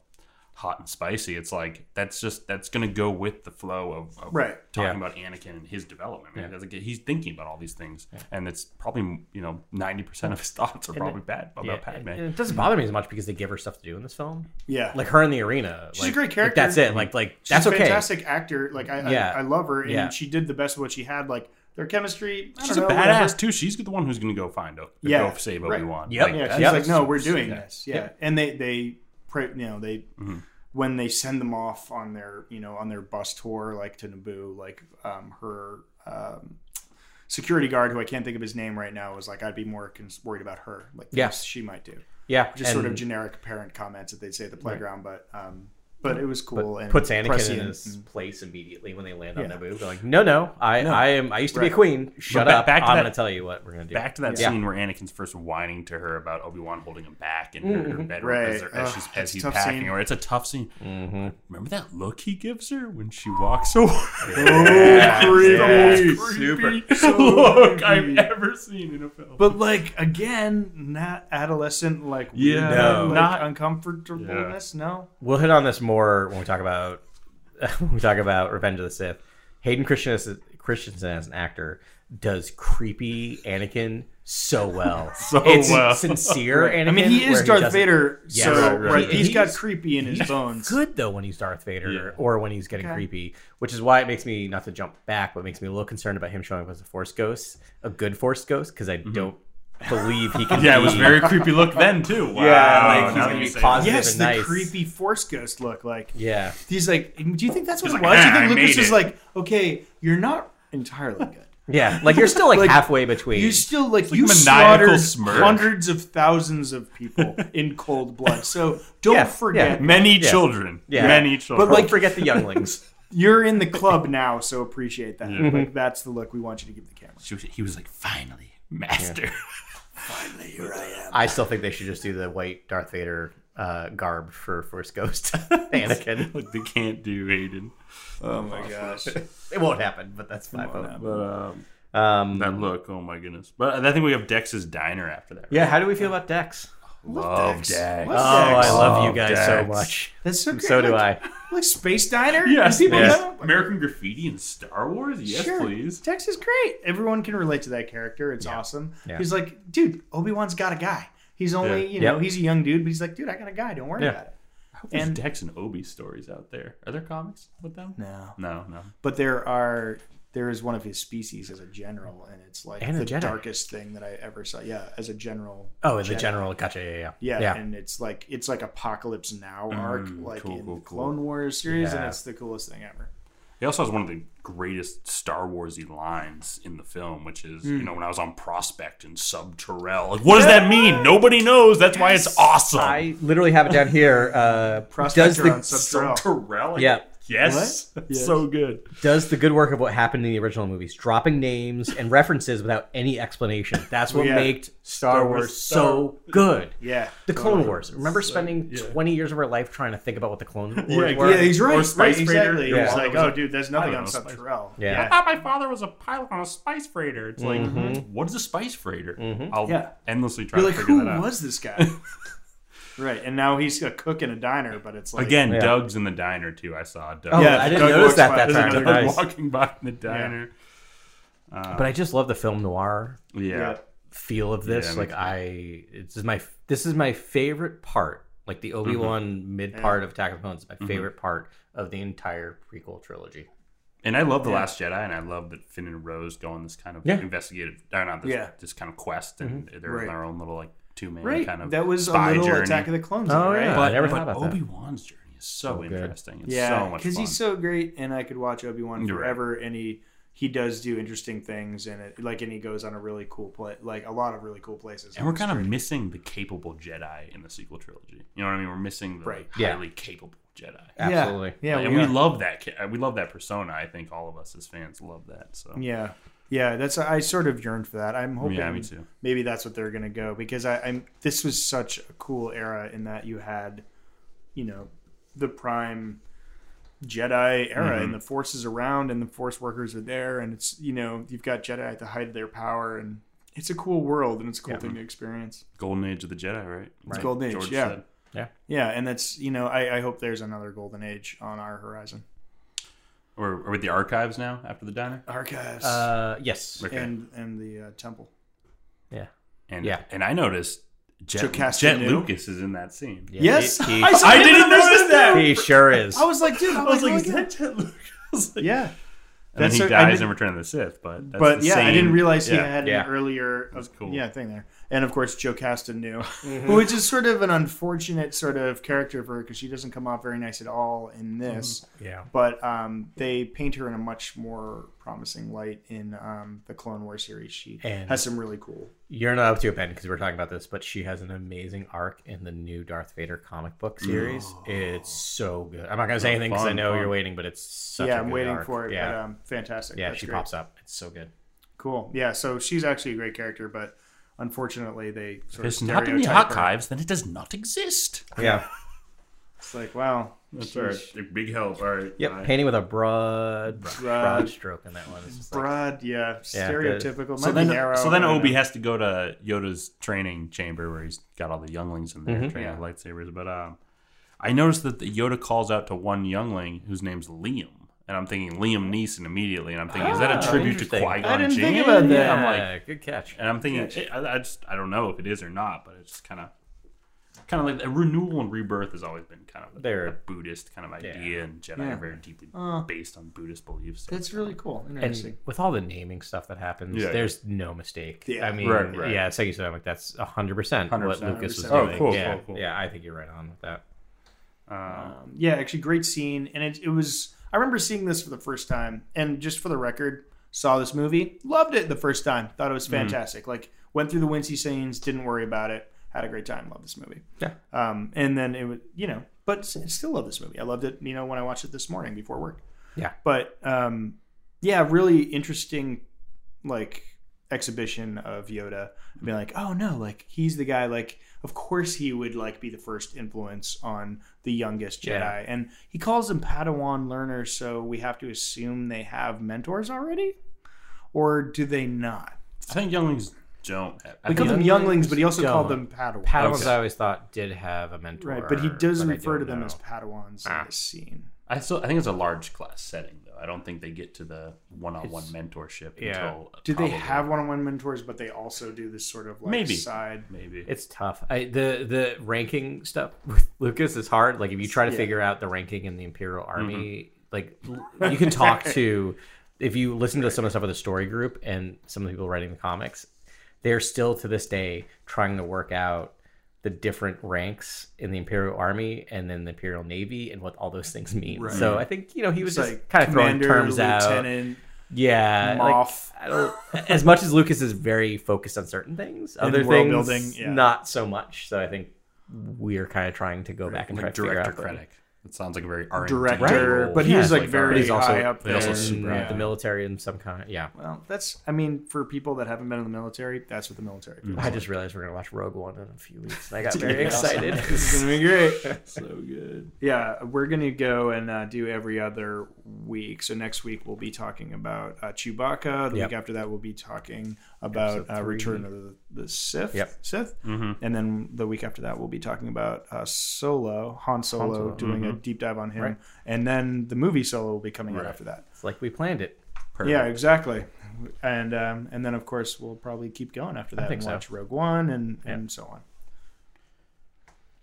Speaker 3: hot and spicy. It's like that's just that's gonna go with the flow of, of
Speaker 2: Right.
Speaker 3: talking
Speaker 4: Yeah.
Speaker 3: about Anakin and his development. I mean, it's like he's thinking about all these things, and it's probably you know ninety percent of his <laughs> thoughts are probably bad about
Speaker 4: yeah,
Speaker 3: Padme.
Speaker 4: and it doesn't bother me as much because they give her stuff to do in this film.
Speaker 2: Yeah,
Speaker 4: Like her in the arena.
Speaker 2: She's
Speaker 4: like,
Speaker 2: a great
Speaker 4: like,
Speaker 2: character.
Speaker 4: that's it. Like like
Speaker 2: she's
Speaker 4: that's
Speaker 2: a
Speaker 4: okay.
Speaker 2: fantastic actor. Like I,
Speaker 4: Yeah.
Speaker 2: I, I love her, and
Speaker 4: Yeah.
Speaker 2: she did the best of what she had. Like their chemistry. I
Speaker 3: She's
Speaker 2: don't
Speaker 3: a
Speaker 2: know,
Speaker 3: badass
Speaker 2: whatever.
Speaker 3: too. She's the one who's gonna go find O-
Speaker 2: Yeah,
Speaker 3: go save
Speaker 2: right.
Speaker 3: Obi Wan.
Speaker 4: Yep.
Speaker 2: Yeah, she's
Speaker 4: Yep.
Speaker 2: like, no, we're doing
Speaker 3: Yeah.
Speaker 2: this. Yeah,
Speaker 4: Yeah.
Speaker 2: and they they pray, you know they
Speaker 3: Mm-hmm.
Speaker 2: When they send them off on their you know on their bus tour like to Naboo, like um, her um, security guard who I can't think of his name right now was like, I'd be more cons- worried about her, like
Speaker 4: Yeah.
Speaker 2: she might do.
Speaker 4: yeah,
Speaker 2: Just sort of generic parent comments that they'd say at the playground, but um, but it was cool
Speaker 4: but
Speaker 2: and
Speaker 4: puts Anakin in his place immediately when they land on
Speaker 2: Yeah.
Speaker 4: Naboo. They're like, no, no, I, I am. I used to be a queen. Shut
Speaker 3: ba-
Speaker 4: up.
Speaker 3: back to
Speaker 4: I'm going to tell you what we're going to do.
Speaker 3: Back to that
Speaker 4: Yeah.
Speaker 3: scene where Anakin's first whining to her about Obi Wan holding him back in her, her bedroom
Speaker 2: Right.
Speaker 3: as, they're- as,
Speaker 2: Ugh,
Speaker 3: she's, as he's packing
Speaker 2: scene.
Speaker 3: her. It's a tough scene.
Speaker 4: Mm-hmm.
Speaker 3: Remember that look he gives her when she walks away? <laughs>
Speaker 2: Oh, creepy.
Speaker 3: Super <laughs>
Speaker 2: So
Speaker 3: look
Speaker 2: creepy.
Speaker 3: I've ever seen in a film.
Speaker 2: But like again, not adolescent like
Speaker 3: Yeah.
Speaker 4: No.
Speaker 2: like,
Speaker 3: Not-
Speaker 2: uncomfortableness. No,
Speaker 4: We'll hit on this more when we talk about <laughs> when we talk about Revenge of the Sith. Hayden Christensen, Christensen as an actor does creepy Anakin so well. <laughs>
Speaker 3: So
Speaker 4: it's
Speaker 3: well.
Speaker 4: sincere Anakin.
Speaker 2: I mean, he is Darth
Speaker 4: doesn't-
Speaker 2: Vader,
Speaker 4: Yes.
Speaker 2: so
Speaker 3: Right,
Speaker 2: right,
Speaker 3: right.
Speaker 2: he's
Speaker 4: He's-
Speaker 2: got creepy in his bones.
Speaker 4: good though when he's Darth Vader
Speaker 3: Yeah.
Speaker 4: or when he's getting
Speaker 2: Okay.
Speaker 4: creepy, which is why it makes me not to jump back, but makes me a little concerned about him showing up as a Force ghost, a good Force ghost, because I mm-hmm. don't believe he <laughs> can.
Speaker 3: Yeah, it was
Speaker 4: be-
Speaker 3: very creepy look then too. Wow. <laughs>
Speaker 4: Yeah, like, he's gonna be positive.
Speaker 2: Yes,
Speaker 4: and
Speaker 2: the
Speaker 4: nice.
Speaker 2: creepy Force ghost look. Like
Speaker 4: Yeah,
Speaker 2: he's like, do you think that's what
Speaker 3: He's
Speaker 2: it
Speaker 3: like,
Speaker 2: was? Do you
Speaker 3: "Ah,
Speaker 2: think
Speaker 3: I
Speaker 2: Lucas
Speaker 3: made
Speaker 2: is
Speaker 3: it."
Speaker 2: like, okay, you're not entirely good. <laughs>
Speaker 4: yeah, like you're still like,
Speaker 2: Like,
Speaker 4: halfway between.
Speaker 2: You still like,
Speaker 3: like
Speaker 2: you
Speaker 3: maniacal
Speaker 2: slaughtered
Speaker 3: smirk.
Speaker 2: hundreds of thousands of people in cold blood. So don't
Speaker 4: Yeah,
Speaker 2: forget,
Speaker 4: yeah.
Speaker 3: Many
Speaker 4: Yeah.
Speaker 3: children.
Speaker 4: Yeah.
Speaker 3: Many children.
Speaker 2: But, like-
Speaker 4: forget the younglings.
Speaker 2: you're in the club now, so appreciate that.
Speaker 3: Yeah.
Speaker 2: Like that's the look we want you to give the camera.
Speaker 3: Was- he was like, finally, master.
Speaker 2: Finally, here I am.
Speaker 4: I still think they should just do the white Darth Vader uh, garb for Force Ghost <laughs> Anakin.
Speaker 3: like <laughs> they can't do Hayden.
Speaker 2: Oh my gosh. <laughs>
Speaker 4: It won't happen, but that's fine.
Speaker 2: won't.
Speaker 3: But um,
Speaker 4: Um,
Speaker 3: that look, oh my goodness. But I think we have Dex's diner after that.
Speaker 4: yeah, how do we feel about Dex?
Speaker 3: Love
Speaker 2: Dex.
Speaker 3: Dex.
Speaker 4: Oh, I love you
Speaker 3: Oh,
Speaker 4: guys so much.
Speaker 2: That's so great.
Speaker 4: So do I.
Speaker 2: Like Space Diner?
Speaker 3: Yes,
Speaker 2: Do people
Speaker 3: yes.
Speaker 2: know?
Speaker 3: American Graffiti and Star Wars? Yes,
Speaker 2: Sure.
Speaker 3: please.
Speaker 2: Dex is great. Everyone can relate to that character. It's awesome.
Speaker 4: Yeah.
Speaker 2: He's like, dude, Obi Wan's got a guy. He's only,
Speaker 3: Yeah.
Speaker 2: you know,
Speaker 4: Yep.
Speaker 2: he's a young dude, but he's like, dude, I got a guy. Don't worry
Speaker 4: Yeah.
Speaker 2: about it.
Speaker 3: I hope there's
Speaker 2: And-
Speaker 3: Dex and Obi stories out there. Are there comics with them?
Speaker 2: No.
Speaker 3: No, no.
Speaker 2: But there are, there is one of his species as a general, and it's like
Speaker 4: And
Speaker 2: the
Speaker 4: Jedi.
Speaker 2: darkest thing that I ever saw. Yeah, as a general.
Speaker 4: Oh, as the
Speaker 2: Jedi.
Speaker 4: general, gotcha. Yeah, yeah,
Speaker 2: Yeah,
Speaker 4: yeah.
Speaker 2: and it's like it's like Apocalypse Now arc,
Speaker 3: Mm,
Speaker 2: like
Speaker 3: cool,
Speaker 2: in
Speaker 3: cool,
Speaker 2: the
Speaker 3: cool.
Speaker 2: Clone Wars series, and it's the coolest thing ever.
Speaker 3: He also has one of the greatest Star Warsy lines in the film, which is, you know, when I was on Prospect and Subterrel. Like, what does that mean? Nobody knows. That's why it's awesome.
Speaker 4: I literally have it down here. Uh, does
Speaker 2: Prospector on
Speaker 4: the
Speaker 2: Subterrel.
Speaker 3: Terrell?
Speaker 4: Yeah.
Speaker 3: Yes. <laughs>
Speaker 2: Yes.
Speaker 3: so good.
Speaker 4: does the good work of what happened in the original movies, dropping names and references without any explanation. That's what
Speaker 2: Yeah.
Speaker 4: made Star,
Speaker 3: Wars
Speaker 4: Wars
Speaker 3: Star-
Speaker 4: so good.
Speaker 2: Yeah,
Speaker 4: The Clone Wars. Remember spending
Speaker 3: yeah.
Speaker 4: 20 years of our life trying to think about what the Clone <laughs> Wars
Speaker 3: Yeah,
Speaker 4: were?
Speaker 2: Yeah, he's right.
Speaker 3: Or Spice
Speaker 2: right,
Speaker 3: Freighter.
Speaker 2: exactly.
Speaker 3: Yeah.
Speaker 2: He's like, oh,
Speaker 3: it-
Speaker 2: dude, there's nothing on
Speaker 3: know,
Speaker 2: Sub Terrell.
Speaker 4: Yeah.
Speaker 3: I thought my father was a pilot on a spice freighter. It's like, mm-hmm. what is a spice freighter? Mm-hmm. I'll
Speaker 2: Yeah.
Speaker 3: endlessly try
Speaker 2: You're
Speaker 3: to
Speaker 2: like,
Speaker 3: figure
Speaker 2: who
Speaker 3: that out.
Speaker 2: was this guy? <laughs> right, and now he's a cook in a diner, but it's like
Speaker 3: Again,
Speaker 4: Yeah.
Speaker 3: Dug's in the diner too. I saw Dug.
Speaker 4: Oh,
Speaker 2: Yeah,
Speaker 4: I didn't
Speaker 2: Dug
Speaker 4: notice that
Speaker 2: by.
Speaker 4: that time.
Speaker 3: Dug
Speaker 4: Nice. <laughs>
Speaker 3: walking by in the diner.
Speaker 4: Uh, but I just love the film noir
Speaker 3: Yeah.
Speaker 2: Yeah.
Speaker 4: feel of this.
Speaker 3: Yeah,
Speaker 4: like
Speaker 3: too.
Speaker 4: I, this is my this is my favorite part. Like the Obi Wan mm-hmm. mid part of Attack of the Clones is my mm-hmm. favorite part of the entire prequel trilogy.
Speaker 3: And I love the Last Jedi, and I love that Finn and Rose go on this kind of
Speaker 4: Yeah.
Speaker 3: investigative, or not this,
Speaker 2: Yeah.
Speaker 3: this kind of quest, and mm-hmm. they're
Speaker 2: Right.
Speaker 3: in their own little like two man
Speaker 2: right.
Speaker 3: kind of
Speaker 2: that was a
Speaker 3: spy
Speaker 2: little
Speaker 3: journey.
Speaker 2: Attack of the Clones.
Speaker 4: Oh,
Speaker 2: right?
Speaker 4: yeah.
Speaker 3: But,
Speaker 4: I never
Speaker 3: but
Speaker 4: thought about.
Speaker 3: Obi Wan's journey is so,
Speaker 4: good.
Speaker 3: interesting. It's
Speaker 2: yeah,
Speaker 3: so much
Speaker 2: because he's so great, and I could watch Obi Wan
Speaker 3: You're right.
Speaker 2: forever, and he he does do interesting things, and it like and he goes on a really cool play, like a lot of really cool places.
Speaker 3: and we're
Speaker 2: It's
Speaker 3: kind of missing the capable Jedi in the sequel trilogy. You know what I mean? We're missing the
Speaker 2: Right.
Speaker 4: Yeah.
Speaker 3: highly capable Jedi.
Speaker 4: Absolutely.
Speaker 2: Yeah,
Speaker 3: and
Speaker 2: we,
Speaker 3: we
Speaker 2: are.
Speaker 3: love that. We love that persona. I think all of us as fans love that. So
Speaker 2: Yeah, yeah. That's I sort of yearned for that. I'm hoping.
Speaker 3: Yeah, me too.
Speaker 2: Maybe that's what they're gonna go because I, I'm. This was such a cool era in that you had, you know, the prime Jedi era
Speaker 3: Mm-hmm.
Speaker 2: and the Force is around and the Force workers are there and it's you know you've got Jedi at the height of their power and it's a cool world and it's a cool thing to experience.
Speaker 3: Golden Age of the Jedi, right?
Speaker 2: It's Golden Age,
Speaker 3: George
Speaker 2: yeah.
Speaker 3: said.
Speaker 4: Yeah.
Speaker 2: Yeah, and that's you know I, I hope there's another Golden Age on our horizon.
Speaker 3: Or, or with the archives now after the diner.
Speaker 2: Archives
Speaker 4: Uh, yes.
Speaker 3: Okay.
Speaker 2: and and the uh, temple.
Speaker 4: Yeah.
Speaker 3: And
Speaker 4: Yeah.
Speaker 3: and I noticed Jet,
Speaker 2: Jocasta
Speaker 3: Jet
Speaker 2: knew?
Speaker 3: Lucas is in that scene.
Speaker 4: Yeah,
Speaker 2: Yes,
Speaker 4: he, he,
Speaker 2: I, saw
Speaker 3: I
Speaker 2: him
Speaker 3: didn't notice
Speaker 2: first
Speaker 3: that!
Speaker 4: he sure is.
Speaker 2: I was like, dude,
Speaker 3: I was like,
Speaker 2: oh
Speaker 3: is that Jett Lucas? Like-
Speaker 2: yeah.
Speaker 3: And then he
Speaker 2: a- I
Speaker 3: dies in Return of the Sith, but that's
Speaker 2: but
Speaker 3: the
Speaker 2: yeah, I didn't realize he
Speaker 3: yeah.
Speaker 2: had
Speaker 4: Yeah.
Speaker 2: an earlier
Speaker 3: That's cool.
Speaker 2: yeah thing there. And of course, Jocasta Nu, <laughs>
Speaker 3: Mm-hmm.
Speaker 2: which is sort of an unfortunate sort of character for her because she doesn't come off very nice at all in this.
Speaker 4: yeah.
Speaker 2: But um, they paint her in a much more promising light in um, the Clone War series. She
Speaker 4: And-
Speaker 2: has some really cool.
Speaker 4: You're not up to it, Ben, because we're talking about this, but she has an amazing arc in the new Darth Vader comic book series. <gasps> It's so good. I'm not gonna say anything because I know
Speaker 3: fun.
Speaker 4: you're waiting, but it's such a
Speaker 2: yeah,
Speaker 4: I'm
Speaker 2: waiting
Speaker 4: arc.
Speaker 2: for it.
Speaker 4: Yeah,
Speaker 2: But, um, fantastic.
Speaker 4: yeah,
Speaker 2: That's
Speaker 4: she
Speaker 2: great.
Speaker 4: pops up. It's so good.
Speaker 2: Cool. Yeah, so she's actually a great character, but unfortunately, they sort
Speaker 3: If it's
Speaker 2: of
Speaker 3: not in the
Speaker 2: stereotype her.
Speaker 3: archives, then it does not exist.
Speaker 4: Yeah. <laughs>
Speaker 2: It's like, wow,
Speaker 3: That's all right. Big help. All right.
Speaker 4: Yep.
Speaker 3: Bye.
Speaker 4: Painting with a broad, broad,
Speaker 2: Broad.
Speaker 4: stroke in that one. It's just like,
Speaker 2: broad, yeah,
Speaker 4: Yeah,
Speaker 2: stereotypical.
Speaker 3: So then,
Speaker 2: narrow,
Speaker 3: so then
Speaker 2: I
Speaker 3: Obi
Speaker 2: know.
Speaker 3: has to go to Yoda's training chamber where he's got all the younglings in there
Speaker 4: Mhm.
Speaker 3: training with lightsabers. But um, I noticed that the Yoda calls out to one youngling whose name's Liam, and I'm thinking Liam Neeson immediately, and I'm thinking, is that a tribute to
Speaker 4: interesting.
Speaker 3: Qui
Speaker 2: I didn't
Speaker 3: Jinn?
Speaker 2: think about that.
Speaker 3: Yeah, I'm like, Yeah,
Speaker 4: good catch.
Speaker 3: and I'm thinking, I, I just I don't know if it is or not, but it's just kind of kind of like a renewal and rebirth has always been kind of a,
Speaker 4: They're-
Speaker 3: a Buddhist kind of idea, and Jedi
Speaker 2: Yeah.
Speaker 3: are very deeply
Speaker 2: Uh,
Speaker 3: based on Buddhist beliefs. So
Speaker 2: That's really cool.
Speaker 4: And
Speaker 2: Interesting.
Speaker 4: with all the naming stuff that happens,
Speaker 3: Yeah.
Speaker 4: there's no mistake.
Speaker 2: Yeah.
Speaker 4: I mean,
Speaker 3: Right, right.
Speaker 4: yeah, it's like you said, I'm like that's hundred percent what
Speaker 3: 100%.
Speaker 4: Lucas was
Speaker 2: 100%.
Speaker 3: Oh,
Speaker 4: doing.
Speaker 3: cool,
Speaker 4: yeah,
Speaker 3: cool, cool.
Speaker 4: yeah, I think you're right on with that.
Speaker 3: uh,
Speaker 2: Um, yeah, actually, great scene, and it, it was. I remember seeing this for the first time, and just for the record, saw this movie, loved it the first time, thought it was fantastic. Like went through the Wincy scenes, didn't worry about it, had a great time, loved this movie.
Speaker 4: Yeah.
Speaker 2: Um, and then it was, you know, but still love this movie. I loved it, you know, when I watched it this morning before work.
Speaker 4: Yeah.
Speaker 2: But um, yeah, really interesting, like exhibition of Yoda. I'm being like, oh no, like he's the guy. Like, of course he would like be the first influence on the youngest Jedi,
Speaker 4: Yeah.
Speaker 2: and he calls them Padawan learners. So we have to assume they have mentors already, or do they not?
Speaker 3: I think younglings don't. Have,
Speaker 2: We call them
Speaker 4: younglings
Speaker 2: younglings, but he also called
Speaker 4: don't.
Speaker 2: them Padawans.
Speaker 4: Padawans,
Speaker 3: Okay.
Speaker 4: I always thought did have a mentor,
Speaker 2: Right, but he does
Speaker 4: but
Speaker 2: refer to
Speaker 4: don't
Speaker 2: them
Speaker 4: know.
Speaker 2: as Padawans
Speaker 4: Ah.
Speaker 2: in this scene.
Speaker 3: I still I think it's a large class setting though. I don't think they get to the one-on-one
Speaker 4: It's-
Speaker 3: mentorship
Speaker 4: yeah.
Speaker 3: until
Speaker 2: Do they
Speaker 3: probably-
Speaker 2: have one-on-one mentors, but they also do this sort of like
Speaker 3: Maybe.
Speaker 2: side?
Speaker 3: maybe
Speaker 4: It's tough. I, the the ranking stuff with <laughs> Lucas is hard. Like if you try to
Speaker 2: Yeah.
Speaker 4: figure out the ranking in the Imperial
Speaker 3: Mm-hmm.
Speaker 4: Army, like l- you can talk to <laughs> if you listen to some of the stuff with the story group and some of the people writing the comics, they're still to this day trying to work out the different ranks in the Imperial Army and then the Imperial Navy and what all those things mean. So I think you know he was just
Speaker 2: like
Speaker 4: kind of throwing terms out.
Speaker 2: lieutenant,
Speaker 4: Yeah, like, I don't, as much as Lucas is very focused on certain things, other things
Speaker 2: building, yeah.
Speaker 4: not so much. So I think we're kind of trying to go back and try
Speaker 3: like
Speaker 4: to figure out.
Speaker 3: critic. It sounds like a very R
Speaker 2: director,
Speaker 3: role.
Speaker 2: but
Speaker 4: Yeah,
Speaker 2: he's like,
Speaker 3: like
Speaker 2: very
Speaker 4: he's also
Speaker 2: high up there.
Speaker 3: also
Speaker 4: in
Speaker 3: super
Speaker 2: yeah.
Speaker 4: the military in some kind. Of, yeah,
Speaker 2: Well, that's. I mean, for people that haven't been in the military, that's what the military. feels
Speaker 4: I
Speaker 2: like.
Speaker 4: just realized we're gonna watch Rogue One in a few weeks, and I got <laughs> very excited. <laughs>
Speaker 2: This is gonna be great. <laughs>
Speaker 3: so good.
Speaker 2: Yeah, we're gonna go and uh, do every other week. So next week we'll be talking about uh, Chewbacca. The
Speaker 4: Yep.
Speaker 2: week after that we'll be talking about
Speaker 4: Episode
Speaker 2: uh. Return of the, the Sith.
Speaker 4: Yep.
Speaker 2: Sith.
Speaker 3: Mm-hmm.
Speaker 2: And then the week after that we'll be talking about uh, Solo, Han Solo,
Speaker 4: Solo.
Speaker 2: doing a deep dive on him,
Speaker 4: Right.
Speaker 2: and then the movie Solo will be coming out after that.
Speaker 4: it's like we planned it.
Speaker 2: Yeah, exactly. And um, and then of course we'll probably keep going after that
Speaker 4: think
Speaker 2: and
Speaker 4: so.
Speaker 2: watch Rogue One and and so on.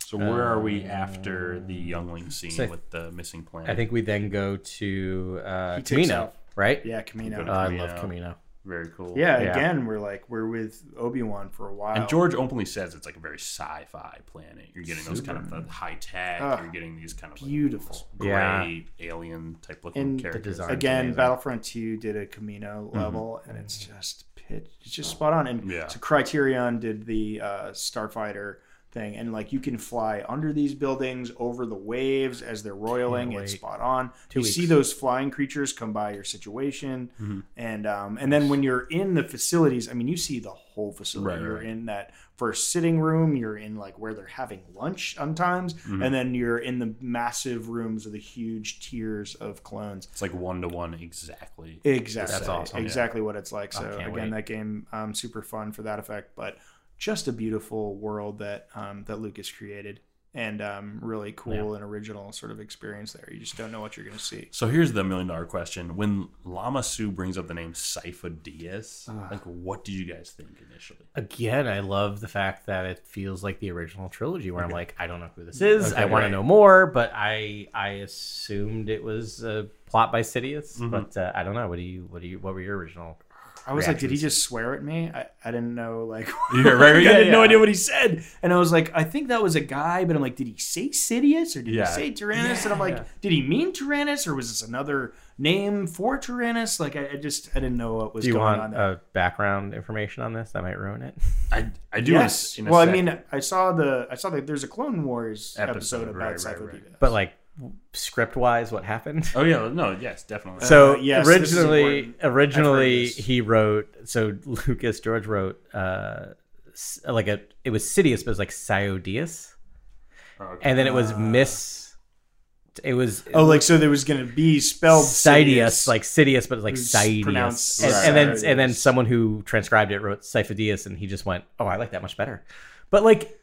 Speaker 3: So where are we after the youngling scene
Speaker 4: so
Speaker 3: with the missing planet?
Speaker 4: I think we then go to uh, Kamino,
Speaker 2: off.
Speaker 4: right?
Speaker 2: Yeah, Kamino.
Speaker 3: Go to
Speaker 4: Uh, I love Kamino.
Speaker 3: Very cool.
Speaker 2: yeah,
Speaker 4: Yeah.
Speaker 2: again, we're like we're with Obi Wan for a while.
Speaker 3: And George openly says it's like a very sci-fi planet. You're getting those kind of high tech.
Speaker 2: Ah,
Speaker 3: you're getting these kind of like,
Speaker 2: beautiful.
Speaker 3: gray alien type looking
Speaker 2: And
Speaker 3: characters.
Speaker 2: again,
Speaker 4: amazing.
Speaker 2: Battlefront Two did a Kamino level, and it's just pitch. It's just spot on. And
Speaker 3: Yeah.
Speaker 2: so Criterion did the uh, Starfighter thing, and like you can fly under these buildings over the waves as they're roiling. It's spot on.
Speaker 4: Two
Speaker 2: you
Speaker 4: weeks.
Speaker 2: see those flying creatures come by your situation,
Speaker 3: Mm-hmm.
Speaker 2: and um, and then when you're in the facilities, I mean, you see the whole facility.
Speaker 3: Right,
Speaker 2: you're
Speaker 3: right.
Speaker 2: in that first sitting room. You're in like where they're having lunch sometimes,
Speaker 3: Mm-hmm.
Speaker 2: and then you're in the massive rooms of the huge tiers of clones.
Speaker 3: It's like one to one exactly.
Speaker 2: Exactly.
Speaker 4: That's awesome.
Speaker 2: Exactly what it's like. So again,
Speaker 4: wait.
Speaker 2: that game um, super fun for that effect, but just a beautiful world that um, that Lucas created, and um, really cool and original sort of experience there. You just don't know what you're going to see.
Speaker 3: So here's the million dollar question: When Lama Su brings up the name Sypha Diaz, like what did you guys think initially?
Speaker 4: Again, I love the fact that it feels like the original trilogy, where I'm like, I don't know who this is.
Speaker 3: Okay,
Speaker 4: I want
Speaker 3: right.
Speaker 4: to know more, but I I assumed it was a plot by Sidious,
Speaker 3: Mm-hmm.
Speaker 4: but uh, I don't know. What do you what do you what were your original?
Speaker 2: I was like, did he just swear at me? I, I didn't know like <laughs>
Speaker 3: Yeah, right, <laughs>
Speaker 2: I
Speaker 3: yeah,
Speaker 2: had no idea what he said, and I was like, I think that was a guy, but I'm like, did he say Sidious or did
Speaker 3: Yeah.
Speaker 2: he say Tyrannus? and I'm like,
Speaker 4: Yeah.
Speaker 2: did he mean Tyrannus or was this another name for Tyrannus? Like, I, I just I didn't know what was
Speaker 4: Do you
Speaker 2: going
Speaker 4: want
Speaker 2: on there.
Speaker 4: uh, background information on this? That might ruin it.
Speaker 3: I I do.
Speaker 2: yes.
Speaker 3: In a, in a
Speaker 2: well, I mean, I saw the I saw that there's a Clone Wars episode,
Speaker 3: Episode,
Speaker 2: about
Speaker 3: right, right, right.
Speaker 4: But like script wise, what happened?
Speaker 3: oh yeah, no, yes, definitely.
Speaker 4: So
Speaker 2: Uh, yes,
Speaker 4: originally, originally he wrote. So Lucas George wrote uh, like a. It was Sidious, but it was like Siodius,
Speaker 3: Okay.
Speaker 4: and then it was Miss. It was
Speaker 2: oh, like so there was going to be spelled
Speaker 4: Sidious, like Sidious, but like
Speaker 2: It was
Speaker 4: Sidious.
Speaker 2: pronounced
Speaker 4: And, and then and then someone who transcribed it wrote Sifo-Dyas, and he just went, "Oh, I like that much better." But like,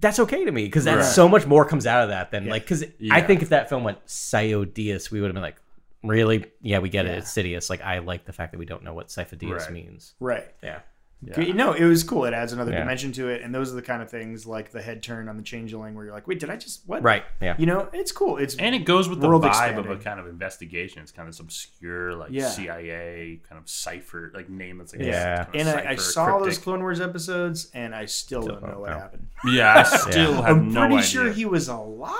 Speaker 4: that's okay to me because that's
Speaker 3: Right.
Speaker 4: so much more comes out of that than like because I think if that film went Siodius, we would have been like, really, yeah, we get it. It's Sidious. Like I like the fact that we don't know what Sifo-Dyas
Speaker 3: Right.
Speaker 4: means.
Speaker 2: Right.
Speaker 4: Yeah.
Speaker 2: You know, it was cool. It adds another
Speaker 4: Yeah.
Speaker 2: dimension to it, and those are the kind of things like the head turn on the changeling, where you're like, "Wait, did I just what?"
Speaker 4: Right. Yeah.
Speaker 2: You know, it's cool. It's
Speaker 3: And it goes with the
Speaker 2: World
Speaker 3: vibe of a kind of investigation. It's kind of this obscure, like
Speaker 2: Yeah.
Speaker 3: CIA kind of cipher, like name that's like
Speaker 4: Yeah.
Speaker 3: kind of
Speaker 2: and I, I
Speaker 3: cipher,
Speaker 2: saw those. Clone Wars episodes, and I still, don't know what
Speaker 4: know.
Speaker 2: happened.
Speaker 3: Yeah, I <laughs> still have no idea.
Speaker 2: I'm
Speaker 3: no
Speaker 2: pretty
Speaker 3: idea.
Speaker 2: sure he was alive,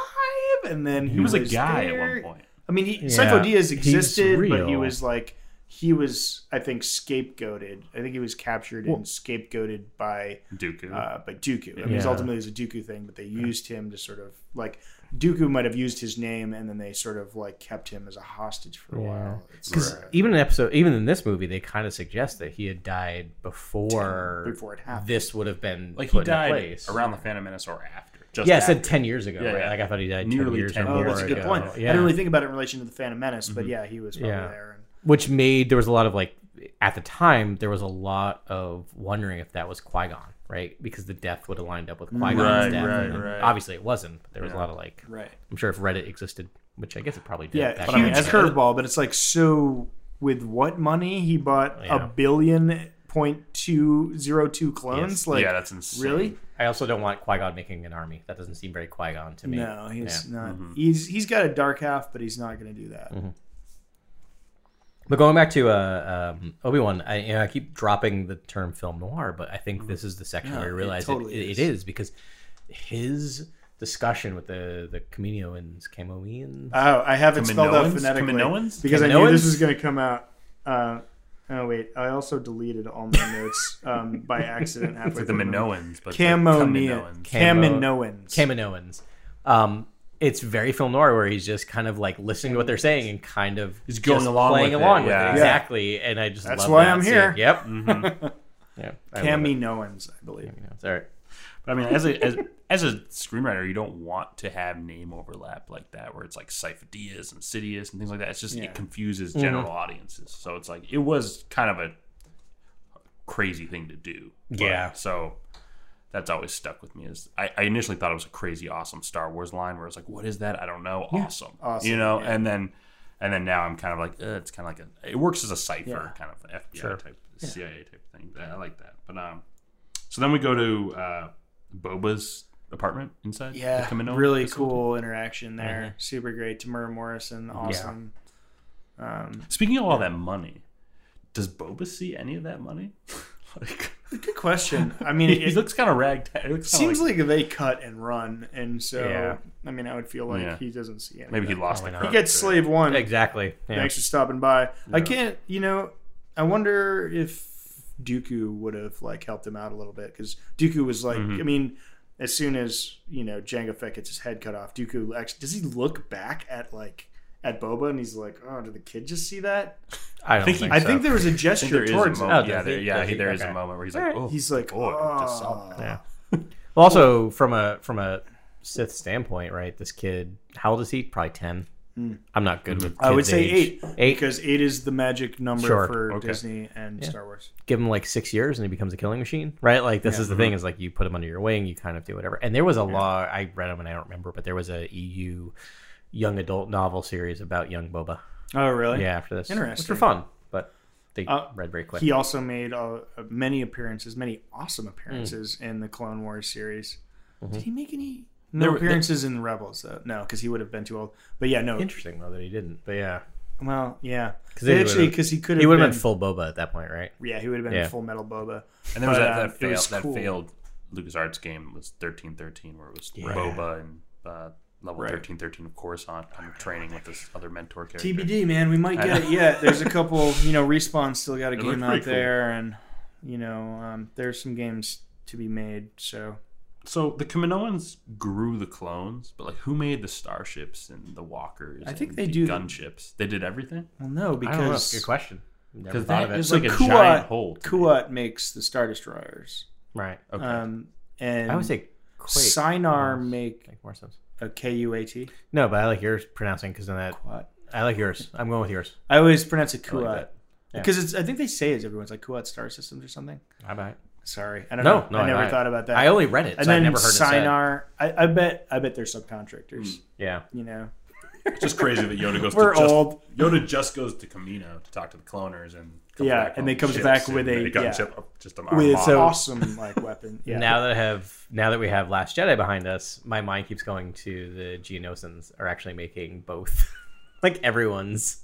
Speaker 2: and then he,
Speaker 3: He was a guy
Speaker 2: there.
Speaker 3: at one point.
Speaker 2: I mean, he,
Speaker 4: Yeah,
Speaker 2: Sifo Dyas existed, but he was like he was, I think, scapegoated. I think he was captured and scapegoated by
Speaker 3: Dooku.
Speaker 2: uh, by Dooku. I mean, it's ultimately it was a Dooku thing, but they used him to sort of like Dooku might have used his name, and then they sort of like kept him as a hostage for a while.
Speaker 4: Because
Speaker 2: uh,
Speaker 4: even in episode, even in this movie, they kind of suggest that he had died before
Speaker 2: Before it happened.
Speaker 4: This would have been
Speaker 3: like he
Speaker 4: put into
Speaker 3: died
Speaker 4: place.
Speaker 3: around the Phantom Menace or after. Just
Speaker 4: Yeah, I said ten years ago.
Speaker 3: Yeah,
Speaker 4: right?
Speaker 3: yeah.
Speaker 4: Like I thought he died
Speaker 3: Nearly
Speaker 4: ten years
Speaker 3: 10
Speaker 4: ago.
Speaker 2: oh, that's a good
Speaker 4: ago.
Speaker 2: point.
Speaker 4: Yeah.
Speaker 2: I didn't really think about it in relation to the Phantom Menace, but yeah, he was probably
Speaker 4: Yeah.
Speaker 2: there. And,
Speaker 4: Which made there was a lot of like at the time there was a lot of wondering if that was Qui Gon, right? Because the death would have lined up with Qui Gon's
Speaker 3: Right,
Speaker 4: death.
Speaker 3: right,
Speaker 4: and
Speaker 3: right.
Speaker 4: Obviously, it wasn't. But there was a lot of like,
Speaker 2: right.
Speaker 4: I'm sure if Reddit existed, which I guess it probably did.
Speaker 2: Yeah,
Speaker 4: back
Speaker 3: But I mean,
Speaker 2: huge curveball, but it's like so. With what money he bought
Speaker 4: Yeah.
Speaker 2: a billion point two zero two clones?
Speaker 4: Yes.
Speaker 2: Like,
Speaker 3: yeah, that's insane.
Speaker 2: really?
Speaker 4: I also don't want Qui Gon making an army. That doesn't seem very Qui Gon to me.
Speaker 2: No, he's
Speaker 4: Yeah.
Speaker 2: not.
Speaker 3: Mm-hmm.
Speaker 2: He's he's got a dark half, but he's not going to do that.
Speaker 4: Mm-hmm. But going back to uh, um, Obi Wan, I, you know, I keep dropping the term film noir, but I think this is the section
Speaker 2: Yeah,
Speaker 4: where I
Speaker 2: it
Speaker 4: realize
Speaker 2: totally
Speaker 4: it,
Speaker 2: is.
Speaker 4: it is because his discussion with the the Kaminoans, Camoeans,
Speaker 2: Oh, I have it spelled out phonetically
Speaker 3: Kaminoans?
Speaker 2: because I knew this was going to come out. Uh, oh wait, I also deleted all my notes um, by accident <laughs> halfway
Speaker 3: It's like the Minoans, but the
Speaker 2: Camonian,
Speaker 3: Kaminoans.
Speaker 2: Caminoans.
Speaker 4: Kaminoans. Um, it's very film noir where he's just kind of like listening to what they're saying and kind of
Speaker 3: He's going
Speaker 4: just
Speaker 3: along
Speaker 4: playing
Speaker 3: with it,
Speaker 4: along with
Speaker 3: yeah.
Speaker 4: it exactly. And I just
Speaker 2: That's
Speaker 4: love
Speaker 2: why
Speaker 4: that
Speaker 2: I'm
Speaker 4: scene.
Speaker 2: here.
Speaker 4: Yep.
Speaker 3: Mm-hmm. <laughs>
Speaker 4: Yeah. I love it.
Speaker 2: Kaminoans, I believe.
Speaker 4: It's all right.
Speaker 3: But I mean, as a as, as a screenwriter, you don't want to have name overlap like that, where it's like Sifo-Dyas and Sidious and things like that. It's just
Speaker 2: Yeah.
Speaker 3: it confuses general audiences. So it's like it was kind of a crazy thing to do. But-
Speaker 4: Yeah.
Speaker 3: So that's always stuck with me. Is I, I initially thought it was a crazy awesome Star Wars line where it's like, what is that? I don't know. Awesome.
Speaker 2: Awesome,
Speaker 3: You know,
Speaker 2: yeah.
Speaker 3: and then and then now I'm kind of like, uh, it's kind of like a it works as a cipher
Speaker 2: Yeah.
Speaker 3: kind of FBI
Speaker 4: Sure.
Speaker 3: type CIA type thing. I like that. But um, so then we go to uh, Boba's apartment inside.
Speaker 2: Yeah,
Speaker 3: the Kamino
Speaker 2: really cool interaction there. Super great. Temuera Morrison, awesome. Um,
Speaker 3: Speaking of all that money, does Boba see any of that money? <laughs> like,
Speaker 2: good question. I <laughs> mean,
Speaker 3: he
Speaker 2: it,
Speaker 3: looks kind of ragtag. It looks
Speaker 2: seems like, they cut and run, and so
Speaker 4: Yeah.
Speaker 2: I mean, I would feel like
Speaker 3: Yeah.
Speaker 2: he doesn't see any.
Speaker 3: maybe he lost
Speaker 4: Probably.
Speaker 2: He gets
Speaker 3: to
Speaker 2: slave one.
Speaker 4: Exactly. Yeah.
Speaker 2: Thanks for stopping by. I can't, you know, I wonder if Dooku would have like helped him out a little bit because Dooku was like,
Speaker 3: Mm-hmm.
Speaker 2: I mean, as soon as you know Jango Fett gets his head cut off, Dooku actually does he look back at like at Boba and he's like, oh, did the kid just see that?
Speaker 4: I don't
Speaker 3: think
Speaker 4: think,
Speaker 3: he-
Speaker 2: I
Speaker 4: so.
Speaker 2: think there was a
Speaker 3: I think
Speaker 2: gesture
Speaker 3: there is a
Speaker 2: towards
Speaker 3: moment.
Speaker 4: Oh,
Speaker 3: yeah, there, yeah,
Speaker 4: Does
Speaker 3: he,
Speaker 4: he?
Speaker 3: there is a moment where he's like, oh,
Speaker 2: He's like,
Speaker 3: boy, I just saw
Speaker 2: oh.
Speaker 3: that.
Speaker 4: Yeah. <laughs> Well, also from a from a Sith standpoint, right? This kid, how old is he? Probably ten. Hmm. I'm not good with.
Speaker 2: I would say
Speaker 4: age.
Speaker 2: eight,
Speaker 4: Eight.
Speaker 2: because eight is the magic number
Speaker 4: Sure.
Speaker 2: for
Speaker 3: Okay.
Speaker 2: Disney and Star Wars.
Speaker 4: give him like six years and he becomes a killing machine, right? Like this is the mm-hmm. thing is like you put him under your wing, you kind of do whatever. And there was a law I read them and I don't remember, but there was a EU young adult novel series about young Boba.
Speaker 2: Oh, really?
Speaker 4: Yeah, after this, which
Speaker 2: Interesting.
Speaker 4: were fun, but they
Speaker 2: Uh,
Speaker 4: read very quick.
Speaker 2: He also made uh, uh, many appearances, many awesome appearances in the Clone Wars series. Did he make any? No
Speaker 3: There were-
Speaker 2: appearances in Rebels, though. No, because he would have been too old. But yeah, no.
Speaker 4: Interesting though that he didn't, but yeah,
Speaker 2: Well, yeah.
Speaker 4: because
Speaker 2: They actually, because he could have
Speaker 4: he would have been full Boba at that point, right?
Speaker 2: Yeah, he would have been
Speaker 4: Yeah.
Speaker 2: Full Metal Boba.
Speaker 3: And there was
Speaker 2: But,
Speaker 3: that,
Speaker 2: um,
Speaker 3: that,
Speaker 2: it
Speaker 3: failed,
Speaker 2: was
Speaker 3: that
Speaker 2: cool.
Speaker 3: failed LucasArts game was thirteen thirteen, where it was
Speaker 4: Yeah.
Speaker 3: Boba and uh, level
Speaker 2: Right.
Speaker 3: thirteen thirteen of Coruscant kind of training with this other mentor character.
Speaker 2: TBD, man. We might get it yet. There's a couple, you know, Respawn still got a
Speaker 3: It
Speaker 2: game out
Speaker 3: pretty cool.
Speaker 2: there, and you know, um, there's some games to be made. So
Speaker 3: So the Kaminoans grew the clones, but like who made the starships and the walkers?
Speaker 2: I think
Speaker 3: and
Speaker 2: they
Speaker 3: the
Speaker 2: do the-
Speaker 3: gunships. They did everything.
Speaker 2: well, no,
Speaker 4: I don't
Speaker 2: because
Speaker 4: Good question. Never
Speaker 3: Because
Speaker 4: thought
Speaker 3: that
Speaker 4: of it.
Speaker 3: is
Speaker 2: so
Speaker 3: like a
Speaker 2: Kuat,
Speaker 3: giant hole. to me.
Speaker 2: Kuat makes the Star Destroyers,
Speaker 4: right.
Speaker 3: Okay.
Speaker 2: um, and
Speaker 4: I would say Quake.
Speaker 2: Sienar
Speaker 4: Yes.
Speaker 2: make
Speaker 4: Make more sense.
Speaker 2: A K U A T.
Speaker 4: No, but I like yours pronouncing because then that
Speaker 2: Kuat.
Speaker 4: I like yours. I'm going with yours.
Speaker 2: I always pronounce it
Speaker 3: I like
Speaker 2: Kuat.
Speaker 4: Yeah.
Speaker 2: because it's. I think they say it. Everyone's like Kuat Star Systems or something.
Speaker 4: I it.
Speaker 2: Sorry, I don't
Speaker 4: No,
Speaker 2: know.
Speaker 4: no,
Speaker 2: I never
Speaker 4: I-
Speaker 2: thought about that.
Speaker 4: I only read it,
Speaker 2: and
Speaker 4: so I
Speaker 2: then
Speaker 4: never heard.
Speaker 2: Sienar. I, I bet. I bet they're subcontractors.
Speaker 4: Mm, yeah,
Speaker 2: You know,
Speaker 3: It's just crazy that Yoda goes
Speaker 2: We're
Speaker 3: to just,
Speaker 2: old.
Speaker 3: Yoda just goes to Kamino to talk to the cloners and comes
Speaker 2: Yeah,
Speaker 3: back
Speaker 2: and
Speaker 3: on
Speaker 2: they comes back with a-
Speaker 3: they got
Speaker 2: yeah.
Speaker 3: chip- just an
Speaker 2: with
Speaker 3: armada.
Speaker 2: awesome like weapon. Yeah.
Speaker 4: Now that I have now that we have Last Jedi behind us, my mind keeps going to the Geonosians are actually making both, <laughs> like everyone's,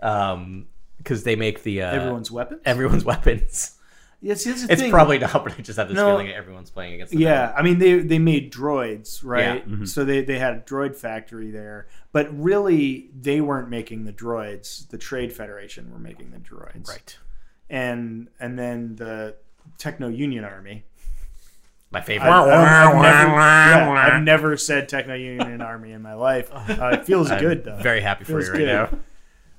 Speaker 4: um, because they make the uh,
Speaker 2: everyone's weapons.
Speaker 4: everyone's <laughs> weapons.
Speaker 2: That's the
Speaker 4: It's
Speaker 2: thing.
Speaker 4: probably not, <laughs> but I just have this
Speaker 2: No.
Speaker 4: feeling that everyone's playing against. them.
Speaker 2: Yeah, I mean they they made droids, right?
Speaker 4: Yeah.
Speaker 2: So they they had a droid factory there, but really they weren't making the droids. The Trade Federation were making the droids,
Speaker 4: right.
Speaker 2: And and then the Techno Union Army.
Speaker 4: My
Speaker 2: I,
Speaker 4: favorite.
Speaker 2: have never, yeah, I've never said Techno Union Army in my life. <laughs> Uh, it feels
Speaker 4: I'm
Speaker 2: good though.
Speaker 4: Very happy for you right
Speaker 2: good.
Speaker 4: now.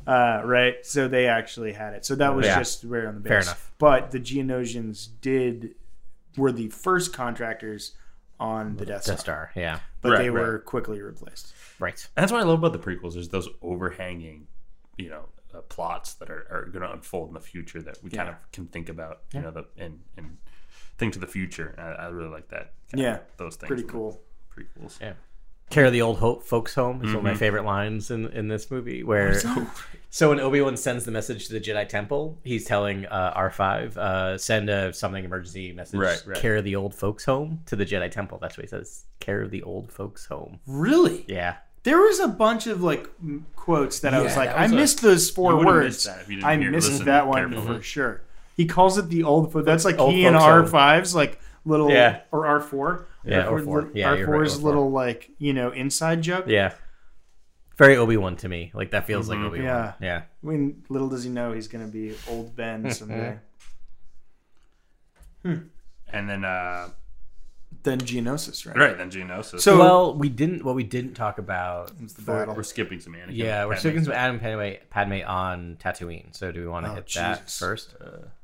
Speaker 2: Uh, right. So they actually had it. So that was
Speaker 4: Yeah.
Speaker 2: just right on the base.
Speaker 4: Fair enough.
Speaker 2: But the Geonosians did were the first contractors on the Death Star,
Speaker 4: Death Star. Yeah.
Speaker 2: but
Speaker 3: Right,
Speaker 2: they
Speaker 3: right.
Speaker 2: were quickly replaced.
Speaker 4: Right.
Speaker 3: And that's what I love about the prequels is those overhanging, you know, uh, plots that are, are going to unfold in the future that we kind of can think about, you know, the, and and think to the future. I, I really like that.
Speaker 2: Yeah,
Speaker 3: of those things.
Speaker 2: Pretty cool.
Speaker 3: Prequels.
Speaker 4: Yeah. Carry the old ho- folks home is one of
Speaker 2: Mm-hmm.
Speaker 4: my favorite lines in, in this movie. Where <laughs> so when Obi Wan sends the message to the Jedi Temple, he's telling uh, R five uh, send a something emergency message.
Speaker 3: Right, right.
Speaker 4: Carry the old folks home to the Jedi Temple. That's what he says. Carry the old folks home.
Speaker 2: Really?
Speaker 4: Yeah.
Speaker 2: There was a bunch of like quotes that I was like, I
Speaker 3: was a-
Speaker 2: missed those four words.
Speaker 3: missed that if you didn't
Speaker 2: I
Speaker 3: hear-
Speaker 2: missed that one
Speaker 3: carefully.
Speaker 2: for sure. He calls it the old. fo- That's like
Speaker 4: Old
Speaker 2: he and
Speaker 4: folks
Speaker 2: R
Speaker 4: home.
Speaker 2: 5's like little
Speaker 4: Yeah.
Speaker 2: or R four.
Speaker 4: Yeah, R4. Yeah, you're right,
Speaker 2: R4's
Speaker 4: R4.
Speaker 2: little like you know inside joke.
Speaker 4: Yeah. Very Obi Wan to me. Like that feels like Obi Wan.
Speaker 2: Yeah.
Speaker 4: Yeah.
Speaker 2: I mean, little does he know he's gonna be old Ben <laughs> someday. hmm.
Speaker 3: And then, uh,
Speaker 2: then Geonosis, right?
Speaker 3: right, then Geonosis.
Speaker 2: So-
Speaker 4: well, we didn't. What we didn't talk about.
Speaker 2: It's the battle.
Speaker 3: we're skipping some Anakin.
Speaker 4: Yeah, we're
Speaker 3: Padme.
Speaker 4: sticking some Adam Padme, Padme on Tatooine. So do we want to
Speaker 2: Oh,
Speaker 4: hit that
Speaker 2: Jesus.
Speaker 4: first?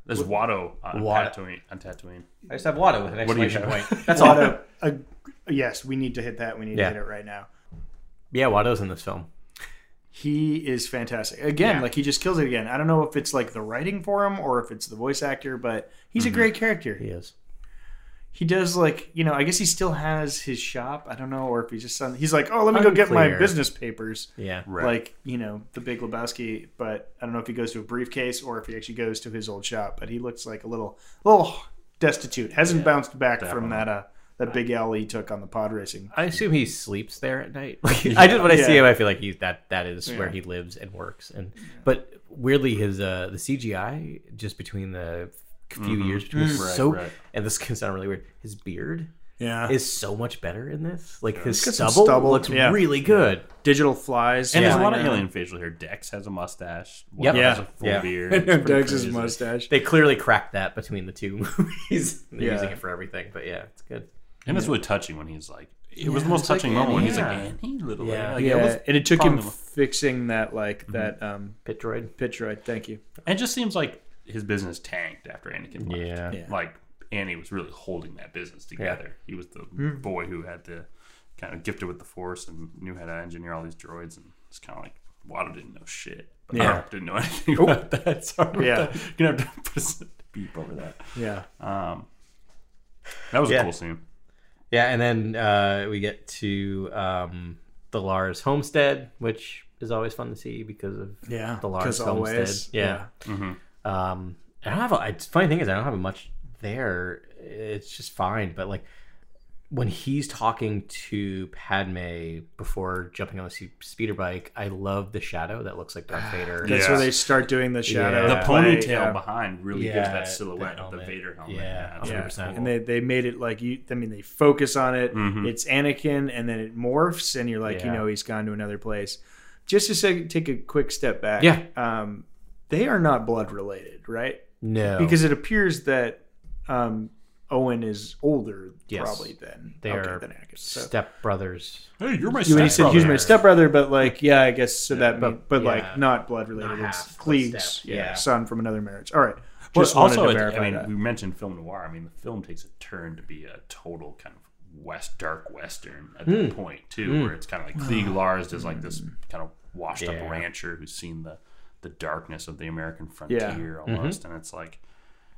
Speaker 3: There's Watto on
Speaker 4: Watto.
Speaker 3: Tatooine. On Tatooine.
Speaker 4: I just have Watto with an
Speaker 3: What do you
Speaker 4: exclamation point. <laughs> That's all.
Speaker 2: Watto, uh, yes, we need to hit that. We need
Speaker 4: Yeah.
Speaker 2: to hit it right now.
Speaker 4: Yeah, Watto's in this film.
Speaker 2: He is fantastic. Again,
Speaker 3: Yeah.
Speaker 2: like he just kills it again. I don't know if it's like the writing for him or if it's the voice actor, but he's a great character.
Speaker 4: He is.
Speaker 2: He does like you know. I guess he still has his shop. I don't know, or if he's just he's like, oh, let me go get my business papers.
Speaker 4: Yeah.
Speaker 3: Right.
Speaker 2: like you know the Big Lebowski. But I don't know if he goes to a briefcase or if he actually goes to his old shop. But he looks like a little, little destitute. Hasn't bounced back from that uh that big L he took on the pod racing.
Speaker 4: I assume he sleeps there at night. <laughs> Like, I just when I see him, I feel like he's that that is where he lives and works. And but weirdly, his uh the CGI just between the few mm-hmm. years between mm. is
Speaker 3: Right,
Speaker 4: so
Speaker 3: right.
Speaker 4: and this can sound really weird. His beard
Speaker 2: Yeah,
Speaker 4: is so much better in this. Like his stubble,
Speaker 2: stubble,
Speaker 4: looks
Speaker 2: yeah.
Speaker 4: really good.
Speaker 2: digital flies.
Speaker 3: And there's a lot of alien facial hair. Dex has a mustache.
Speaker 4: Yep.
Speaker 3: Watto has a
Speaker 2: Yeah.
Speaker 3: full
Speaker 4: Yeah.
Speaker 3: beard. <laughs> It's pretty
Speaker 2: Dug's his
Speaker 3: crazy.
Speaker 2: mustache.
Speaker 4: They clearly cracked that between the two <laughs> movies. They're
Speaker 2: Yeah.
Speaker 4: using it for everything, but yeah, it's good.
Speaker 3: And it's really touching when he's like, it was the most
Speaker 2: it's like
Speaker 3: touching moment when he's like,
Speaker 4: Annie.
Speaker 3: Annie, little
Speaker 4: Yeah.
Speaker 3: Like,
Speaker 2: Yeah,
Speaker 3: it
Speaker 2: and it took him
Speaker 3: probably-
Speaker 2: fixing that like that mm-hmm. um
Speaker 4: Pit droid.
Speaker 2: pit droid. Thank you.
Speaker 3: It just seems like his business tanked after Anakin left.
Speaker 4: Yeah.
Speaker 2: Yeah.
Speaker 3: Like Annie was really holding that business together. He was the
Speaker 2: Hmm.
Speaker 3: boy who had the kind of gifted with the force and knew how to engineer all these droids. And it's kind of like Watto didn't know shit. But
Speaker 2: Yeah.
Speaker 3: I didn't know <laughs> anything about that. Sorry.
Speaker 2: Yeah.
Speaker 3: Yeah. You're gonna have to put a beep over that.
Speaker 2: Yeah,
Speaker 3: Um, that was
Speaker 4: Yeah.
Speaker 3: a cool scene.
Speaker 4: Yeah, and then uh, we get to um, the Lars homestead, which is always fun to see because of
Speaker 2: yeah.
Speaker 4: the Lars homestead.
Speaker 2: always,
Speaker 4: Yeah. Um, I don't have. A, it's funny thing is I don't have much there. It's just fine, but like when he's talking to Padme before jumping on the speeder bike, I love the shadow that looks like Darth <sighs> Vader.
Speaker 2: That's
Speaker 3: Yeah.
Speaker 2: where they start doing the shadow.
Speaker 4: Yeah.
Speaker 3: The ponytail
Speaker 2: yeah.
Speaker 3: behind really gives that silhouette
Speaker 4: the
Speaker 3: of the. Vader helmet.
Speaker 4: Yeah,
Speaker 3: it's
Speaker 2: Yeah,
Speaker 4: 100%.
Speaker 3: cool.
Speaker 2: and they they made it like you. I mean, they focus on it.
Speaker 3: Mhm.
Speaker 2: It's Anakin, and then it morphs, and you're like, you know, he's gone to another place. Just to say, take a quick step back.
Speaker 4: Yeah.
Speaker 2: um, they are not blood related, right?
Speaker 4: No,
Speaker 2: Because it appears that um, Owen is older,
Speaker 4: Yes.
Speaker 2: probably than
Speaker 4: they
Speaker 2: okay,
Speaker 4: are
Speaker 2: than Anakin. So.
Speaker 4: step brothers.
Speaker 3: Hey, you're my
Speaker 2: You, when he said he's my
Speaker 3: stepbrother.
Speaker 2: stepbrother, but like, yeah, I guess so that,
Speaker 4: but-
Speaker 2: mean, but
Speaker 4: yeah.
Speaker 2: like not blood related.
Speaker 4: Not
Speaker 2: it's
Speaker 4: half, Cliegg's,
Speaker 2: yeah,
Speaker 4: yeah.
Speaker 2: son from another marriage. All right,
Speaker 3: Well,
Speaker 2: just wanted
Speaker 3: also,
Speaker 2: to
Speaker 3: it- I mean,
Speaker 2: that.
Speaker 3: we mentioned film noir. I mean, the film takes a turn to be a total kind of west, dark western at that
Speaker 2: Hmm.
Speaker 3: point too, where it's kind of like Cliegg Lars is like this kind of washed
Speaker 4: Yeah.
Speaker 3: up rancher who's seen the the darkness of the American frontier almost, and it's like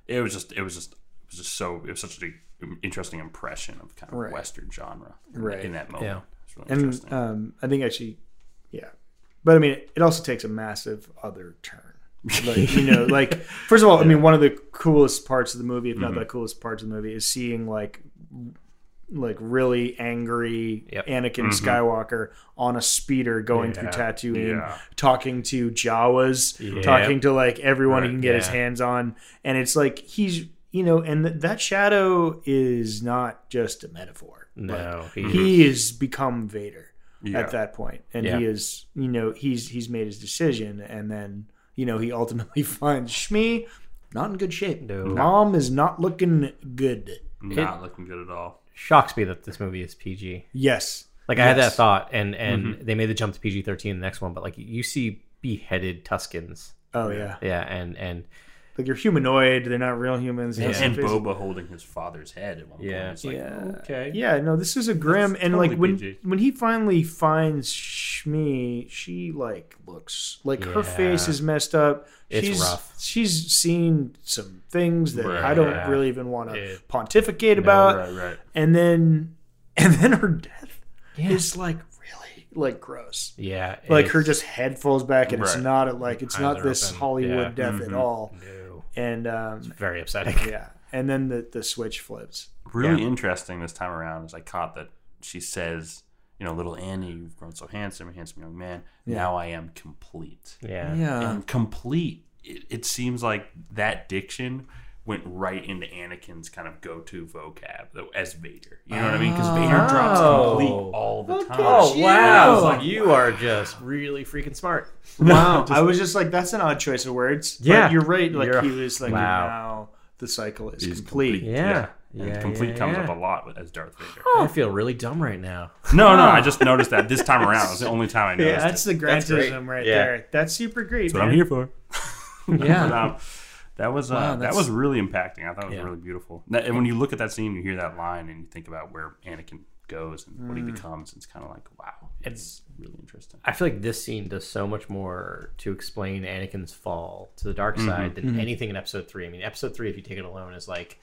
Speaker 3: it was just it was just it was just so it was such an interesting impression of kind of
Speaker 2: Right.
Speaker 3: western genre
Speaker 2: Right.
Speaker 3: in that moment.
Speaker 4: Yeah.
Speaker 3: Really
Speaker 2: and um, I think actually yeah. But I mean, it also takes a massive other turn. Like, you know, <laughs> like first of all, I mean, one of the coolest parts of the movie, if not
Speaker 3: Mm-hmm.
Speaker 2: the coolest parts of the movie, is seeing like like really angry
Speaker 4: Yep.
Speaker 2: Anakin Skywalker on a speeder going through
Speaker 4: Yeah.
Speaker 2: Tatooine,
Speaker 3: Mm-hmm. Yeah.
Speaker 2: talking to Jawas,
Speaker 4: Yep.
Speaker 2: talking to like everyone he can get his hands on, and it's like he's you know, and th- that shadow is not just a metaphor.
Speaker 4: No,
Speaker 2: Like,
Speaker 4: he-
Speaker 2: he has become Vader
Speaker 3: Yeah.
Speaker 2: at that point, and
Speaker 4: Yeah.
Speaker 2: he is you know he's he's made his decision, and then you know he ultimately <laughs> finds Shmi not in good shape.
Speaker 4: No.
Speaker 2: Mom is not looking good.
Speaker 3: Not looking good at all.
Speaker 4: Shocks me that this movie is PG.
Speaker 2: Yes,
Speaker 4: Like I had that thought, and and mm-hmm. they made the jump to PG thirteen in the next one, but like you see beheaded Tuskens,
Speaker 2: Oh yeah,
Speaker 4: yeah, and and
Speaker 2: like you're humanoid. They're not real humans.
Speaker 3: And,
Speaker 2: It's-
Speaker 3: and
Speaker 2: it's-
Speaker 3: Boba holding his father's head at one point.
Speaker 4: Yeah.
Speaker 3: It's like,
Speaker 2: Yeah.
Speaker 3: okay.
Speaker 2: Yeah, no, this is a grim and
Speaker 3: totally
Speaker 2: like when
Speaker 3: PG.
Speaker 2: when he finally finds Shmi, she like looks like her face is messed up.
Speaker 4: It's
Speaker 2: she's,
Speaker 4: rough.
Speaker 2: She's seen some things that I don't
Speaker 4: Yeah.
Speaker 2: really even want to
Speaker 4: It-
Speaker 2: pontificate about.
Speaker 3: Right, right.
Speaker 2: And then <laughs> and then her death
Speaker 4: Yeah.
Speaker 2: is like really like gross.
Speaker 4: yeah,
Speaker 2: Like her just head falls back and it's not like it's
Speaker 4: Eyes
Speaker 2: not this
Speaker 4: open.
Speaker 2: Hollywood
Speaker 4: Yeah.
Speaker 2: death at
Speaker 3: Mhm.
Speaker 2: all.
Speaker 4: no,
Speaker 2: And um
Speaker 4: very upsetting. <laughs>
Speaker 2: yeah. And then the the switch flips.
Speaker 3: Really
Speaker 4: Yeah.
Speaker 3: interesting this time around is I caught that she says, you know, little Annie, you've grown so handsome, a handsome young man. Now I am complete.
Speaker 4: Yeah,
Speaker 2: Yeah.
Speaker 3: and complete. It, it seems like that diction went right into Anakin's kind of go-to vocab though, as Vader. You know what I mean? Because Vader drops
Speaker 4: Oh.
Speaker 3: complete all the time.
Speaker 4: Oh
Speaker 2: Yeah.
Speaker 4: wow!
Speaker 2: It's
Speaker 4: like you are just really freaking smart. <laughs>
Speaker 2: Wow, I was just like, that's an odd choice of words.
Speaker 4: Yeah.
Speaker 2: but you're right. Like
Speaker 4: You're-
Speaker 2: he was like,
Speaker 4: wow.
Speaker 2: now the cycle is
Speaker 3: He's
Speaker 2: complete.
Speaker 4: Yeah.
Speaker 3: And
Speaker 4: Yeah,
Speaker 3: complete
Speaker 4: yeah,
Speaker 3: comes
Speaker 4: yeah.
Speaker 3: up a lot as Darth Vader.
Speaker 4: Oh, I feel really dumb right now.
Speaker 3: No, no, I just noticed that this time around. It was the only time I <laughs> noticed.
Speaker 2: Yeah, that's
Speaker 3: it.
Speaker 2: the
Speaker 4: That's
Speaker 2: right
Speaker 4: Yeah.
Speaker 2: there. That's super great.
Speaker 3: That's what
Speaker 2: man.
Speaker 3: I'm here for. <laughs>
Speaker 4: Yeah,
Speaker 3: But, um, that was uh,
Speaker 2: Wow,
Speaker 3: that was really impacting. I thought it was
Speaker 4: Yeah.
Speaker 3: really beautiful. That- and when you look at that scene, you hear that line, and you think about where Anakin goes and
Speaker 2: Mm.
Speaker 3: what he becomes. It's kind of like, wow, it's really interesting.
Speaker 4: I feel like this scene does so much more to explain Anakin's fall to the dark
Speaker 3: Mm-hmm.
Speaker 4: side than anything in Episode Three. I mean, Episode Three, if you take it alone, is like,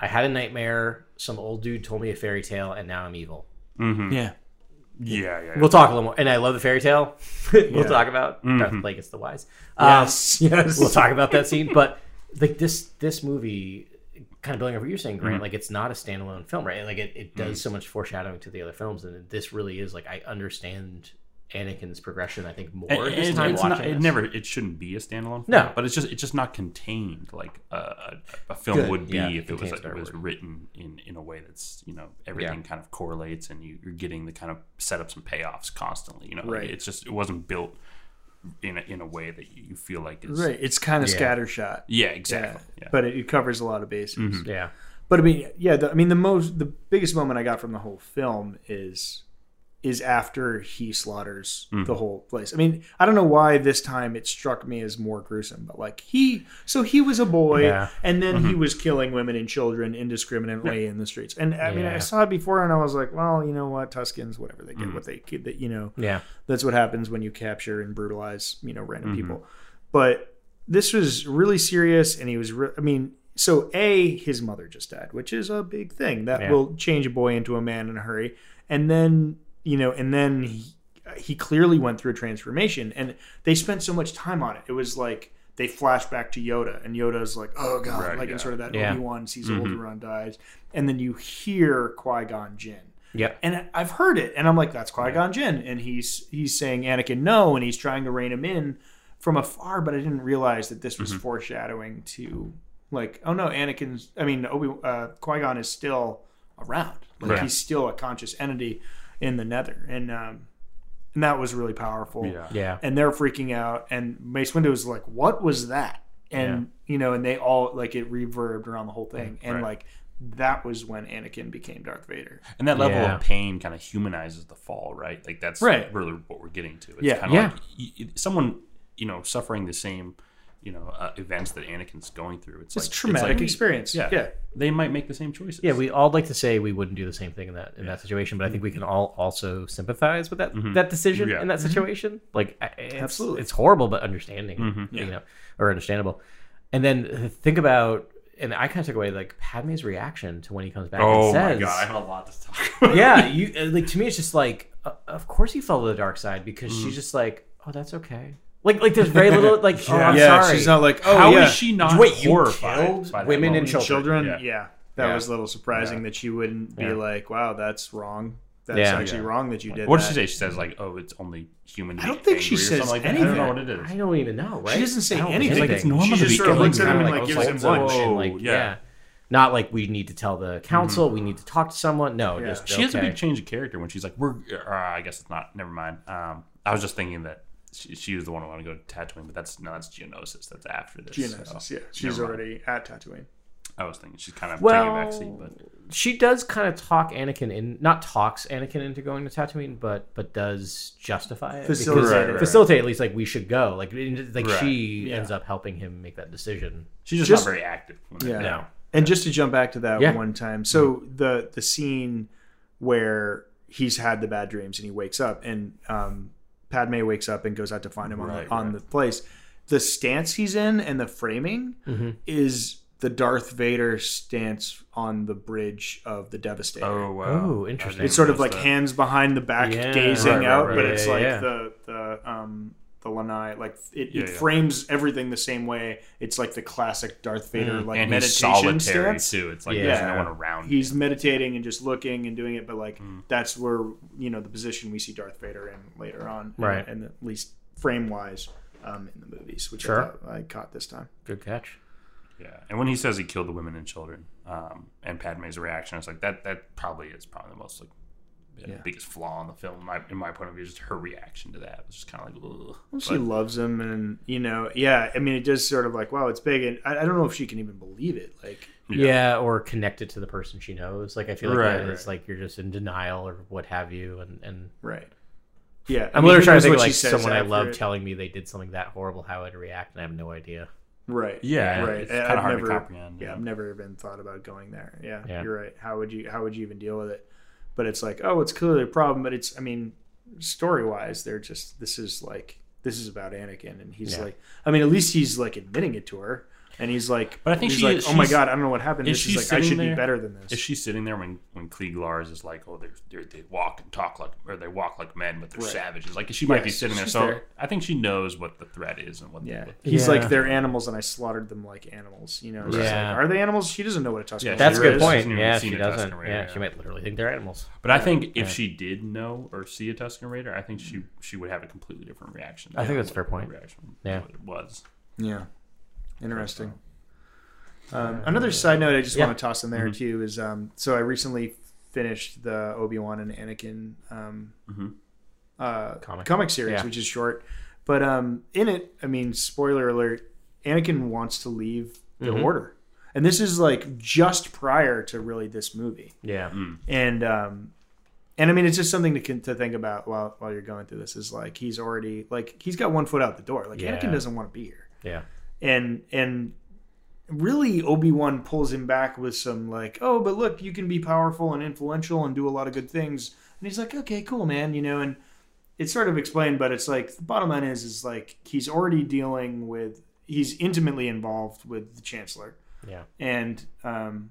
Speaker 4: I had a nightmare. Some old dude told me a fairy tale, and now I'm evil.
Speaker 3: Mm-hmm.
Speaker 2: Yeah,
Speaker 3: Yeah, yeah.
Speaker 4: We'll talk a little more, and I love the fairy tale. <laughs> we'll talk about
Speaker 3: Mm-hmm.
Speaker 4: Darth Plagueis the Wise. Um,
Speaker 2: yes, <laughs> yes.
Speaker 4: we'll talk about that scene. But like this this movie, kind of building on what you're saying, Grant,
Speaker 3: Mm-hmm.
Speaker 4: like it's not a standalone film, right? Like it, it does so much foreshadowing to the other films, and this really is like I understand Anakin's progression. I think more
Speaker 3: And-
Speaker 4: this
Speaker 3: and
Speaker 4: time
Speaker 3: it's
Speaker 4: watching
Speaker 3: not, it
Speaker 4: this.
Speaker 3: never it shouldn't be a standalone film,
Speaker 4: No.
Speaker 3: but it's just it's just not contained like a, a, a film
Speaker 2: Good.
Speaker 3: would be
Speaker 4: Yeah,
Speaker 3: if it was
Speaker 4: contained
Speaker 3: it was written in in a way that's you know everything kind of correlates and you, you're getting the kind of setups and payoffs constantly you know like,
Speaker 2: Right.
Speaker 3: it's just it wasn't built in a, in a way that you, you feel like is
Speaker 2: right. It's kind of
Speaker 4: Yeah.
Speaker 2: scattershot.
Speaker 3: yeah
Speaker 2: Yeah,
Speaker 3: exactly yeah,
Speaker 2: but it, it covers a lot of bases. Mm-hmm.
Speaker 4: Yeah,
Speaker 2: But I mean, yeah. The, I mean, the most, the biggest moment I got from the whole film is, is after he slaughters
Speaker 3: Mm-hmm.
Speaker 2: the whole place. I mean, I don't know why this time it struck me as more gruesome, but like he, so he was a boy,
Speaker 4: Yeah.
Speaker 2: and then
Speaker 3: Mm-hmm.
Speaker 2: he was killing women and children indiscriminately in the streets. And I mean, I saw it before, and I was like, well, you know what, Tuskens, whatever they get,
Speaker 3: Mm-hmm.
Speaker 2: what they get, that you know,
Speaker 4: yeah,
Speaker 2: that's what happens when you capture and brutalize you know random
Speaker 3: Mm-hmm.
Speaker 2: people but this was really serious and he was re- i mean so a his mother just died which is a big thing that
Speaker 4: Yeah.
Speaker 2: will change a boy into a man in a hurry and then you know and then he, he clearly went through a transformation and they spent so much time on it it was like they flash back to Yoda, and Yoda's like, "Oh God!"
Speaker 3: Right,
Speaker 2: like
Speaker 3: yeah.
Speaker 2: in sort of that
Speaker 4: Yeah.
Speaker 2: Obi Wan sees Obi-Wan dies, and then you hear Qui Gon Jinn,
Speaker 4: yeah.
Speaker 2: and I've heard it, and I'm like, that's Qui Gon Jinn, and he's he's saying Anakin no, and he's trying to rein him in from afar, but I didn't realize that this was foreshadowing to like, oh no, Anakin's, I mean, Obi uh, Qui Gon is still around, like
Speaker 3: Right.
Speaker 2: he's still a conscious entity in the Nether, and um, and that was really powerful.
Speaker 3: Yeah.
Speaker 4: Yeah.
Speaker 2: and they're freaking out, and Mace Windu was like, what was that? And you know, and they all like it reverbed around the whole thing, and
Speaker 3: Right.
Speaker 2: like. That was when Anakin became Darth Vader.
Speaker 3: and that level
Speaker 4: Yeah.
Speaker 3: of pain kind of humanizes the fall right like that's
Speaker 2: Right.
Speaker 3: really what we're getting to it's
Speaker 2: Yeah.
Speaker 3: kind of
Speaker 4: Yeah.
Speaker 3: like y- y- someone you know suffering the same you know uh, events that Anakin's going through it's,
Speaker 2: It's
Speaker 3: like
Speaker 2: a traumatic
Speaker 3: like-
Speaker 2: experience.
Speaker 3: yeah
Speaker 2: yeah.
Speaker 3: they might make the same choices
Speaker 4: Yeah, we all like to say we wouldn't do the same thing in that in that situation, but I think we can all also sympathize with that that decision
Speaker 3: Yeah.
Speaker 4: in that situation. Like, it's,
Speaker 2: Absolutely.
Speaker 4: it's horrible, but understanding, you know, or understandable. And then uh, think about, and I kind of took away like Padme's reaction to when he comes back
Speaker 3: oh
Speaker 4: and
Speaker 3: my
Speaker 4: says,
Speaker 3: god i have a lot to talk <laughs> about
Speaker 4: "Yeah, you uh, like to me, it's just like." uh, of course he fell to the dark side because she's just like, oh, that's okay. Like, like there's very little like, <laughs> oh, I'm
Speaker 2: yeah,
Speaker 4: sorry.
Speaker 2: she's not like, oh
Speaker 3: How is
Speaker 2: yeah,
Speaker 3: she not
Speaker 4: Wait, you
Speaker 3: horrified
Speaker 4: killed
Speaker 3: by that
Speaker 4: women and
Speaker 3: moment?
Speaker 4: children?
Speaker 2: children.
Speaker 3: Yeah.
Speaker 2: Yeah, that
Speaker 4: Yeah.
Speaker 2: was a little surprising
Speaker 3: Yeah.
Speaker 2: that she wouldn't be
Speaker 4: Yeah.
Speaker 2: like, wow, that's wrong. That's
Speaker 4: Yeah.
Speaker 2: actually
Speaker 3: Yeah.
Speaker 2: wrong that you did.
Speaker 3: What does she say? She says like, "Oh, it's only human." To
Speaker 2: I
Speaker 3: be
Speaker 2: don't think she
Speaker 3: angry or
Speaker 2: says
Speaker 3: something like that. I don't know
Speaker 2: anything.
Speaker 3: what it is.
Speaker 4: I don't even know, right?
Speaker 2: She doesn't say
Speaker 4: I don't
Speaker 2: anything.
Speaker 4: think
Speaker 3: Like, it's normal
Speaker 2: She
Speaker 3: to
Speaker 2: just
Speaker 3: be
Speaker 2: sort of
Speaker 3: killing
Speaker 2: looks at him and like
Speaker 3: like,
Speaker 2: gives him
Speaker 3: holds
Speaker 2: lunch.
Speaker 4: and, like,
Speaker 3: yeah.
Speaker 4: yeah. Not like we need to tell the council. We need to talk to someone. No,
Speaker 2: Yeah.
Speaker 4: just
Speaker 3: She has a
Speaker 4: okay.
Speaker 3: big change of character when she's like, "We're." Uh, I guess it's not. Never mind. Um, I was just thinking that she, she was the one who wanted to go to Tatooine, but that's no, that's Geonosis. That's after this.
Speaker 2: Geonosis,
Speaker 3: so
Speaker 2: yeah, she's
Speaker 3: never mind.
Speaker 2: already at Tatooine.
Speaker 3: I was thinking she's kind of
Speaker 4: Well,
Speaker 3: taking a backseat, but
Speaker 4: she does kind of talk Anakin in, not talks Anakin into going to Tatooine, but but does justify it.
Speaker 2: Facilitate
Speaker 4: because-
Speaker 3: Right, right.
Speaker 4: Facilitate at least like we should go. Like like
Speaker 3: Right.
Speaker 4: she
Speaker 2: Yeah.
Speaker 4: ends up helping him make that decision.
Speaker 3: she's just,
Speaker 2: Just-
Speaker 3: not very active. When
Speaker 2: Yeah.
Speaker 4: No.
Speaker 2: And just to jump back to that
Speaker 4: Yeah.
Speaker 2: one time, so the the scene where he's had the bad dreams and he wakes up and um, Padme wakes up and goes out to find him on,
Speaker 3: Right,
Speaker 2: the, on
Speaker 3: right.
Speaker 2: the place. The stance he's in and the framing
Speaker 4: Mm-hmm.
Speaker 2: is the Darth Vader stance on the bridge of the Devastator.
Speaker 3: Oh wow.
Speaker 4: Oh, interesting.
Speaker 2: it's sort of like
Speaker 3: Noticed
Speaker 2: hands behind the back,
Speaker 4: Yeah.
Speaker 2: gazing
Speaker 3: Right, right,
Speaker 2: out,
Speaker 3: right.
Speaker 2: but
Speaker 4: Yeah,
Speaker 2: it's
Speaker 4: yeah,
Speaker 2: like
Speaker 4: yeah.
Speaker 2: the the um the lanai, like it,
Speaker 3: Yeah,
Speaker 2: it
Speaker 3: yeah.
Speaker 2: frames everything the same way. It's like the classic Darth Vader like
Speaker 3: and he's
Speaker 2: meditation
Speaker 3: solitary
Speaker 2: stance.
Speaker 3: too. It's like
Speaker 4: Yeah.
Speaker 3: there's no one around.
Speaker 2: He's meditating and just looking and doing it, but like
Speaker 3: Mm.
Speaker 2: that's where you know the position we see Darth Vader in later on,
Speaker 4: Right.
Speaker 2: And, at least frame wise um, in the movies, which
Speaker 4: Sure.
Speaker 2: I, I caught this time.
Speaker 4: Good catch.
Speaker 3: Yeah, and when he says he killed the women and children, um, and Padme's reaction, it's like that. That probably is probably the most like
Speaker 2: Yeah.
Speaker 3: biggest flaw in the film. In my, in my point of view, is just her reaction to that was just kind of like, Ugh.
Speaker 2: Well, she
Speaker 3: But-
Speaker 2: loves him, and you know, yeah. I mean, it does sort of like, wow, it's big, and I, I don't know if she can even believe it. Like,
Speaker 4: Yeah. or connect it to the person she knows. Like I feel like
Speaker 3: Right,
Speaker 4: that is
Speaker 3: right.
Speaker 4: like you're just in denial or what have you, and and
Speaker 2: right? Yeah, I
Speaker 4: I'm
Speaker 2: mean,
Speaker 4: literally trying to
Speaker 2: knows
Speaker 4: think of, like someone I love
Speaker 2: it.
Speaker 4: telling me they did something that horrible, how I'd react, and I have no idea.
Speaker 2: Right.
Speaker 3: Yeah,
Speaker 2: Right.
Speaker 3: it's
Speaker 2: I-
Speaker 3: kinda
Speaker 2: I've
Speaker 3: hard to
Speaker 2: never,
Speaker 3: comprehend,
Speaker 2: Yeah,
Speaker 3: yeah.
Speaker 2: I've never even thought about going there. Yeah,
Speaker 4: Yeah.
Speaker 2: you're right. How would you? How would you even deal with it? But it's like, oh, it's clearly a problem. But it's, I mean, story wise, they're just. This is like, this is about Anakin, and he's
Speaker 4: Yeah.
Speaker 2: like, I mean, at least he's like admitting it to her, and he's like,
Speaker 3: But I think
Speaker 2: he's
Speaker 3: she
Speaker 2: like, oh my god, I don't know what happened.
Speaker 3: is
Speaker 2: This
Speaker 3: she
Speaker 2: is like, I
Speaker 3: sitting
Speaker 2: should be better than this.
Speaker 3: Is she sitting there when when Cliegg Lars is like, oh, they're, they're, they walk and talk like, or they walk like men, but they're
Speaker 2: Right.
Speaker 3: savages? Like she might be sitting there. So
Speaker 2: there.
Speaker 3: I think she knows what the threat is and what.
Speaker 2: Yeah,
Speaker 3: what
Speaker 2: he's
Speaker 4: Yeah.
Speaker 2: like they're animals, and I slaughtered them like animals. You know, It's just
Speaker 4: Yeah.
Speaker 2: like, are they animals? She doesn't know what a Tusken
Speaker 3: Yeah,
Speaker 4: That's a good
Speaker 2: is.
Speaker 4: point.
Speaker 3: hasn't
Speaker 4: Yeah, she doesn't.
Speaker 3: Raider,
Speaker 4: Yeah,
Speaker 3: yeah.
Speaker 4: she might literally think they're animals.
Speaker 3: But I think if she did know or see a Tusken Raider, I think she she would have a completely different reaction.
Speaker 4: I think that's a fair point.
Speaker 3: Reaction
Speaker 4: Yeah.
Speaker 3: it was.
Speaker 2: Yeah. Interesting. Um, another side note I just
Speaker 4: Yeah.
Speaker 2: want to toss in there too is um, so I recently finished the Obi Wan and Anakin um,
Speaker 3: Mhm.
Speaker 2: uh,
Speaker 4: Comic.
Speaker 2: comic. series,
Speaker 4: Yeah.
Speaker 2: which is short, but um, in it, I mean, spoiler alert: Anakin wants to leave the
Speaker 4: Mhm.
Speaker 2: Order, and this is like just prior to really this movie
Speaker 4: Yeah.
Speaker 2: and um and I mean, it's just something to to think about while while you're going through this. Is like he's already like he's got one foot out the door. Like
Speaker 4: Yeah.
Speaker 2: Anakin doesn't want to be here,
Speaker 4: Yeah.
Speaker 2: And and really Obi Wan pulls him back with some like, oh, but look, you can be powerful and influential and do a lot of good things. And he's like, okay, cool, man, you know. And it's sort of explained, but it's like the bottom line is is like he's already dealing with he's intimately involved with the Chancellor
Speaker 4: Yeah.
Speaker 2: and um,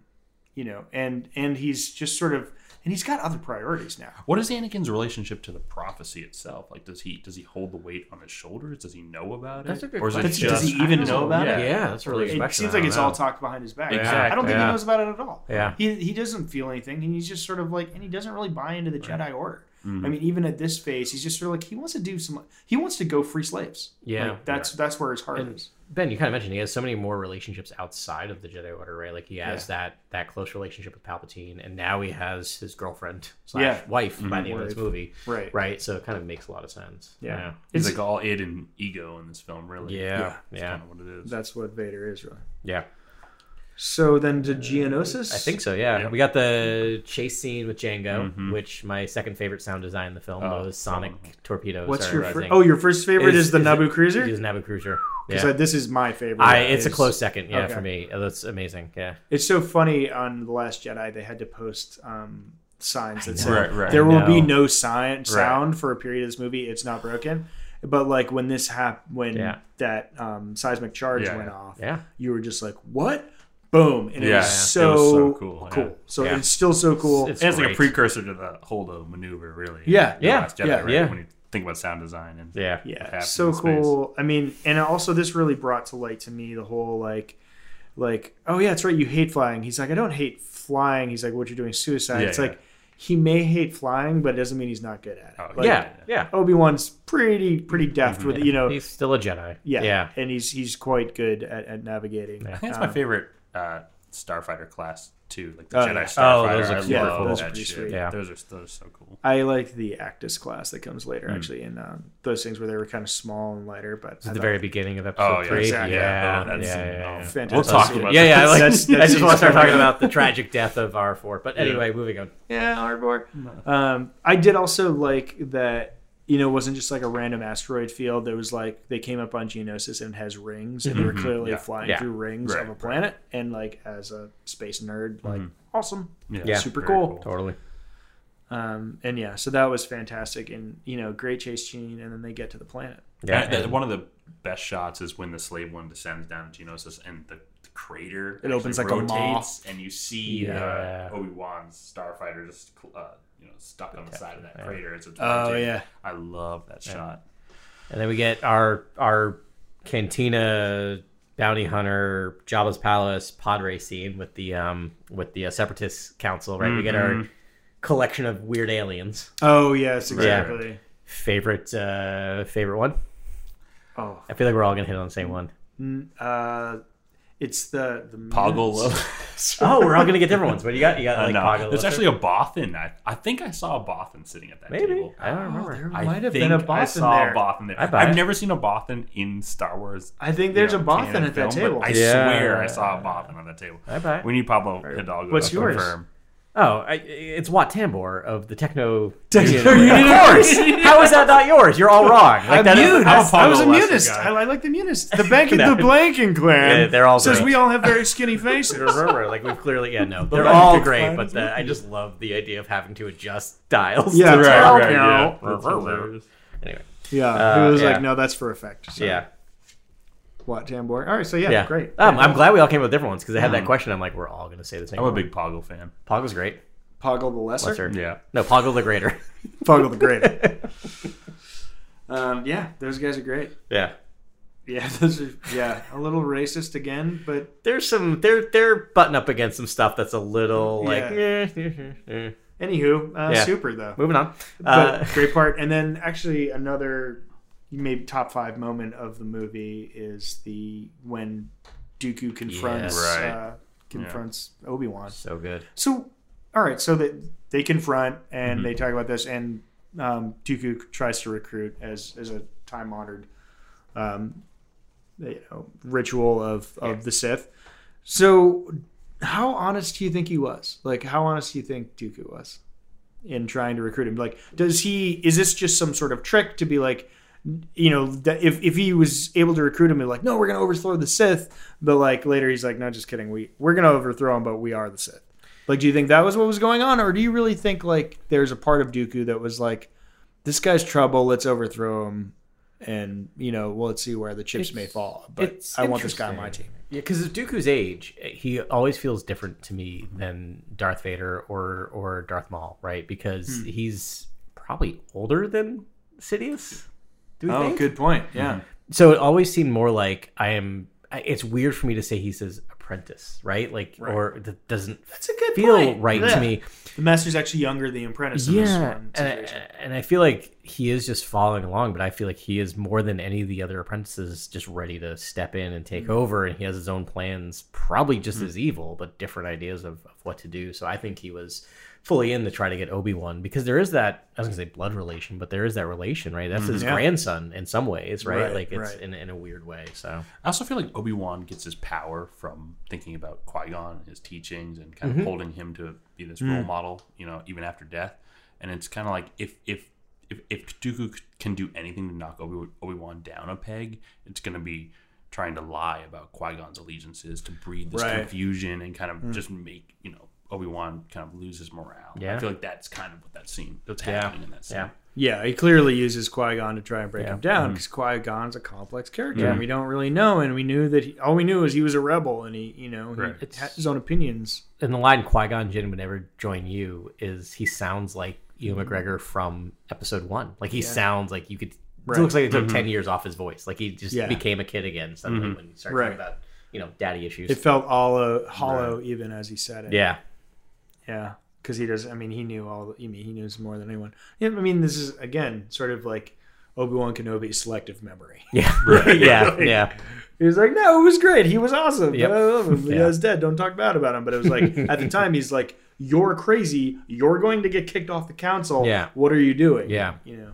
Speaker 2: you know, and and he's just sort of, and he's got other priorities now.
Speaker 3: What is Anakin's relationship to the prophecy itself? Like, does he does he hold the weight on his shoulders? Does he know about it?
Speaker 4: That's a good
Speaker 3: or is it just,
Speaker 2: Does he even
Speaker 3: I
Speaker 2: know about it?
Speaker 4: Yeah, that's really
Speaker 2: It seems like it's
Speaker 4: know.
Speaker 2: all talked behind his back.
Speaker 3: Exactly,
Speaker 2: I don't think
Speaker 4: yeah.
Speaker 2: he knows about it at all.
Speaker 4: Yeah.
Speaker 2: he he doesn't feel anything, and he's just sort of like, and he doesn't really buy into the Jedi Order.
Speaker 3: Mm-hmm.
Speaker 2: I mean, even at this phase, he's just sort of like he wants to do some. He wants to go free slaves.
Speaker 4: Yeah.
Speaker 2: Like, that's that's where his heart
Speaker 4: And
Speaker 2: is.
Speaker 4: Ben, you kind of mentioned he has so many more relationships outside of the Jedi Order, right? Like he has that that close relationship with Palpatine, and now he has his girlfriend slash
Speaker 2: Yeah.
Speaker 4: wife by the end of this movie,
Speaker 2: Right.
Speaker 4: Right. So it kind of makes a lot of sense.
Speaker 2: Yeah.
Speaker 3: He's
Speaker 2: It's-
Speaker 3: like all id and ego in this film, really.
Speaker 4: Yeah.
Speaker 2: Yeah.
Speaker 3: That's
Speaker 4: Yeah.
Speaker 3: kind of what it is.
Speaker 2: That's what Vader is, really.
Speaker 4: Yeah.
Speaker 2: So then to Geonosis.
Speaker 4: I think so. Yeah.
Speaker 3: Yeah.
Speaker 4: We got the chase scene with Jango,
Speaker 3: Mhm.
Speaker 4: which my second favorite sound design in the film
Speaker 3: Oh,
Speaker 4: was Sonic
Speaker 3: phenomenal.
Speaker 4: torpedoes.
Speaker 2: What's
Speaker 4: are
Speaker 2: your
Speaker 4: rising.
Speaker 2: fir- oh your first favorite is, the
Speaker 4: Is-
Speaker 2: Naboo
Speaker 4: is-
Speaker 2: Cruiser?
Speaker 4: Is Naboo Cruiser.
Speaker 2: Because
Speaker 4: Yeah.
Speaker 2: this is my favorite.
Speaker 4: I, it's a close second, yeah,
Speaker 2: Okay.
Speaker 4: for me. That's amazing. Yeah.
Speaker 2: It's so funny on the Last Jedi they had to post um, signs that said
Speaker 3: Right, right.
Speaker 2: there will be no sign sound for a period of this movie. It's not broken. But like when this happened, when
Speaker 4: Yeah.
Speaker 2: that um, seismic charge
Speaker 3: Yeah,
Speaker 2: went off,
Speaker 4: Yeah.
Speaker 2: you were just like, "What? Boom, and it
Speaker 3: Yeah,
Speaker 2: was
Speaker 3: it was
Speaker 2: so,
Speaker 3: so cool,
Speaker 2: cool.
Speaker 3: yeah.
Speaker 2: So
Speaker 4: Yeah.
Speaker 2: it's still so cool.
Speaker 4: It's
Speaker 3: And it's like a precursor to the Holdo maneuver, really.
Speaker 2: Yeah,
Speaker 4: yeah,
Speaker 3: Last Jedi,
Speaker 2: yeah,
Speaker 3: right?
Speaker 4: yeah.
Speaker 3: When you think about sound design and
Speaker 4: Yeah.
Speaker 2: yeah, so cool. I mean, and also this really brought to light to me the whole like, like, oh yeah, that's right, you hate flying. He's like, I don't hate flying. He's like, what you're doing, is suicide.
Speaker 3: Yeah,
Speaker 2: it's
Speaker 3: yeah.
Speaker 2: like he may hate flying, but it doesn't mean he's not good at it.
Speaker 3: Oh,
Speaker 2: Like,
Speaker 4: yeah. Yeah.
Speaker 2: Obi Wan's pretty pretty deft with it, you know.
Speaker 4: He's still a Jedi.
Speaker 2: Yeah,
Speaker 4: Yeah.
Speaker 2: and he's he's quite good at, at navigating.
Speaker 3: I think it's my
Speaker 2: Um,
Speaker 3: favorite uh, starfighter class too, like the
Speaker 2: Oh,
Speaker 3: Jedi
Speaker 2: yeah.
Speaker 3: starfighter.
Speaker 4: Oh, those look
Speaker 3: I love
Speaker 4: cool.
Speaker 2: Those are
Speaker 3: that
Speaker 2: pretty
Speaker 3: shit.
Speaker 2: sweet.
Speaker 4: Yeah.
Speaker 3: those are those are so cool.
Speaker 2: I like the Actis class that comes later, actually, and um, those things where they were kind of small and lighter. But
Speaker 4: At the
Speaker 2: thought-
Speaker 4: very beginning of episode
Speaker 3: Oh, yeah,
Speaker 4: three.
Speaker 2: exactly.
Speaker 4: Yeah,
Speaker 3: Yeah,
Speaker 4: yeah,
Speaker 3: that's-
Speaker 4: yeah,
Speaker 3: oh,
Speaker 4: yeah.
Speaker 2: fantastic.
Speaker 3: We'll talk about
Speaker 4: Yeah, yeah. I, like,
Speaker 2: That's-
Speaker 4: I
Speaker 2: that's
Speaker 4: just want to start talking about the tragic death of R4. But anyway, moving on.
Speaker 2: yeah, Ardbor. Um, I did also like that. You know, it wasn't just like a random asteroid field. There was like they came up on Geonosis and it has rings, and they were clearly
Speaker 3: Yeah.
Speaker 2: flying
Speaker 4: Yeah.
Speaker 2: through rings
Speaker 3: Right,
Speaker 2: of a
Speaker 3: right.
Speaker 2: planet. And like as a space nerd, like awesome,
Speaker 3: Yeah,
Speaker 4: Yeah.
Speaker 2: super
Speaker 3: very
Speaker 2: cool.
Speaker 4: Totally.
Speaker 2: Um, and yeah, so that was fantastic, and you know, great chase scene, and then they get to the planet.
Speaker 4: Yeah.
Speaker 3: And that- one of the best shots is when the slave one descends down to Geonosis and the, the crater
Speaker 2: It opens
Speaker 3: actually
Speaker 2: like a maw.
Speaker 3: rotates, and you see
Speaker 4: Yeah.
Speaker 3: uh, Obi Wan's starfighter just uh, you know stuck on the side of that crater as it's
Speaker 2: Oh,
Speaker 3: rotating.
Speaker 2: yeah.
Speaker 3: I love that shot.
Speaker 4: And then we get our our cantina bounty hunter Jabba's palace pod race scene with the um with the uh, separatist council. Right, we get our collection of weird aliens.
Speaker 2: Oh yes, exactly.
Speaker 4: Favorite uh favorite one.
Speaker 2: Oh,
Speaker 4: I feel like we're all gonna hit on the same one.
Speaker 2: uh, it's the the
Speaker 3: Poggle
Speaker 2: mutants. <laughs>
Speaker 4: Oh, we're all gonna get different ones. But you got you got
Speaker 3: Uh,
Speaker 4: like
Speaker 3: no,
Speaker 4: Poggle
Speaker 3: there's
Speaker 4: Lesser?
Speaker 3: actually a Bothan. I, I think I saw a Bothan sitting at that
Speaker 4: maybe
Speaker 3: table.
Speaker 4: I don't
Speaker 2: Oh,
Speaker 4: remember.
Speaker 2: there
Speaker 3: I
Speaker 2: might have
Speaker 3: think
Speaker 2: been a
Speaker 3: I
Speaker 2: Bothan
Speaker 3: saw
Speaker 2: there.
Speaker 3: a Bothan there.
Speaker 4: I
Speaker 3: I've never seen a Bothan in Star Wars.
Speaker 2: I think
Speaker 3: you
Speaker 2: there's
Speaker 3: know,
Speaker 2: a Bothan
Speaker 3: canon
Speaker 2: at that table.
Speaker 3: I
Speaker 4: Yeah.
Speaker 3: swear I saw a Bothan on that table.
Speaker 4: I bet. it.
Speaker 3: We need Pablo Hidalgo
Speaker 2: What's
Speaker 3: to
Speaker 2: yours?
Speaker 3: confirm.
Speaker 4: Oh, I, it's Wat Tambor of the Techno.
Speaker 2: Techno
Speaker 4: Union. <laughs> Of course. How is that not yours? You're all wrong. Like
Speaker 2: I'm
Speaker 4: that is-
Speaker 3: I'm a
Speaker 2: I was a Munist. I, I like the Munist. The banking, <laughs>
Speaker 4: No.
Speaker 2: the Blanking clan.
Speaker 4: Yeah, they're all
Speaker 2: says
Speaker 4: great.
Speaker 2: we all have very <laughs> skinny faces.
Speaker 4: Remember, like we've clearly, yeah, no, they're all great, but the, I just love the idea of having to adjust dials.
Speaker 2: Yeah,
Speaker 4: to
Speaker 2: right,
Speaker 4: tell
Speaker 2: right,
Speaker 3: yeah. That's hilarious.
Speaker 4: Anyway,
Speaker 2: Yeah,
Speaker 4: Uh,
Speaker 2: it was
Speaker 4: yeah.
Speaker 2: like, no, that's for effect. So,
Speaker 4: yeah,
Speaker 2: Wat Tambor? All right, so yeah,
Speaker 4: yeah,
Speaker 2: great.
Speaker 4: Um, I'm glad we all came up with different ones because I had that question. I'm like, we're all gonna say the same. Thing.
Speaker 3: I'm a big Poggle fan.
Speaker 4: Poggle's great.
Speaker 2: Poggle the lesser.
Speaker 4: Lesser.
Speaker 3: Yeah.
Speaker 4: No, Poggle the greater. <laughs>
Speaker 2: Poggle the greater. <laughs> um, yeah, those guys are great.
Speaker 4: yeah.
Speaker 2: Yeah, <laughs> those are yeah a little racist again, but
Speaker 4: There's some they're they're butting up against some stuff that's a little like
Speaker 2: Yeah.
Speaker 4: eh, eh, eh.
Speaker 2: anywho, uh,
Speaker 4: Yeah.
Speaker 2: super though.
Speaker 4: moving on. Uh,
Speaker 2: great part. And then actually another maybe top five moment of the movie is the when Dooku confronts
Speaker 4: Yes.
Speaker 3: Right.
Speaker 2: uh, confronts Obi Wan.
Speaker 4: so good.
Speaker 2: So all right, so that they confront and
Speaker 3: Mm-hmm.
Speaker 2: they talk about this, and um, Dooku tries to recruit as as a time honored, um, you know, ritual of of the Sith. So, how honest do you think he was? Like, how honest do you think Dooku was in trying to recruit him? Like, does he? Is this just some sort of trick to be like? You know, that if, if he was able to recruit him, and like, no, we're gonna overthrow the Sith, but like later he's like, no, just kidding, we we're gonna overthrow him, but we are the Sith. Like, do you think that was what was going on, or do you really think like there's a part of Dooku that was like, this guy's trouble, let's overthrow him, and you know, well, let's see where the chips may fall, but I want this guy on my team.
Speaker 4: Yeah, because of Dooku's age, he always feels different to me than Darth Vader or or Darth Maul, right? Because
Speaker 2: Hmm.
Speaker 4: he's probably older than Sidious. Do we
Speaker 2: Oh,
Speaker 4: think?
Speaker 2: good point. Yeah, mm-hmm.
Speaker 4: So it always seemed more like I am. It's weird for me to say he's his apprentice, right? Like, or that doesn't
Speaker 2: that's a good
Speaker 4: feel
Speaker 2: point.
Speaker 4: right
Speaker 2: Yeah.
Speaker 4: to me.
Speaker 2: The master's actually younger than the apprentice. In this
Speaker 4: Yeah,
Speaker 2: one
Speaker 4: and I, and I feel like he is just following along, but I feel like he is more than any of the other apprentices, just ready to step in and take mm-hmm. over, and he has his own plans, probably just mm-hmm. as evil, but different ideas of, of what to do. So I think he was fully in to try to get Obi Wan because there is that I was gonna say blood relation, but there is that relation, right? That's his
Speaker 2: Yeah.
Speaker 4: grandson in some ways, right?
Speaker 2: Right,
Speaker 4: like it's
Speaker 2: right.
Speaker 4: in, in a weird way. So
Speaker 3: I also feel like Obi Wan gets his power from thinking about Qui Gon, his teachings, and
Speaker 2: Mm-hmm.
Speaker 3: kind of holding him to be this
Speaker 2: Mm.
Speaker 3: role model. You know, even after death. And it's kind of like if if if if Dooku can do anything to knock Obi Obi Wan down a peg, it's going to be trying to lie about Qui Gon's allegiances to breed this
Speaker 2: Right. Mm.
Speaker 3: confusion and kind of just make you know Obi Wan kind of lose his morale. I feel like that's kind of what that scene that's
Speaker 4: Yeah.
Speaker 3: happening in that scene.
Speaker 4: yeah,
Speaker 2: Yeah, he clearly uses Qui Gon to try and break
Speaker 4: Yeah.
Speaker 2: him down mm-hmm. because Qui Gon's a complex character,
Speaker 4: Yeah.
Speaker 2: and we don't really know. And we knew that he, all we knew is he was a rebel, and he, you know, he had his own opinions.
Speaker 4: And the line Qui Gon Jinn would never join you is he sounds like Ewan mm-hmm. McGregor from Episode One. Like he sounds like you could.
Speaker 2: Right.
Speaker 4: It looks like it took mm-hmm. ten years off his voice. Like he just
Speaker 2: Yeah.
Speaker 4: became a kid again suddenly when he started
Speaker 2: Right.
Speaker 4: talking about you know daddy issues.
Speaker 2: It felt hollow, hollow even as he said it.
Speaker 4: yeah,
Speaker 2: yeah, because he does. I mean, he knew all. I mean, he knows more than anyone. Yeah, I mean, this is again sort of like Obi Wan Kenobi's selective memory.
Speaker 4: yeah, <laughs> yeah, yeah.
Speaker 2: He was like, "No, it was great. He was awesome.
Speaker 4: Yep.
Speaker 2: I love him.
Speaker 4: Yeah.
Speaker 2: guy's dead. Don't talk bad about him." But it was like <laughs> at the time, he's like, "You're crazy. You're going to get kicked off the council.
Speaker 4: Yeah.
Speaker 2: What are you doing?
Speaker 4: Yeah.
Speaker 2: You know.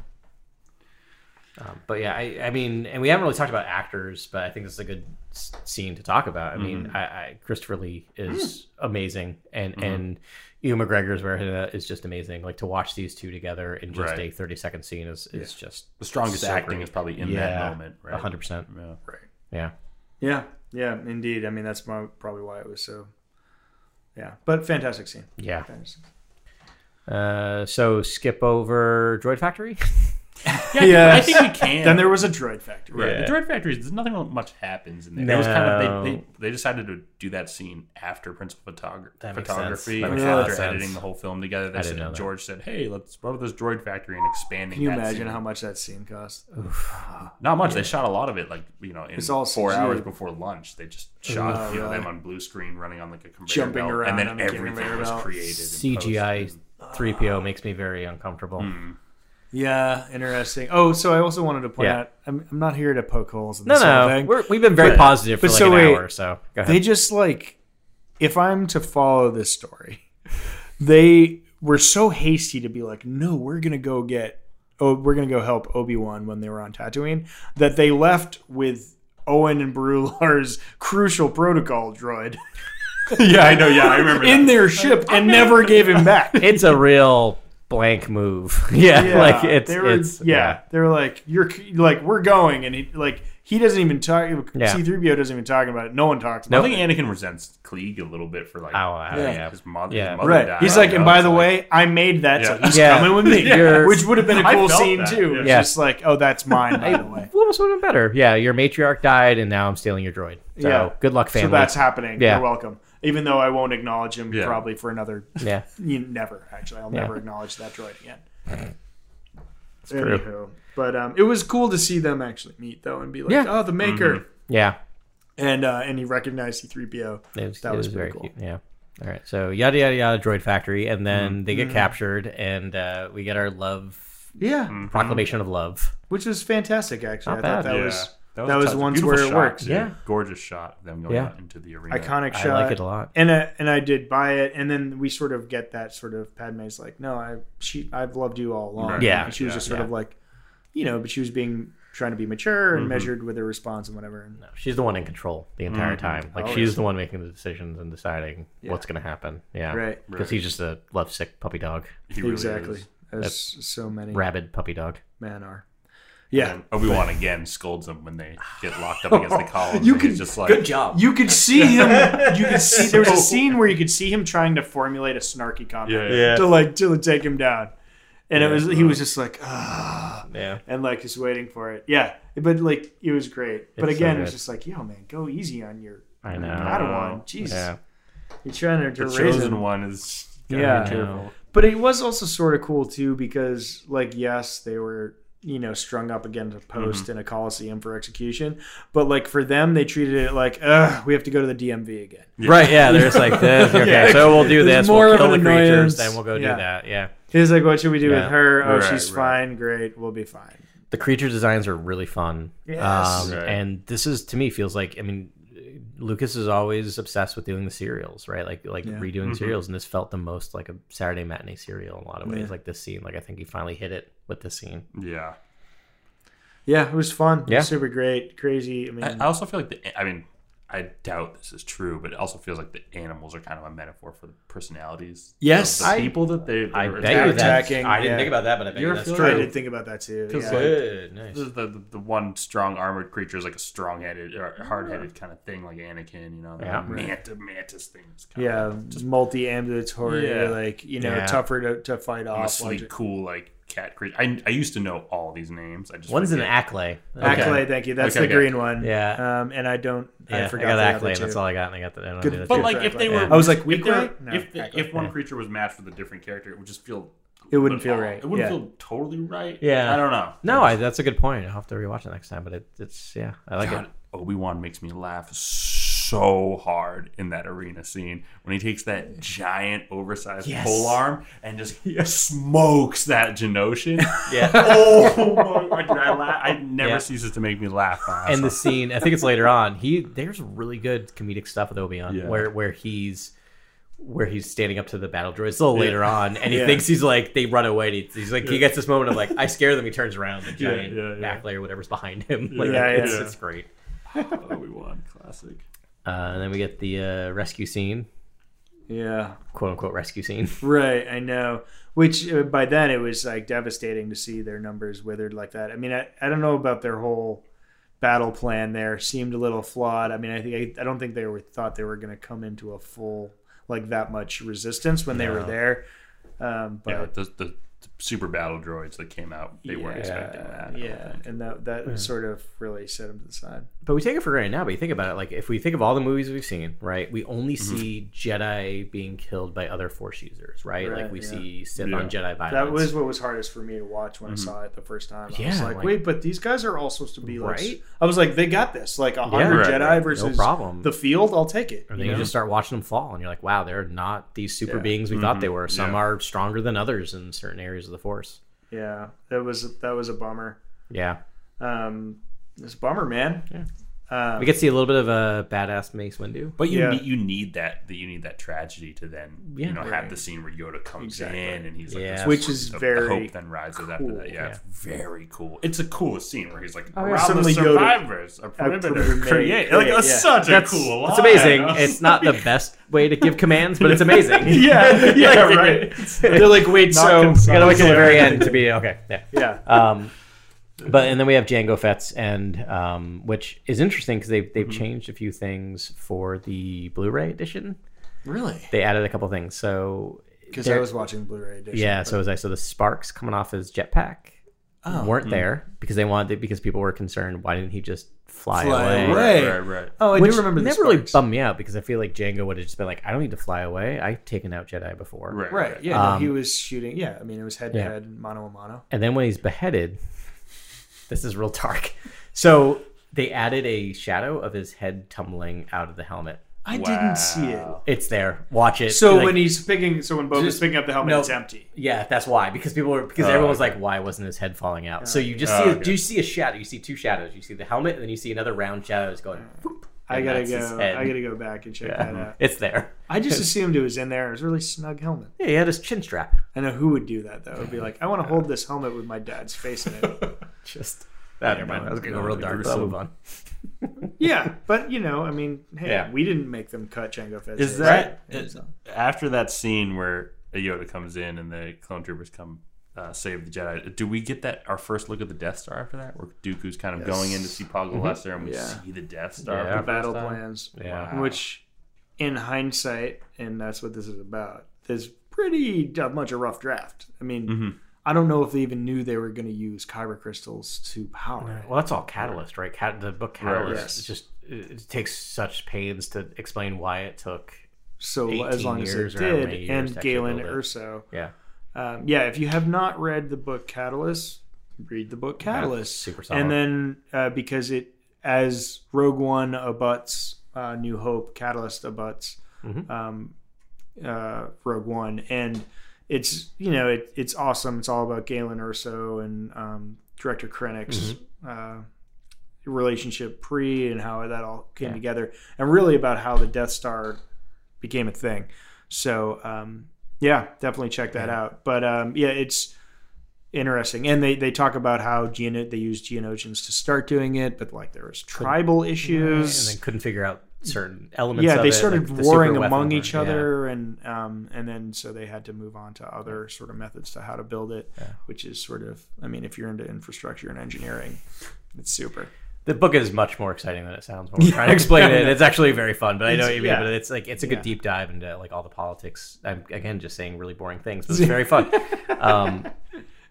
Speaker 4: Um, but yeah, I, I mean, and we haven't really talked about actors, but I think this is a good s- scene to talk about. I mean, I, I Christopher Lee is amazing, and and Ewan McGregor's where is just amazing. Like to watch these two together in just
Speaker 3: Right.
Speaker 4: a thirty second scene is is just
Speaker 3: The strongest
Speaker 4: So
Speaker 3: acting
Speaker 4: great.
Speaker 3: is probably in
Speaker 4: Yeah,
Speaker 3: that moment, right?
Speaker 4: hundred percent.
Speaker 3: Yeah.
Speaker 2: Right.
Speaker 4: Yeah,
Speaker 2: Yeah. Yeah. Indeed. I mean, that's my, probably why it was so. Yeah, but fantastic scene.
Speaker 4: yeah.
Speaker 2: Fantastic.
Speaker 4: Uh, so skip over Droid Factory. <laughs> <laughs>
Speaker 2: Yeah,
Speaker 3: I think we can.
Speaker 2: Then there was a droid factory.
Speaker 3: Right.
Speaker 4: Yeah.
Speaker 3: The droid factories, there's nothing much happens in there. It was kind of
Speaker 4: No.
Speaker 3: they, they they decided to do that scene after principal photogra-
Speaker 4: That makes
Speaker 3: photography,
Speaker 4: sense. That
Speaker 3: and
Speaker 2: makes a
Speaker 3: after
Speaker 4: sense.
Speaker 3: editing the whole film together. They
Speaker 4: I
Speaker 3: said,
Speaker 4: didn't know that.
Speaker 3: George said, "Hey, let's what about this droid factory and expanding."
Speaker 2: Can you
Speaker 3: that
Speaker 2: imagine
Speaker 3: scene?"
Speaker 2: how much that scene cost?
Speaker 3: Not much. They shot a lot of it, like you know, in
Speaker 2: It's all
Speaker 3: four
Speaker 2: CG.
Speaker 3: hours before lunch. They just shot
Speaker 2: Oh,
Speaker 3: you know
Speaker 2: really?
Speaker 3: them on blue screen running on like a conveyor
Speaker 2: Jumping
Speaker 3: belt,
Speaker 2: around
Speaker 3: and then
Speaker 2: on the
Speaker 3: everything was created.
Speaker 4: CGI three PO makes me very uncomfortable. Hmm.
Speaker 2: Yeah, interesting. Oh, so I also wanted to point
Speaker 4: Yeah.
Speaker 2: out I'm, I'm not here to poke holes in
Speaker 4: No,
Speaker 2: this whole
Speaker 4: no,
Speaker 2: thing.
Speaker 4: we're, we've been very
Speaker 2: But-
Speaker 4: positive for like
Speaker 2: so
Speaker 4: an
Speaker 2: wait,
Speaker 4: hour. So go ahead.
Speaker 2: they just like if i'm to follow this story they were so hasty to be like no we're gonna go get oh we're gonna go help obi-wan when they were on tatooine that they left with owen and Beru Lars' crucial protocol droid <laughs>
Speaker 3: yeah, I know. Yeah, I remember.
Speaker 2: in
Speaker 3: that.
Speaker 2: their ship and never gave him back
Speaker 4: it's a real blank move. <laughs> yeah, like it's
Speaker 2: they were,
Speaker 4: it's
Speaker 2: yeah, they were like you're like we're going and he like he doesn't even talk
Speaker 4: Yeah.
Speaker 2: c3po doesn't even talk about it no one talks About nope.
Speaker 3: I think
Speaker 2: it
Speaker 3: Anakin resents Cliegg a little bit for like
Speaker 4: Oh, uh, yeah.
Speaker 3: his mother.
Speaker 4: Yeah.
Speaker 3: His mother
Speaker 2: Right.
Speaker 3: died.
Speaker 2: He's like, and
Speaker 3: know,
Speaker 2: by the
Speaker 3: like-
Speaker 2: way, I made that, so he's
Speaker 4: Yeah.
Speaker 2: coming with me. <laughs>
Speaker 4: You're-
Speaker 2: Which would have been a cool scene
Speaker 3: that,
Speaker 2: too.
Speaker 3: yeah.
Speaker 2: It's
Speaker 4: Yeah.
Speaker 2: just like, oh, that's mine, by <laughs> the way.
Speaker 4: almost would have been better. Yeah, your matriarch died, and now I'm stealing your droid. So
Speaker 2: Yeah.
Speaker 4: good luck, family.
Speaker 2: So that's happening.
Speaker 4: Yeah.
Speaker 2: You're welcome. Even though I won't acknowledge him
Speaker 3: Yeah.
Speaker 2: probably for another,
Speaker 4: yeah, <laughs>
Speaker 2: you never actually. I'll
Speaker 4: Yeah.
Speaker 2: never acknowledge that droid again. It's
Speaker 4: true.
Speaker 2: But um, it was cool to see them actually meet though and be like,
Speaker 4: Yeah.
Speaker 2: oh, the maker,
Speaker 4: yeah.
Speaker 2: and uh, and he recognized C3PO. That was
Speaker 4: was very
Speaker 2: cool.
Speaker 4: cute. Yeah. All right. So yada yada yada, droid factory, and then
Speaker 2: Mm-hmm.
Speaker 4: they get captured, and uh, we get our love
Speaker 2: Yeah,
Speaker 4: proclamation of love.
Speaker 2: which was fantastic. Actually,
Speaker 4: Not
Speaker 2: I thought that
Speaker 3: Yeah.
Speaker 2: was
Speaker 3: That
Speaker 2: that was
Speaker 3: touching.
Speaker 2: once where it
Speaker 3: shot,
Speaker 2: works.
Speaker 3: too.
Speaker 4: Yeah.
Speaker 3: gorgeous shot of them going
Speaker 4: Yeah.
Speaker 3: out into the arena.
Speaker 2: iconic shot.
Speaker 4: I like it a lot.
Speaker 2: and uh, and I did buy it, and then we sort of get that sort of Padme's like, no, I she I've loved you all along.
Speaker 3: Right.
Speaker 4: Yeah.
Speaker 2: and she was
Speaker 3: Yeah.
Speaker 2: just sort
Speaker 4: Yeah.
Speaker 2: of like, you know, but she was being trying to be mature
Speaker 3: Mm-hmm.
Speaker 2: and measured with her response and whatever. And
Speaker 4: No, she's the one in control the entire time. Like
Speaker 2: Always.
Speaker 4: she's the one making the decisions and deciding what's going to happen. Yeah,
Speaker 2: Right.
Speaker 4: Because he's just a lovesick puppy dog,
Speaker 3: He really
Speaker 2: exactly,
Speaker 3: is.
Speaker 2: as so many
Speaker 4: rabid puppy dog.
Speaker 2: men are. Yeah,
Speaker 3: And Obi Wan again scolds them when they get locked up <laughs> against the columns.
Speaker 2: You
Speaker 3: and
Speaker 2: could-
Speaker 3: just like, good
Speaker 4: job.
Speaker 2: you could see <laughs> him. You could see there was a scene where you could see him trying to formulate a snarky comment
Speaker 3: Yeah, yeah.
Speaker 2: to like to take him down, and it was he was just like ah.
Speaker 4: Yeah.
Speaker 2: and like just waiting for it. Yeah, but like it was great. But
Speaker 4: It's so
Speaker 2: again, it was just like, yo, man, go easy on your
Speaker 4: I know.
Speaker 2: Padawan. Jesus,
Speaker 4: Yeah.
Speaker 2: you're trying to, to
Speaker 3: the
Speaker 2: raise
Speaker 3: chosen
Speaker 2: him.
Speaker 3: one is
Speaker 2: Yeah.
Speaker 3: be.
Speaker 2: But it was also sort of cool too because, like, yes, they were you know strung up against a post in a coliseum for execution, but like for them, they treated it like, ugh, we have to go to the DMV again.
Speaker 4: Right. Yeah. There's like <laughs> this. Okay.
Speaker 2: Yeah.
Speaker 4: So we'll do this.
Speaker 2: more
Speaker 4: We'll kill the
Speaker 2: an
Speaker 4: creatures. Then we'll go
Speaker 2: Yeah.
Speaker 4: do that. Yeah.
Speaker 2: He's like, what should we do
Speaker 4: Yeah.
Speaker 2: with her? Oh,
Speaker 3: Right,
Speaker 2: she's
Speaker 3: right.
Speaker 2: fine. Great, we'll be fine.
Speaker 4: The creature designs are really fun.
Speaker 2: Yes.
Speaker 4: Um,
Speaker 3: Right.
Speaker 4: And this is to me feels like I mean, Lucas is always obsessed with doing the serials, right? Like like
Speaker 2: Yeah.
Speaker 4: redoing serials, and this felt the most like a Saturday matinee serial in a lot of ways.
Speaker 2: Yeah.
Speaker 4: Like this scene, like I think he finally hit it with the scene.
Speaker 3: Yeah.
Speaker 2: Yeah, it was fun. It was
Speaker 4: Yeah.
Speaker 2: super great, crazy. I mean,
Speaker 3: I, I also feel like the. I mean, I doubt this is true, but it also feels like the animals are kind of a metaphor for the personalities.
Speaker 2: Yes.
Speaker 3: of the
Speaker 4: I-
Speaker 3: people that they.
Speaker 4: I
Speaker 3: they're
Speaker 4: bet you
Speaker 3: attacking.
Speaker 4: that's. I didn't
Speaker 2: yeah.
Speaker 4: think about that, but I bet
Speaker 3: You're
Speaker 4: you that's
Speaker 3: feeling-
Speaker 2: I
Speaker 4: true.
Speaker 2: did think about that too.
Speaker 3: Because,
Speaker 2: Yeah.
Speaker 3: like,
Speaker 4: Good, nice.
Speaker 3: The, the, the one strong armored creature is like a strong headed or hard headed kind of thing, like Anakin, you know. The
Speaker 4: Yeah.
Speaker 3: manta, mantis things.
Speaker 2: yeah, just multi ambulatory,
Speaker 3: Yeah.
Speaker 2: like you know,
Speaker 4: Yeah.
Speaker 2: tougher to, to fight off.
Speaker 3: Honestly,
Speaker 2: larger-
Speaker 3: cool like cat creature. I, I used to know all these names. I just
Speaker 4: One's an
Speaker 3: forget.
Speaker 4: Acklay.
Speaker 2: Accolade, thank you. That's
Speaker 3: Okay,
Speaker 2: the
Speaker 3: okay.
Speaker 2: green one.
Speaker 4: Yeah.
Speaker 2: Um, and I don't.
Speaker 4: Yeah,
Speaker 2: I
Speaker 4: I,
Speaker 2: forgot
Speaker 4: got
Speaker 2: the
Speaker 4: Acklay, that's all I got. And I got the. I don't
Speaker 2: Good-
Speaker 4: do the
Speaker 3: But like if they were,
Speaker 4: Yeah.
Speaker 2: I was like,
Speaker 3: if,
Speaker 2: weak
Speaker 3: they were-
Speaker 2: right? No,
Speaker 3: if, the- if one creature was matched with a different character, it would just feel.
Speaker 2: It wouldn't feel
Speaker 3: little
Speaker 2: right.
Speaker 3: It wouldn't
Speaker 2: Yeah.
Speaker 3: feel totally right.
Speaker 4: Yeah.
Speaker 3: I don't know.
Speaker 4: No, I, that's a good point. I'll have to rewatch it next time. But it, it's yeah, I like
Speaker 3: God,
Speaker 4: it.
Speaker 3: Obi Wan makes me laugh so hard in that arena scene when he takes that giant, oversized
Speaker 4: Yes.
Speaker 3: pole arm and just <laughs> smokes that Geonosian. <laughs>
Speaker 4: Yeah. <laughs>
Speaker 3: oh my god, I, la- I never
Speaker 4: Yeah.
Speaker 3: ceases to make me laugh. my
Speaker 4: and the scene i think it's later on he there's really good comedic stuff with obi-wan
Speaker 3: Yeah.
Speaker 4: where where he's where he's standing up to the battle droids. A little later on, and he
Speaker 2: Yeah.
Speaker 4: thinks he's like they run away. And he- he's like he gets this moment of like I scare them. He turns around, the <laughs> giant
Speaker 3: yeah, yeah.
Speaker 4: back layer, whatever's behind him. <laughs> Like
Speaker 2: Yeah,
Speaker 4: it's,
Speaker 2: yeah.
Speaker 4: it's great.
Speaker 3: Obi Wan classic.
Speaker 4: Uh, and then we get the uh, rescue scene,
Speaker 2: Yeah.
Speaker 4: quote unquote rescue scene. <laughs>
Speaker 2: Right, I know. Which uh, by then it was like devastating to see their numbers withered like that. I mean, I, I don't know about their whole battle plan there. Seemed a little flawed. I mean, I think I, I don't think they were thought they were going to come into a full like that much resistance when they were there. Um, but
Speaker 3: Yeah, the, the, the super battle droids that came out, they weren't expecting that.
Speaker 2: Yeah, and that that hmm. sort of really set them to the side.
Speaker 4: But we take it for granted now. But you think about it, like if we think of all the movies we've seen, right? We only
Speaker 3: Mm-hmm.
Speaker 4: see Jedi being killed by other Force users, right?
Speaker 2: Right,
Speaker 4: like we
Speaker 2: yeah.
Speaker 4: see Sith
Speaker 3: Yeah.
Speaker 4: on Jedi violence.
Speaker 2: That was what was hardest for me to watch when I mm-hmm. saw it the first time. I was
Speaker 4: Yeah,
Speaker 2: like,
Speaker 4: like-
Speaker 2: wait, but these guys are all supposed to be like.
Speaker 4: Right?
Speaker 2: I was like, they got this. Like a hundred
Speaker 3: Right,
Speaker 2: Jedi
Speaker 3: right.
Speaker 2: versus
Speaker 4: No problem.
Speaker 2: the field. I'll take it.
Speaker 4: And then you
Speaker 2: know?
Speaker 4: just start watching them fall, and you're like, wow, they're not these super
Speaker 2: Yeah.
Speaker 4: beings we thought they mm-hmm. were. Some
Speaker 3: Yeah.
Speaker 4: are stronger than others in certain areas of the Force.
Speaker 2: Yeah, that was that was a bummer.
Speaker 4: Yeah.
Speaker 2: Um, it's a bummer, man.
Speaker 4: Yeah.
Speaker 2: Um,
Speaker 4: We get to see a little bit of a badass Mace Windu.
Speaker 3: But you
Speaker 2: Yeah.
Speaker 3: need you need that that you need that tragedy to then
Speaker 4: Yeah.
Speaker 3: you know have the scene where Yoda comes
Speaker 2: Exactly.
Speaker 3: in and he's like
Speaker 4: Yeah.
Speaker 3: this-
Speaker 2: Which is
Speaker 3: the,
Speaker 2: very
Speaker 3: the hope then rises after that. Yeah,
Speaker 4: Yeah.
Speaker 3: it's very cool. It's a cool scene where he's like
Speaker 4: Oh, yeah.
Speaker 3: around
Speaker 2: Suddenly
Speaker 3: the
Speaker 2: Yoda-
Speaker 3: survivors, a perimeter
Speaker 2: perimeter
Speaker 3: create.
Speaker 2: made-
Speaker 3: Like
Speaker 2: yeah,
Speaker 3: it's
Speaker 2: yeah.
Speaker 3: such
Speaker 4: That's
Speaker 3: a cool.
Speaker 4: It's amazing. <laughs> It's not the best way to give commands, but it's <laughs> amazing. <laughs>
Speaker 2: yeah, yeah, right. They're like, wait,
Speaker 3: Not
Speaker 2: so
Speaker 3: concise.
Speaker 4: You gotta wait till the very end to be okay. Yeah.
Speaker 2: yeah,
Speaker 4: Um, but and then we have Jango Fett's and um, which is interesting because they've they've changed a few things for the Blu-ray edition.
Speaker 2: really?
Speaker 4: They added a couple things. So
Speaker 2: Because I was watching Blu-ray edition.
Speaker 4: yeah,
Speaker 2: but-
Speaker 4: so was I. So the sparks coming off his jetpack
Speaker 2: Oh.
Speaker 4: weren't there because they wanted because people were concerned. Why didn't he just fly,
Speaker 2: Fly
Speaker 4: away?
Speaker 2: away.
Speaker 3: Right, right, right.
Speaker 2: oh, I
Speaker 4: Which
Speaker 2: do remember the
Speaker 4: never really bummed me out because I feel like Jango would have just been like, I don't need to fly away. I've taken out Jedi before.
Speaker 3: Right,
Speaker 2: Right. Yeah, no,
Speaker 4: Um,
Speaker 2: he was shooting. Yeah, I mean, it was head to head, mano a mano.
Speaker 4: And then when he's beheaded, this is real dark. So they added a shadow of his head tumbling out of the helmet.
Speaker 2: I didn't see it.
Speaker 4: It's there. Watch it.
Speaker 2: So
Speaker 4: Like,
Speaker 2: when he's picking, so when Boba's
Speaker 4: Just-
Speaker 2: picking up the helmet,
Speaker 4: no.
Speaker 2: it's empty.
Speaker 4: yeah, that's why because people were because
Speaker 3: Oh,
Speaker 4: everyone was oh,
Speaker 3: okay.
Speaker 4: like, why wasn't his head falling out? So oh, you just
Speaker 3: Oh,
Speaker 4: see
Speaker 3: okay.
Speaker 4: do you see a shadow? You see two shadows. You see the helmet, and then you see another round shadow that's going. whoop,
Speaker 2: I gotta go. I gotta go back and check that out.
Speaker 4: It's there.
Speaker 2: I just <laughs> assumed it was in there. It was a really snug helmet.
Speaker 4: Yeah, he had his chin strap.
Speaker 2: I know who would do that though. It'd be like, I want to hold this helmet with my dad's face in it. <laughs>
Speaker 4: Just. that. never mind. I was gonna go real dark. But I'll move on. <laughs>
Speaker 2: yeah, but you know, I mean, hey,
Speaker 4: Yeah.
Speaker 2: we didn't make them cut Jango Fett's
Speaker 3: Is that
Speaker 2: Right?
Speaker 3: is- after that scene where a Yoda comes in and the clone troopers come uh, save the Jedi? Do we get that our first look at the Death Star after that, where Dooku's kind of going in to see Poggle Lesser and we
Speaker 2: Yeah.
Speaker 3: see the Death Star?
Speaker 4: Yeah.
Speaker 2: the
Speaker 3: the
Speaker 2: battle
Speaker 3: time?
Speaker 2: plans?
Speaker 4: Yeah.
Speaker 2: Which, in hindsight, and that's what this is about, is pretty much a rough draft. I mean,
Speaker 3: Mm-hmm.
Speaker 2: I don't know if they even knew they were going to use kyber crystals to power it.
Speaker 4: Well, that's all Catalyst, right? Cat, the book
Speaker 3: Right,
Speaker 4: Catalyst.
Speaker 2: yes.
Speaker 4: It just it, it takes such pains to explain why it took.
Speaker 2: So
Speaker 4: 18
Speaker 2: as long as it
Speaker 4: years or however
Speaker 2: did, and Galen
Speaker 4: build it.
Speaker 2: Erso.
Speaker 4: Yeah,
Speaker 2: Um, yeah, if you have not read the book Catalyst, read the book Catalyst.
Speaker 4: super solid.
Speaker 2: And then uh, because it, as Rogue One abuts uh, New Hope, Catalyst abuts
Speaker 4: Mhm.
Speaker 2: um, uh, Rogue One, and it's you know it, it's awesome. It's all about Galen Erso and um, director Krennic's
Speaker 4: Mm-hmm.
Speaker 2: uh, relationship pre and how that all came
Speaker 4: Yeah.
Speaker 2: together, and really about how the Death Star became a thing. So um, yeah, definitely check that out. But um, yeah, it's interesting, and they they talk about how they used Geonosians to start doing it, but like there was tribal
Speaker 4: and
Speaker 2: issues.
Speaker 4: And then couldn't figure out certain elements.
Speaker 2: yeah, they
Speaker 4: it,
Speaker 2: started
Speaker 4: like
Speaker 2: warring
Speaker 4: super
Speaker 2: among each
Speaker 4: yeah.
Speaker 2: other, and um, and then so they had to move on to other sort of methods to how to build it, which is sort of, I mean, if you're into infrastructure and engineering, it's super.
Speaker 4: The book is much more exciting than it sounds when we're trying to explain <laughs> it. It's actually very fun, but I know
Speaker 2: It's-
Speaker 4: what you mean.
Speaker 2: yeah.
Speaker 4: But it's like it's a good
Speaker 2: Yeah.
Speaker 4: deep dive into like all the politics. I'm again just saying really boring things, but it's <laughs> very fun. Um, <laughs>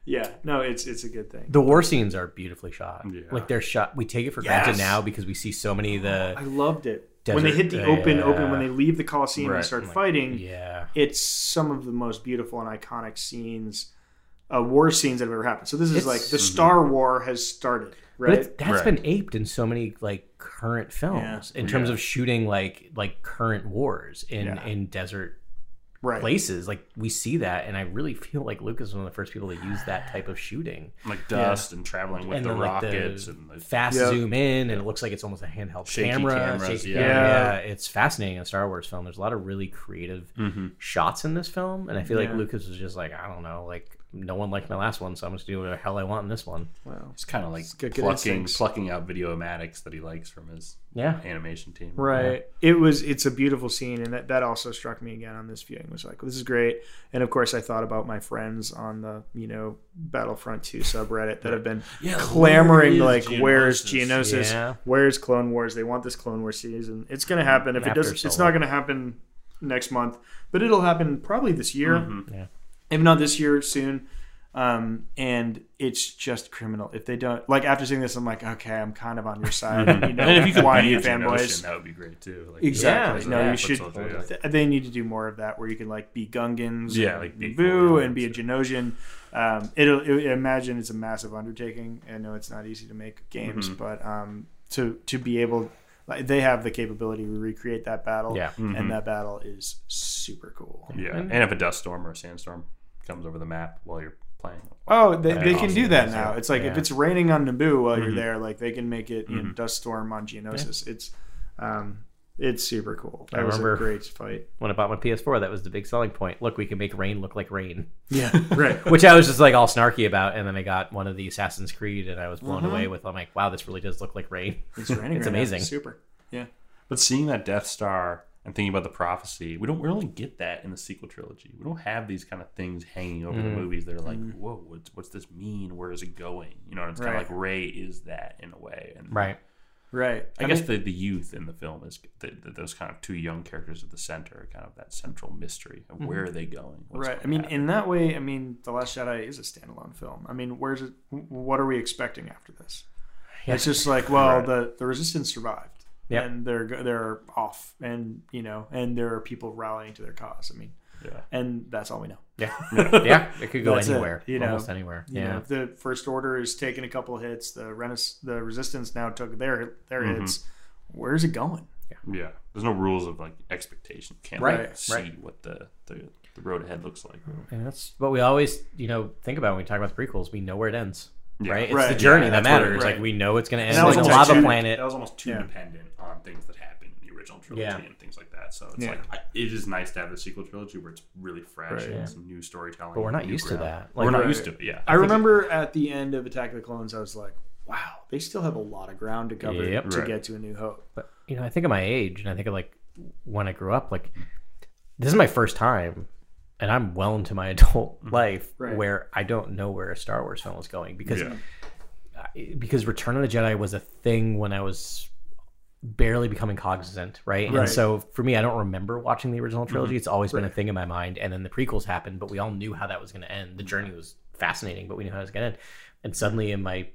Speaker 2: Yeah, no, it's it's a good thing.
Speaker 4: the war scenes are beautifully shot.
Speaker 3: Yeah.
Speaker 4: Like they're shot. We take it for
Speaker 2: Yes.
Speaker 4: granted now because we see so many of the
Speaker 2: I loved it when they hit the open,
Speaker 4: yeah.
Speaker 2: open when they leave the Coliseum and
Speaker 3: Right.
Speaker 2: start fighting.
Speaker 4: yeah.
Speaker 2: It's some of the most beautiful and iconic scenes, uh, war scenes that have ever happened. So this is
Speaker 4: It's-
Speaker 2: like the Star War has started,
Speaker 4: But
Speaker 2: right?
Speaker 4: it's, that's
Speaker 3: Right.
Speaker 4: been aped in so many like current films in terms
Speaker 3: Yeah.
Speaker 4: of shooting like like current wars in
Speaker 2: Yeah.
Speaker 4: in desert
Speaker 2: right.
Speaker 4: places. Like we see that, and I really feel like Lucas was one of the first people to use that type of shooting.
Speaker 3: like dust and traveling with
Speaker 4: and
Speaker 3: the
Speaker 4: then, like,
Speaker 3: rockets
Speaker 4: the
Speaker 3: and the
Speaker 4: fast
Speaker 2: Yeah.
Speaker 4: zoom in, and it looks like it's almost a handheld
Speaker 3: Shaky
Speaker 4: camera.
Speaker 3: cameras,
Speaker 4: shaky
Speaker 3: yeah.
Speaker 2: Yeah.
Speaker 4: yeah, it's fascinating in a Star Wars film. There's a lot of really creative
Speaker 3: Mm-hmm.
Speaker 4: shots in this film, and I feel like Lucas was just like, I don't know, like no one liked my last one, so I'm just doing what the hell I want in this one.
Speaker 2: Wow.
Speaker 3: It's kind of like
Speaker 2: good- good
Speaker 3: plucking
Speaker 2: instincts.
Speaker 3: plucking out videomatics that he likes from his
Speaker 4: Yeah,
Speaker 3: animation team.
Speaker 2: Right. It was. It's a beautiful scene, and that, that also struck me again on this viewing. Was like, this is great. And of course, I thought about my friends on the you know Battlefront Two subreddit that have been
Speaker 3: Yeah,
Speaker 2: clamoring
Speaker 3: where
Speaker 2: like,
Speaker 3: is
Speaker 2: where's
Speaker 3: Geonosis?
Speaker 2: Geonosis?
Speaker 4: Yeah.
Speaker 2: Where's Clone Wars? They want this Clone Wars season. It's gonna happen. If it doesn't, it's not gonna happen next month, but it'll happen probably this year.
Speaker 3: Mm-hmm.
Speaker 4: Yeah.
Speaker 2: If not this year, soon. Um, and it's just criminal if they don't like. After seeing this, I'm like, okay, I'm kind of on your side. <laughs> You know,
Speaker 3: And if you could
Speaker 2: why
Speaker 3: be
Speaker 2: you fanboys?
Speaker 3: That would be great too. Like,
Speaker 2: Exactly.
Speaker 4: Yeah,
Speaker 2: no,
Speaker 4: yeah.
Speaker 2: you should.
Speaker 3: Foot soldier, yeah.
Speaker 2: th- They need to do more of that, where you can like be Gungans,
Speaker 3: Yeah, like be
Speaker 2: Boo,
Speaker 3: cool,
Speaker 2: and be a. Geonosian. Um, it'll. It, imagine it's a massive undertaking. I know it's not easy to make games,
Speaker 3: Mm-hmm.
Speaker 2: but um, to to be able, like, they have the capability to recreate that battle.
Speaker 4: Yeah.
Speaker 2: and that battle is super cool.
Speaker 3: Mm-hmm. Yeah,
Speaker 4: And-
Speaker 3: and if a dust storm or a sandstorm comes over the map while you're playing,
Speaker 2: Oh, they, they
Speaker 3: be
Speaker 2: can do that now. It's like if it's raining on Naboo while
Speaker 3: Mm-hmm.
Speaker 2: you're there, like they can make it you know, dust storm on Geonosis. It's um, it's super cool. That
Speaker 4: I
Speaker 2: was
Speaker 4: remember-
Speaker 2: a great fight.
Speaker 4: when I bought my PS4, that was the big selling point. Look, we can make rain look like rain.
Speaker 2: Yeah, <laughs> right.
Speaker 4: which I was just like all snarky about. And then I got one of the Assassin's Creed, and I was blown
Speaker 2: Mm-hmm.
Speaker 4: away with. I'm like, wow, this really does look like rain.
Speaker 2: It's raining. <laughs>
Speaker 4: It's
Speaker 2: right now.
Speaker 4: amazing.
Speaker 2: Super. Yeah.
Speaker 3: But seeing that Death Star and thinking about the prophecy, we don't really get that in the sequel trilogy. We don't have these kind of things hanging over the mm-hmm. movies that are like, mm-hmm. whoa, what's, what's this mean? Where is it going? You know, and it's kind of like Rey is that in a way. And
Speaker 4: Right.
Speaker 2: Right.
Speaker 3: I, guess the, the youth in the film is the, the, those kind of two young characters at the center, kind of that central mystery of mm-hmm. where are they going?
Speaker 2: Right.
Speaker 3: going
Speaker 2: I mean,
Speaker 3: happen?
Speaker 2: in that way, I mean, The Last Jedi is a standalone film. I mean, where's it? What are we expecting after this? It's just like, well,
Speaker 3: Right.
Speaker 2: the the Resistance survived,
Speaker 4: Yep.
Speaker 2: and they're they're off, and you know, and there are people rallying to their cause. I mean,
Speaker 3: yeah.
Speaker 2: and that's all we know.
Speaker 4: Yeah. <laughs> yeah. It could go
Speaker 2: That's it,
Speaker 4: anywhere.
Speaker 2: you know.
Speaker 4: almost anywhere.
Speaker 2: You
Speaker 4: yeah.
Speaker 2: know, the First Order is taking a couple hits, the Renaissance, the Resistance now took their their
Speaker 3: Mm-hmm.
Speaker 2: hits. Where's it going?
Speaker 3: Yeah. yeah, There's no rules of like expectation. Can't
Speaker 4: Right,
Speaker 3: like, see
Speaker 4: right.
Speaker 3: what the, the, the road ahead looks like.
Speaker 4: And that's what we always, you know, think about when we talk about the prequels. We know where it ends.
Speaker 3: Yeah.
Speaker 4: Right? It's
Speaker 2: Right,
Speaker 4: the journey
Speaker 3: yeah,
Speaker 4: that
Speaker 3: that's what it-
Speaker 4: matters.
Speaker 2: right.
Speaker 4: Like we know it's going to end
Speaker 2: that was
Speaker 4: on a lava
Speaker 2: too-
Speaker 4: planet.
Speaker 3: That was almost too
Speaker 2: Yeah.
Speaker 3: dependent on things that happened in the original trilogy
Speaker 4: Yeah.
Speaker 3: and things like that. So it's
Speaker 2: Yeah.
Speaker 3: like I, it is nice to have the sequel trilogy where it's really fresh
Speaker 2: Right.
Speaker 3: and
Speaker 2: Yeah.
Speaker 3: some new storytelling.
Speaker 4: But we're not
Speaker 3: new
Speaker 4: used to
Speaker 3: ground.
Speaker 4: that.
Speaker 3: we're not
Speaker 2: right.
Speaker 3: used to it. Yeah,
Speaker 2: I remember at the end of Attack of the Clones, I was like, wow, they still have a lot of ground to cover
Speaker 4: Yep.
Speaker 2: to
Speaker 3: Right.
Speaker 2: get to A New Hope.
Speaker 4: But you know, I think of my age, and I think of like when I grew up. Like this is my first time, and I'm well into my <laughs> adult mm-hmm. life
Speaker 2: Right.
Speaker 4: where I don't know where a Star Wars film is going because
Speaker 3: Yeah.
Speaker 4: because Return of the Jedi was a thing when I was barely becoming cognizant, right?
Speaker 2: Right.
Speaker 4: And so for me, I don't remember watching the original trilogy. Mm-hmm. It's always been a thing in my mind. And then the prequels happened, but we all knew how that was going to end. The journey was fascinating, but we knew how it was going to end. And suddenly, in my,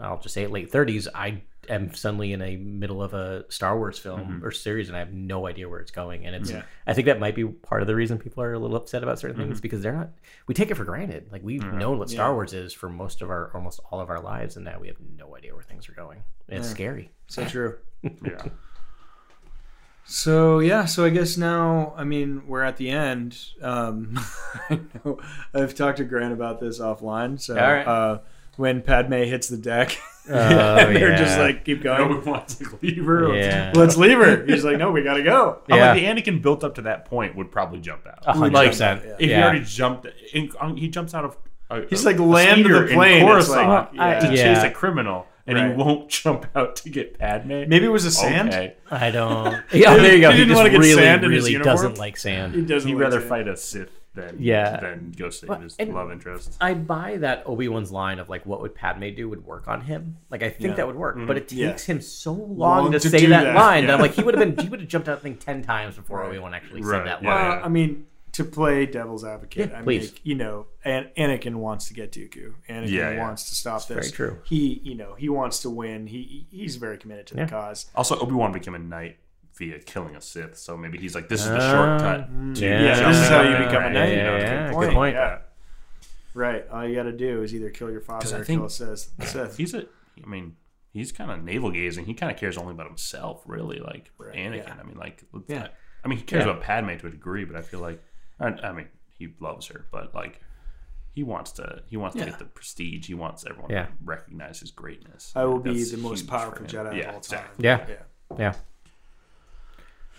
Speaker 4: I'll just say it, late thirties, I am suddenly in a middle of a Star Wars film or series, and I have no idea where it's going. And it's,
Speaker 2: Yeah.
Speaker 4: I think that might be part of the reason people are a little upset about certain things because they're not. We take it for granted. Like we've known what Star
Speaker 2: Yeah.
Speaker 4: Wars is for most of our, almost all of our lives, and now we have no idea where things are going. And it's scary.
Speaker 2: So true. <laughs>
Speaker 3: yeah.
Speaker 2: So yeah, so I guess now, I mean, we're at the end. Um, <laughs> I know I've talked to Grant about this offline. So
Speaker 4: All right.
Speaker 2: uh, when Padme hits the deck, <laughs>
Speaker 4: Oh, <laughs>
Speaker 2: and they're just like, keep
Speaker 3: No,
Speaker 2: going.
Speaker 3: we want to leave her. Let's-
Speaker 4: Yeah.
Speaker 2: Let's leave her. He's like, no, we gotta go. <laughs>
Speaker 3: I'm like, the Anakin built up to that point would probably jump out.
Speaker 4: A hundred
Speaker 3: Like,
Speaker 4: percent.
Speaker 2: yeah.
Speaker 3: If he already jumped, in, um, he jumps out of. A,
Speaker 2: He's
Speaker 3: a-
Speaker 2: like land
Speaker 3: speeder
Speaker 2: the plane. It's
Speaker 3: Coruscant
Speaker 2: like,
Speaker 4: I-
Speaker 3: to
Speaker 2: yeah.
Speaker 4: yeah.
Speaker 3: chase a criminal. and
Speaker 2: Right.
Speaker 3: he won't jump out to get Padme.
Speaker 2: Maybe it was a sand.
Speaker 3: Okay.
Speaker 4: I don't. Yeah, there you go.
Speaker 2: He
Speaker 4: He,
Speaker 2: didn't
Speaker 4: just
Speaker 2: wanna get
Speaker 4: really,
Speaker 2: sand in his
Speaker 4: really
Speaker 2: uniform?
Speaker 4: doesn't like sand.
Speaker 2: He doesn't.
Speaker 3: He'd
Speaker 2: like
Speaker 3: rather
Speaker 2: sand.
Speaker 3: fight a Sith than
Speaker 4: Yeah.
Speaker 3: than go save
Speaker 4: Well,
Speaker 3: his love interest.
Speaker 4: I buy that Obi Wan's line of like, "What would Padme do?" would work on him. Like, I think
Speaker 2: Yeah.
Speaker 4: that would work, but it mm-hmm.
Speaker 2: Yeah.
Speaker 4: takes him so long,
Speaker 2: Long
Speaker 4: to,
Speaker 2: to
Speaker 4: say that,
Speaker 2: that.
Speaker 4: line. that I'm like, he would have been, he would have jumped out, I think, ten times before
Speaker 2: Right.
Speaker 4: Obi Wan actually
Speaker 3: Right,
Speaker 4: said that
Speaker 3: yeah.
Speaker 4: line.
Speaker 2: Well, I mean, to play devil's advocate,
Speaker 4: Yeah,
Speaker 2: I
Speaker 4: please.
Speaker 2: mean, you know, An- Anakin wants to get Dooku. Anakin
Speaker 3: Yeah, yeah.
Speaker 2: wants to stop this.
Speaker 4: very true.
Speaker 2: He, you know, he wants to win. He he's very committed to
Speaker 4: Yeah.
Speaker 2: the cause.
Speaker 3: Also, Obi Wan became a knight via killing a Sith, so maybe he's like, "This is the
Speaker 4: Ah,
Speaker 3: shortcut." to
Speaker 2: yeah, this
Speaker 3: jumping
Speaker 2: is how you
Speaker 3: and
Speaker 2: become a
Speaker 3: right,
Speaker 2: knight.
Speaker 3: you know,
Speaker 4: Yeah,
Speaker 3: it's a
Speaker 4: yeah,
Speaker 3: good
Speaker 4: good
Speaker 3: point.
Speaker 4: point.
Speaker 3: Yeah.
Speaker 2: Right. All you got to do is either kill your father or
Speaker 3: think-
Speaker 2: kill a Sith. Sith.
Speaker 3: He's a. I mean, he's kind of navel gazing. He kind of cares only about himself, really. Like
Speaker 2: Right,
Speaker 3: Anakin.
Speaker 2: yeah.
Speaker 3: I mean, like,
Speaker 2: Yeah.
Speaker 3: I mean, he cares
Speaker 4: Yeah.
Speaker 3: about Padme to a degree, but I feel like, I, I mean, he loves her, but like, he wants to. He wants
Speaker 2: Yeah.
Speaker 3: to get the prestige. He wants everyone
Speaker 4: Yeah.
Speaker 3: to recognize his greatness.
Speaker 2: I will be the most powerful. Jedi
Speaker 3: Yeah,
Speaker 2: of all time.
Speaker 3: exactly.
Speaker 4: Yeah.
Speaker 2: Yeah.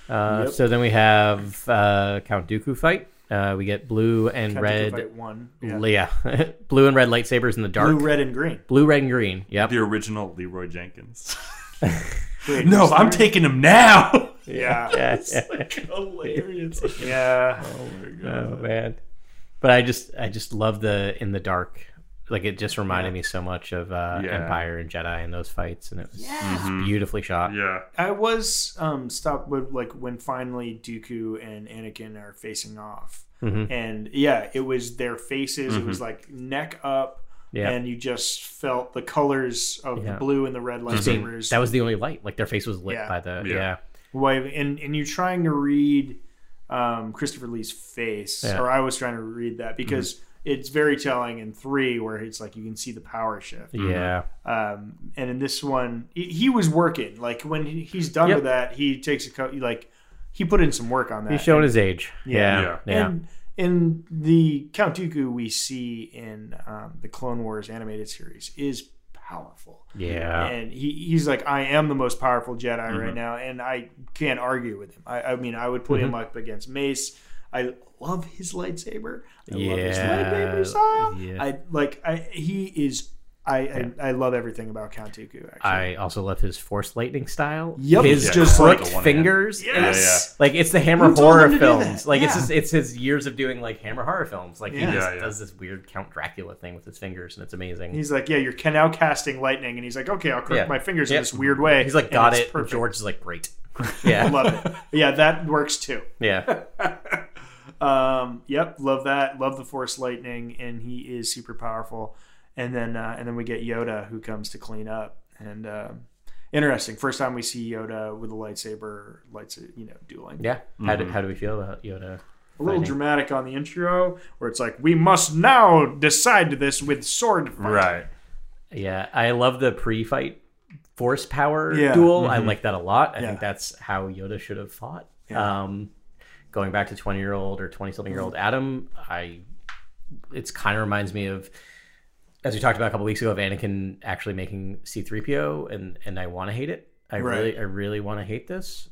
Speaker 4: Yeah. Uh,
Speaker 2: Yep.
Speaker 4: So then we have uh, Count Dooku fight. Uh, we get blue and
Speaker 2: Count Dooku
Speaker 4: red.
Speaker 2: fight one. Yeah.
Speaker 4: Yeah, <laughs> blue and red lightsabers in the dark.
Speaker 2: Blue, red, and green.
Speaker 4: Blue, red, and green. Yep.
Speaker 3: The original Leroy Jenkins.
Speaker 2: Wait, <laughs> <laughs>
Speaker 3: no, I'm taking him now.
Speaker 2: Yeah.
Speaker 4: Yeah.
Speaker 3: Hilarious.
Speaker 2: Yeah.
Speaker 4: Oh my god. Oh man. But I just I just love the in the dark. Like it just reminded me so much of uh,
Speaker 3: Yeah.
Speaker 4: Empire and Jedi and those fights, and it was, it was beautifully shot.
Speaker 3: Yeah.
Speaker 2: I was um stopped with like when finally Dooku and Anakin are facing off,
Speaker 4: Mhm.
Speaker 2: and yeah, it was their faces. It was like neck up,
Speaker 4: Yeah.
Speaker 2: and you just felt the colors of
Speaker 4: Yeah.
Speaker 2: the blue and the red lightsabers.
Speaker 4: That was the only light. Like their face was lit
Speaker 2: Yeah.
Speaker 4: by the
Speaker 3: Yeah.
Speaker 4: yeah.
Speaker 2: wave, and and you're trying to read um, Christopher Lee's face,
Speaker 4: Yeah.
Speaker 2: or I was trying to read that because it's very telling in three where it's like you can see the power shift.
Speaker 4: Yeah.
Speaker 2: um, and in this one he, he was working like when he, he's done
Speaker 4: Yep.
Speaker 2: with that he takes a co- like he put in some work on that
Speaker 4: He's showing his age.
Speaker 2: Yeah.
Speaker 4: Yeah. Yeah.
Speaker 2: and in the count dooku we see in um, the clone wars animated series is powerful
Speaker 4: Yeah.
Speaker 2: and he, he's like i am the most powerful jedi right now and i can't argue with him i, I mean i would put him up against mace i love his lightsaber i love his
Speaker 4: Yeah.
Speaker 2: lightsaber style
Speaker 4: Yeah.
Speaker 2: i like i he is I, I, I love everything about Count Dooku. Actually,
Speaker 4: I also love his force lightning style.
Speaker 2: Yep.
Speaker 4: His
Speaker 2: Yeah,
Speaker 4: just
Speaker 3: quite
Speaker 4: crooked fingers.
Speaker 2: Yes.
Speaker 4: and
Speaker 3: Yeah,
Speaker 4: Like it's the Hammer
Speaker 2: Who
Speaker 4: horror
Speaker 2: him to do
Speaker 4: films.
Speaker 2: that?
Speaker 4: Like it's his, it's his years of doing like Hammer horror films. Like
Speaker 2: Yeah.
Speaker 4: he just
Speaker 3: Yeah, yeah.
Speaker 4: does this weird Count Dracula thing with his fingers, and it's amazing.
Speaker 2: he's like, yeah, you're ca- now casting lightning, and he's like, okay, I'll crook
Speaker 4: Yeah.
Speaker 2: my fingers
Speaker 4: Yep.
Speaker 2: in this weird way.
Speaker 4: He's like,
Speaker 2: and
Speaker 4: got it.
Speaker 2: Perfect.
Speaker 4: George is like, great. <laughs>
Speaker 2: I
Speaker 4: Yeah.
Speaker 2: love it. Yeah, that works too.
Speaker 4: yeah. <laughs>
Speaker 2: Um, yep, love that. Love the Force lightning, and he is super powerful. And then uh, and then we get Yoda who comes to clean up. And um interesting, first time we see Yoda with a lightsaber, lights, you know, dueling.
Speaker 4: Yeah. How, do, how do we feel about Yoda?
Speaker 2: a little
Speaker 4: fighting?
Speaker 2: dramatic on the intro, where it's like, we must now decide this with sword fight.
Speaker 3: Right.
Speaker 4: Yeah. I love the pre fight force power
Speaker 2: Yeah.
Speaker 4: duel. I like that a lot. I
Speaker 2: Yeah.
Speaker 4: think that's how Yoda should have fought.
Speaker 2: Yeah.
Speaker 4: Um, going back to 20 year old or 20 something year old Adam, I it's kind of reminds me of as we talked about a couple weeks ago of Anakin actually making C3PO and and I want to hate it. I
Speaker 2: Right.
Speaker 4: really I really want to hate this.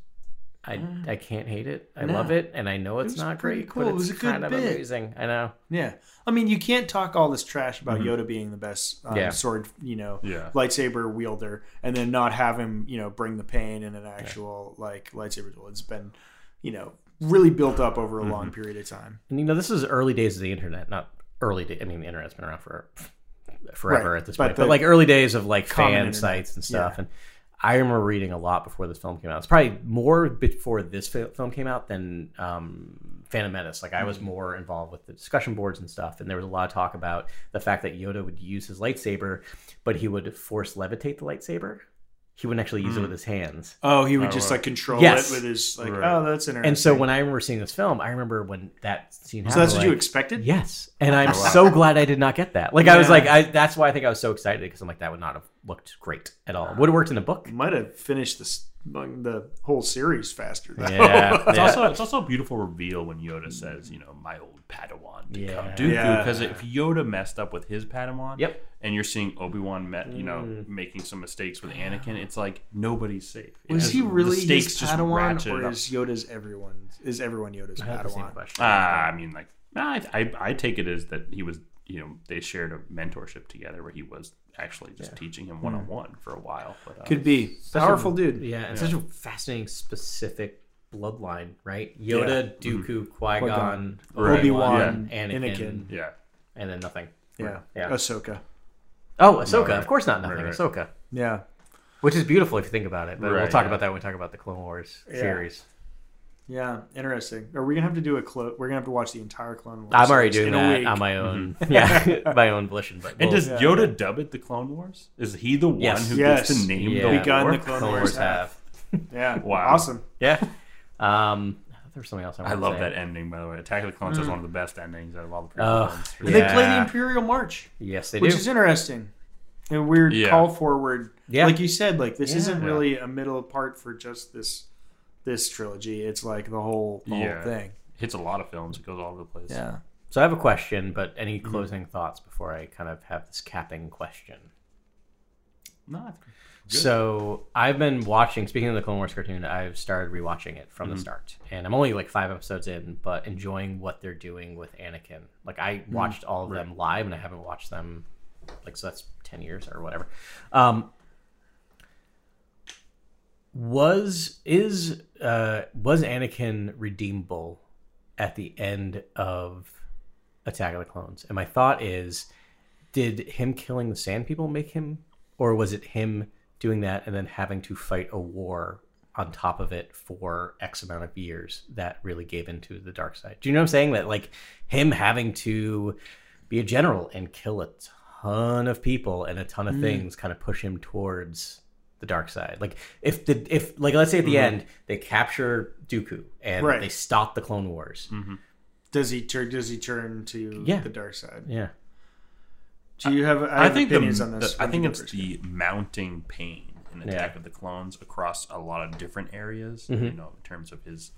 Speaker 4: I, I can't hate it. I
Speaker 2: No.
Speaker 4: love it, and I know it's
Speaker 2: was
Speaker 4: not great,
Speaker 2: cool.
Speaker 4: but
Speaker 2: It was
Speaker 4: it's
Speaker 2: a good
Speaker 4: kind of
Speaker 2: bit.
Speaker 4: amazing. I know.
Speaker 2: Yeah, I mean, you can't talk all this trash about Yoda being the best um,
Speaker 4: Mm-hmm. Yeah.
Speaker 2: sword, you know,
Speaker 3: Yeah.
Speaker 2: lightsaber wielder, and then not have him, you know, bring the pain in an actual like lightsaber duel. It's been, you know, really built up over a long period of time.
Speaker 4: And you know, this is early days of the internet, not early. Day, I mean, the internet's been around for forever
Speaker 2: Right,
Speaker 4: at this
Speaker 2: but
Speaker 4: point, but like early days of like fan
Speaker 2: internet,
Speaker 4: sites and stuff.
Speaker 2: yeah.
Speaker 4: And I remember reading a lot before this film came out. It's probably more before this film came out than um, Phantom Menace. Like I was
Speaker 2: Mm-hmm.
Speaker 4: more involved with the discussion boards and stuff, and there was a lot of talk about the fact that Yoda would use his lightsaber, but he would force levitate the lightsaber. He wouldn't actually
Speaker 2: Mm.
Speaker 4: use it with his hands.
Speaker 2: Oh, he would
Speaker 3: Oh,
Speaker 2: just
Speaker 3: right.
Speaker 2: like control
Speaker 4: Yes.
Speaker 2: it with his like.
Speaker 3: Right.
Speaker 2: Oh, that's interesting.
Speaker 4: And so when I remember seeing this film, I remember when that scene happened.
Speaker 2: so that's what you expected.
Speaker 4: Yes, and I'm <laughs>
Speaker 3: wow.
Speaker 4: so glad I did not get that. Like I was like, I that's why I think I was so excited because I'm like that would not have looked great at all. Would have worked in a book.
Speaker 2: might have finished this the whole series faster. though.
Speaker 4: Yeah, <laughs>
Speaker 3: It's
Speaker 4: yeah.
Speaker 3: also it's also a beautiful reveal when Yoda says, you know, my old Padawan to
Speaker 4: Yeah.
Speaker 3: Count Dooku.
Speaker 2: Yeah.
Speaker 3: Because if Yoda messed up with his Padawan,
Speaker 4: Yep.
Speaker 3: and you're seeing Obi Wan, met, you know,
Speaker 2: Mm.
Speaker 3: making some mistakes with Anakin, it's like nobody's safe. It
Speaker 2: Was he really
Speaker 3: stakes
Speaker 2: his
Speaker 3: just
Speaker 2: Padawan,
Speaker 3: ratchet
Speaker 2: or is Yoda's everyone? Is everyone Yoda's
Speaker 4: I have the same
Speaker 2: Padawan?
Speaker 4: question.
Speaker 3: Ah, I mean, like, nah, I, I I take it as that he was you know they shared a mentorship together where he was actually just teaching him one on one for a while. But uh,
Speaker 2: Could be powerful dude.
Speaker 4: Yeah, and such a fascinating, specific bloodline, right? Yoda, mm-hmm. Dooku, Qui Gon,
Speaker 3: Right.
Speaker 2: Obi-Wan,
Speaker 4: Anakin,
Speaker 2: Anakin.
Speaker 3: yeah,
Speaker 4: and then nothing.
Speaker 2: Yeah.
Speaker 4: Yeah.
Speaker 2: Ahsoka.
Speaker 4: Oh, Ahsoka.
Speaker 3: right.
Speaker 4: Of course, not nothing.
Speaker 3: Right, right.
Speaker 4: Ahsoka,
Speaker 2: Yeah.
Speaker 4: which is beautiful if you think about it. But we'll talk
Speaker 3: yeah.
Speaker 4: about that when we talk about the Clone Wars
Speaker 2: Yeah.
Speaker 4: series.
Speaker 2: Yeah. Interesting. Are we gonna have to do a clo- We're gonna have to watch the entire Clone Wars.
Speaker 4: I'm already doing that on my own. Mm-hmm. <laughs> Yeah, <laughs> my own volition. But
Speaker 3: And
Speaker 4: we'll-
Speaker 3: does
Speaker 2: yeah,
Speaker 3: Yoda dub it the Clone Wars? Is he the one
Speaker 4: Yes.
Speaker 3: who
Speaker 2: Yes.
Speaker 3: gets to name
Speaker 4: Yeah.
Speaker 3: the war?
Speaker 2: the Clone,
Speaker 4: Clone
Speaker 2: Wars
Speaker 4: Wars
Speaker 2: have.
Speaker 4: have.
Speaker 2: Yeah.
Speaker 3: Wow.
Speaker 2: Awesome.
Speaker 4: Yeah. Um, there's something else I,
Speaker 3: I love
Speaker 4: say.
Speaker 3: that ending, by the way. Attack of the Clones is one of the best endings out of all the prequel
Speaker 4: Oh,
Speaker 3: ones.
Speaker 2: And they play the Imperial March,
Speaker 4: Yes, they
Speaker 2: which
Speaker 4: do.
Speaker 2: Which is interesting. A weird
Speaker 3: Yeah.
Speaker 2: call forward.
Speaker 4: Yeah.
Speaker 2: Like you said, like this
Speaker 4: Yeah.
Speaker 2: isn't
Speaker 3: Yeah.
Speaker 2: really a middle part for just this this trilogy. It's like the whole the
Speaker 3: Yeah.
Speaker 2: whole thing.
Speaker 3: Hits a lot of films. It goes all over the place.
Speaker 2: Yeah.
Speaker 4: so I have a question, but any
Speaker 3: Mm-hmm.
Speaker 4: closing thoughts before I kind of have this capping question?
Speaker 3: No, I think- Good.
Speaker 4: So I've been watching. Speaking of the Clone Wars cartoon, I've started rewatching it from the start, and I'm only like five episodes in, but enjoying what they're doing with Anakin. Like I watched all of them live, and I haven't watched them like so that's ten years or whatever. Um, was is uh was Anakin redeemable at the end of Attack of the Clones? And my thought is, did him killing the Sand People make him, or was it him doing that and then having to fight a war on top of it for X amount of years that really gave into the dark side? Do you know what I'm saying? That like him having to be a general and kill a ton of people and a ton of mm. things kind of push him towards the dark side. Like if the if like let's say at the mm-hmm. end they capture Dooku and
Speaker 2: Right.
Speaker 4: they stop the Clone Wars. Mm-hmm.
Speaker 2: Does he turn? Does he turn to
Speaker 4: Yeah.
Speaker 2: the dark side?
Speaker 4: Yeah.
Speaker 2: Do you have? I,
Speaker 3: I
Speaker 2: have
Speaker 3: think
Speaker 2: opinions
Speaker 3: the,
Speaker 2: on this.
Speaker 3: the- I think it's
Speaker 2: first.
Speaker 3: the mounting pain in Attack
Speaker 4: Yeah.
Speaker 3: of the Clones across a lot of different areas.
Speaker 2: Mm-hmm.
Speaker 3: You know, in terms of his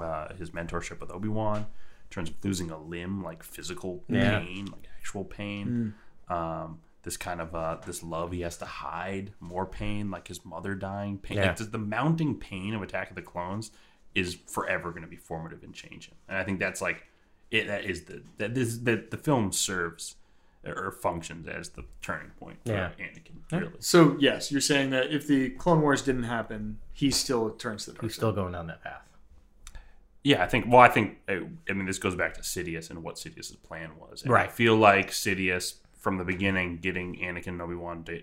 Speaker 3: uh, his mentorship with Obi Wan, in terms of losing a limb, like physical
Speaker 4: Yeah.
Speaker 3: pain, like actual pain.
Speaker 2: Mm.
Speaker 3: Um, this kind of uh, this love he has to hide, more pain, like his mother dying, pain.
Speaker 4: Yeah.
Speaker 3: Like the, the mounting pain of Attack of the Clones is forever going to be formative and changing. And I think that's like it. That is the that this that the film serves or functions as the turning point for
Speaker 4: Yeah.
Speaker 3: Anakin. Really,
Speaker 2: So yes, you're saying that if the Clone Wars didn't happen, he still turns to the dark
Speaker 4: He's
Speaker 2: side.
Speaker 4: still going down that path.
Speaker 3: yeah. I think. Well, I think. uh, I mean, this goes back to Sidious and what Sidious's plan was. And I feel like Sidious from the beginning, getting Anakin and Obi Wan to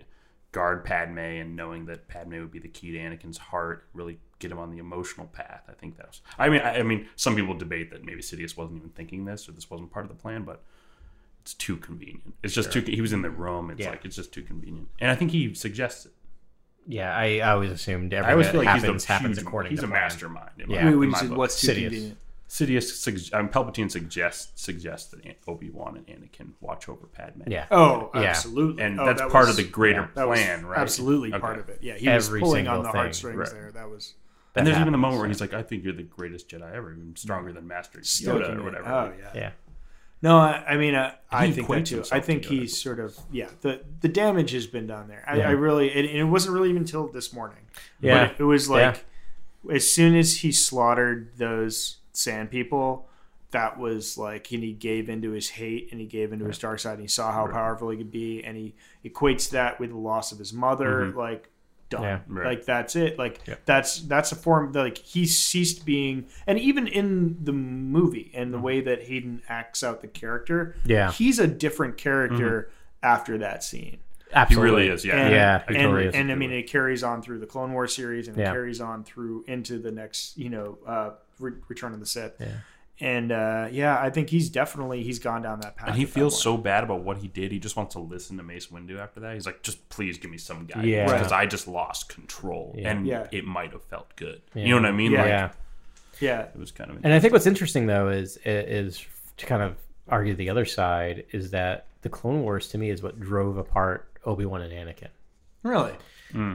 Speaker 3: guard Padme and knowing that Padme would be the key to Anakin's heart, really get him on the emotional path. I think that was. I mean, I, I mean, some people debate that maybe Sidious wasn't even thinking this or this wasn't part of the plan, but it's too convenient. It's just too. He was in the room. It's
Speaker 4: Yeah.
Speaker 3: like it's just too convenient, and I think he suggests it.
Speaker 4: Yeah, I, I always assumed everything
Speaker 3: I always feel like
Speaker 4: happens
Speaker 3: he's the
Speaker 4: happens
Speaker 3: huge,
Speaker 4: according
Speaker 3: he's
Speaker 4: to
Speaker 3: a
Speaker 4: plan.
Speaker 3: mastermind. In
Speaker 4: Yeah.
Speaker 3: my,
Speaker 2: Wait,
Speaker 3: in my
Speaker 2: said
Speaker 3: book.
Speaker 2: what's too
Speaker 4: Sidious.
Speaker 2: convenient?
Speaker 3: Sidious, sug- um, Palpatine suggests suggests that Obi Wan and Anakin watch over Padme.
Speaker 4: Yeah.
Speaker 2: Oh,
Speaker 4: Yeah.
Speaker 2: absolutely.
Speaker 3: and
Speaker 2: Oh,
Speaker 3: that's
Speaker 2: that
Speaker 3: part
Speaker 2: was-
Speaker 3: of the greater
Speaker 4: yeah,
Speaker 2: that was
Speaker 3: plan, right?
Speaker 2: Absolutely
Speaker 3: Okay.
Speaker 2: part of it. Yeah, he
Speaker 4: Every
Speaker 2: was pulling on
Speaker 4: single
Speaker 2: the
Speaker 4: thing.
Speaker 2: heartstrings
Speaker 3: Right.
Speaker 2: there. That was
Speaker 3: And there's even a moment where
Speaker 4: yeah.
Speaker 3: he's like, "I think you're the greatest Jedi ever, even stronger than Master Yoda or whatever."
Speaker 2: Oh yeah.
Speaker 4: Yeah.
Speaker 2: No, I, I mean, uh, I think that too. I think he's sort of yeah. The the damage has been done there. I,
Speaker 4: Yeah.
Speaker 2: I really, it, it wasn't really even until this morning.
Speaker 4: Yeah.
Speaker 2: But it, it was like as soon as he slaughtered those sand people, that was like, and he gave into his hate and he gave into his dark side. And he saw how powerful he could be, and he equates that with the loss of his mother. Like done.
Speaker 4: Yeah.
Speaker 3: Right.
Speaker 2: Like that's it. Like
Speaker 3: Yeah.
Speaker 2: that's that's a form like he ceased being and even in the movie and the way that Hayden acts out the character,
Speaker 4: Yeah.
Speaker 2: he's a different character after that scene.
Speaker 3: He
Speaker 4: Absolutely.
Speaker 3: really is. Yeah.
Speaker 2: And,
Speaker 4: Yeah,
Speaker 2: and,
Speaker 4: totally is.
Speaker 2: and I mean it carries on through the Clone Wars series and
Speaker 4: Yeah.
Speaker 2: it carries on through into the next, you know, uh Re- Return of the Sith.
Speaker 4: Yeah.
Speaker 2: And uh yeah, I think he's definitely he's gone down that path.
Speaker 3: And he feels so bad about what he did. He just wants to listen to Mace Windu after that. He's like, just please give me some guy,
Speaker 4: Yeah.
Speaker 3: because I just lost control,
Speaker 4: Yeah.
Speaker 3: and
Speaker 2: Yeah.
Speaker 3: it might have felt good.
Speaker 4: Yeah.
Speaker 3: You know what I mean?
Speaker 2: Yeah.
Speaker 3: Like,
Speaker 4: yeah.
Speaker 2: Yeah.
Speaker 3: It was kind of.
Speaker 4: And I think what's interesting though is is to kind of argue the other side is that the Clone Wars to me is what drove apart Obi Wan and Anakin
Speaker 2: Really?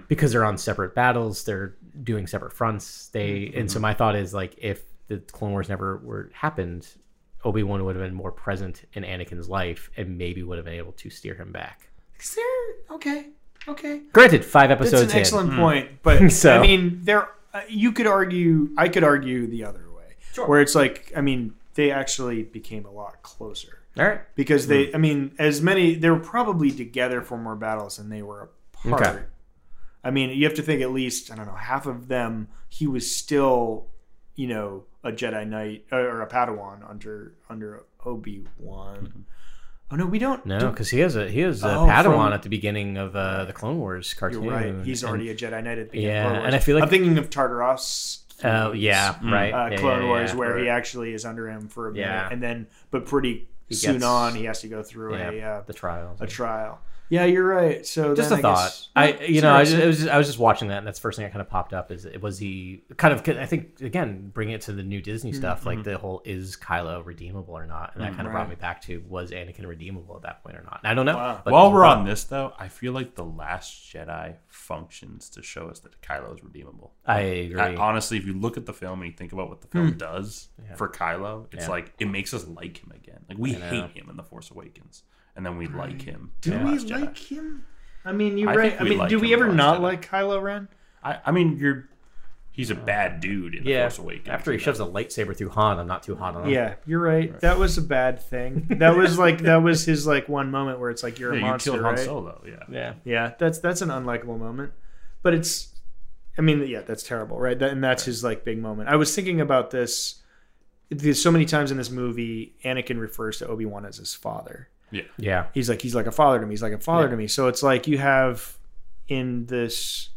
Speaker 4: because they're on separate battles, they're doing separate fronts. They
Speaker 3: Mm-hmm.
Speaker 4: and so my thought is like if the Clone Wars never were happened, Obi Wan would have been more present in Anakin's life and maybe would have been able to steer him back.
Speaker 2: Is there okay. Okay.
Speaker 4: Granted, five episodes.
Speaker 2: That's
Speaker 4: episodes
Speaker 2: an
Speaker 4: in.
Speaker 2: excellent point, but <laughs>
Speaker 4: So-
Speaker 2: I mean, there uh, you could argue. I could argue the other way, where it's like, I mean, they actually became a lot closer.
Speaker 4: All right.
Speaker 2: because they
Speaker 3: Hmm.
Speaker 2: I mean as many they were probably together for more battles than they were apart.
Speaker 4: Okay.
Speaker 2: I mean, you have to think at least I don't know half of them he was still, you know, a Jedi Knight or a Padawan under under Obi Wan. Oh no, we don't.
Speaker 4: No,
Speaker 2: do-
Speaker 4: because he has a he has a
Speaker 2: Oh,
Speaker 4: Padawan
Speaker 2: from-
Speaker 4: at the beginning of uh, the Clone Wars cartoon.
Speaker 2: you're right. He's
Speaker 4: and-
Speaker 2: already a Jedi Knight at the beginning. of
Speaker 4: Yeah,
Speaker 2: Clone Wars.
Speaker 4: and I feel like-
Speaker 2: I'm thinking of Tartakovsky.
Speaker 4: Oh yeah, right.
Speaker 2: Uh,
Speaker 4: yeah,
Speaker 2: Clone
Speaker 4: yeah,
Speaker 2: Wars,
Speaker 4: yeah.
Speaker 2: where he actually is under him for a minute,
Speaker 4: Yeah.
Speaker 2: and then, but pretty soon
Speaker 4: gets-
Speaker 2: on, he has to go through a uh,
Speaker 4: the trials.
Speaker 2: a trial. Yeah, you're right. So
Speaker 4: just
Speaker 2: then
Speaker 4: a
Speaker 2: I
Speaker 4: thought.
Speaker 2: guess-
Speaker 4: I
Speaker 2: Well,
Speaker 4: you know I, just, it was just, I was just watching that and that's the first thing that kind of popped up is it was he kind of I think again bringing it to the new Disney stuff like mm-hmm. the whole is Kylo redeemable or not and that kind of brought
Speaker 2: mm-hmm.
Speaker 4: me back to was Anakin redeemable at that point or not and I don't know.
Speaker 2: Wow.
Speaker 4: but
Speaker 3: While we're
Speaker 4: thought.
Speaker 3: on this, though, I feel like the Last Jedi functions to show us that Kylo is redeemable.
Speaker 4: I agree.
Speaker 3: I, honestly, if you look at the film and you think about what the film hmm. does
Speaker 4: Yeah.
Speaker 3: for Kylo, it's
Speaker 4: Yeah.
Speaker 3: like it makes us like him again. Like we hate him in the Force Awakens, and then we like him.
Speaker 2: Do we
Speaker 3: Last Jedi.
Speaker 2: like him? I mean, you're
Speaker 3: I
Speaker 2: right.
Speaker 3: think
Speaker 2: I
Speaker 3: we
Speaker 2: mean,
Speaker 3: like
Speaker 2: do we
Speaker 3: him
Speaker 2: ever
Speaker 3: in
Speaker 2: not
Speaker 3: Jedi.
Speaker 2: like Kylo Ren?
Speaker 3: I, I mean, you're he's a bad dude in the
Speaker 4: yeah.
Speaker 3: Force Awakens.
Speaker 4: After he shoves a lightsaber through Han, I'm not too hot on him.
Speaker 2: Yeah, you're right. That was a bad thing. That was like that was his like one moment where it's like you're
Speaker 3: yeah,
Speaker 2: a
Speaker 3: you
Speaker 2: monster,
Speaker 3: killed Han
Speaker 2: right?
Speaker 3: Solo. Yeah.
Speaker 4: Yeah.
Speaker 2: Yeah, that's that's an unlikable moment, but it's. I mean, yeah, that's terrible, right? That, and that's his like big moment. I was thinking about this. There's so many times in this movie, Anakin refers to Obi Wan as his father.
Speaker 4: Yeah. Yeah.
Speaker 2: He's like he's like a father to me. He's like a father
Speaker 4: Yeah.
Speaker 2: to me. So it's like you have in this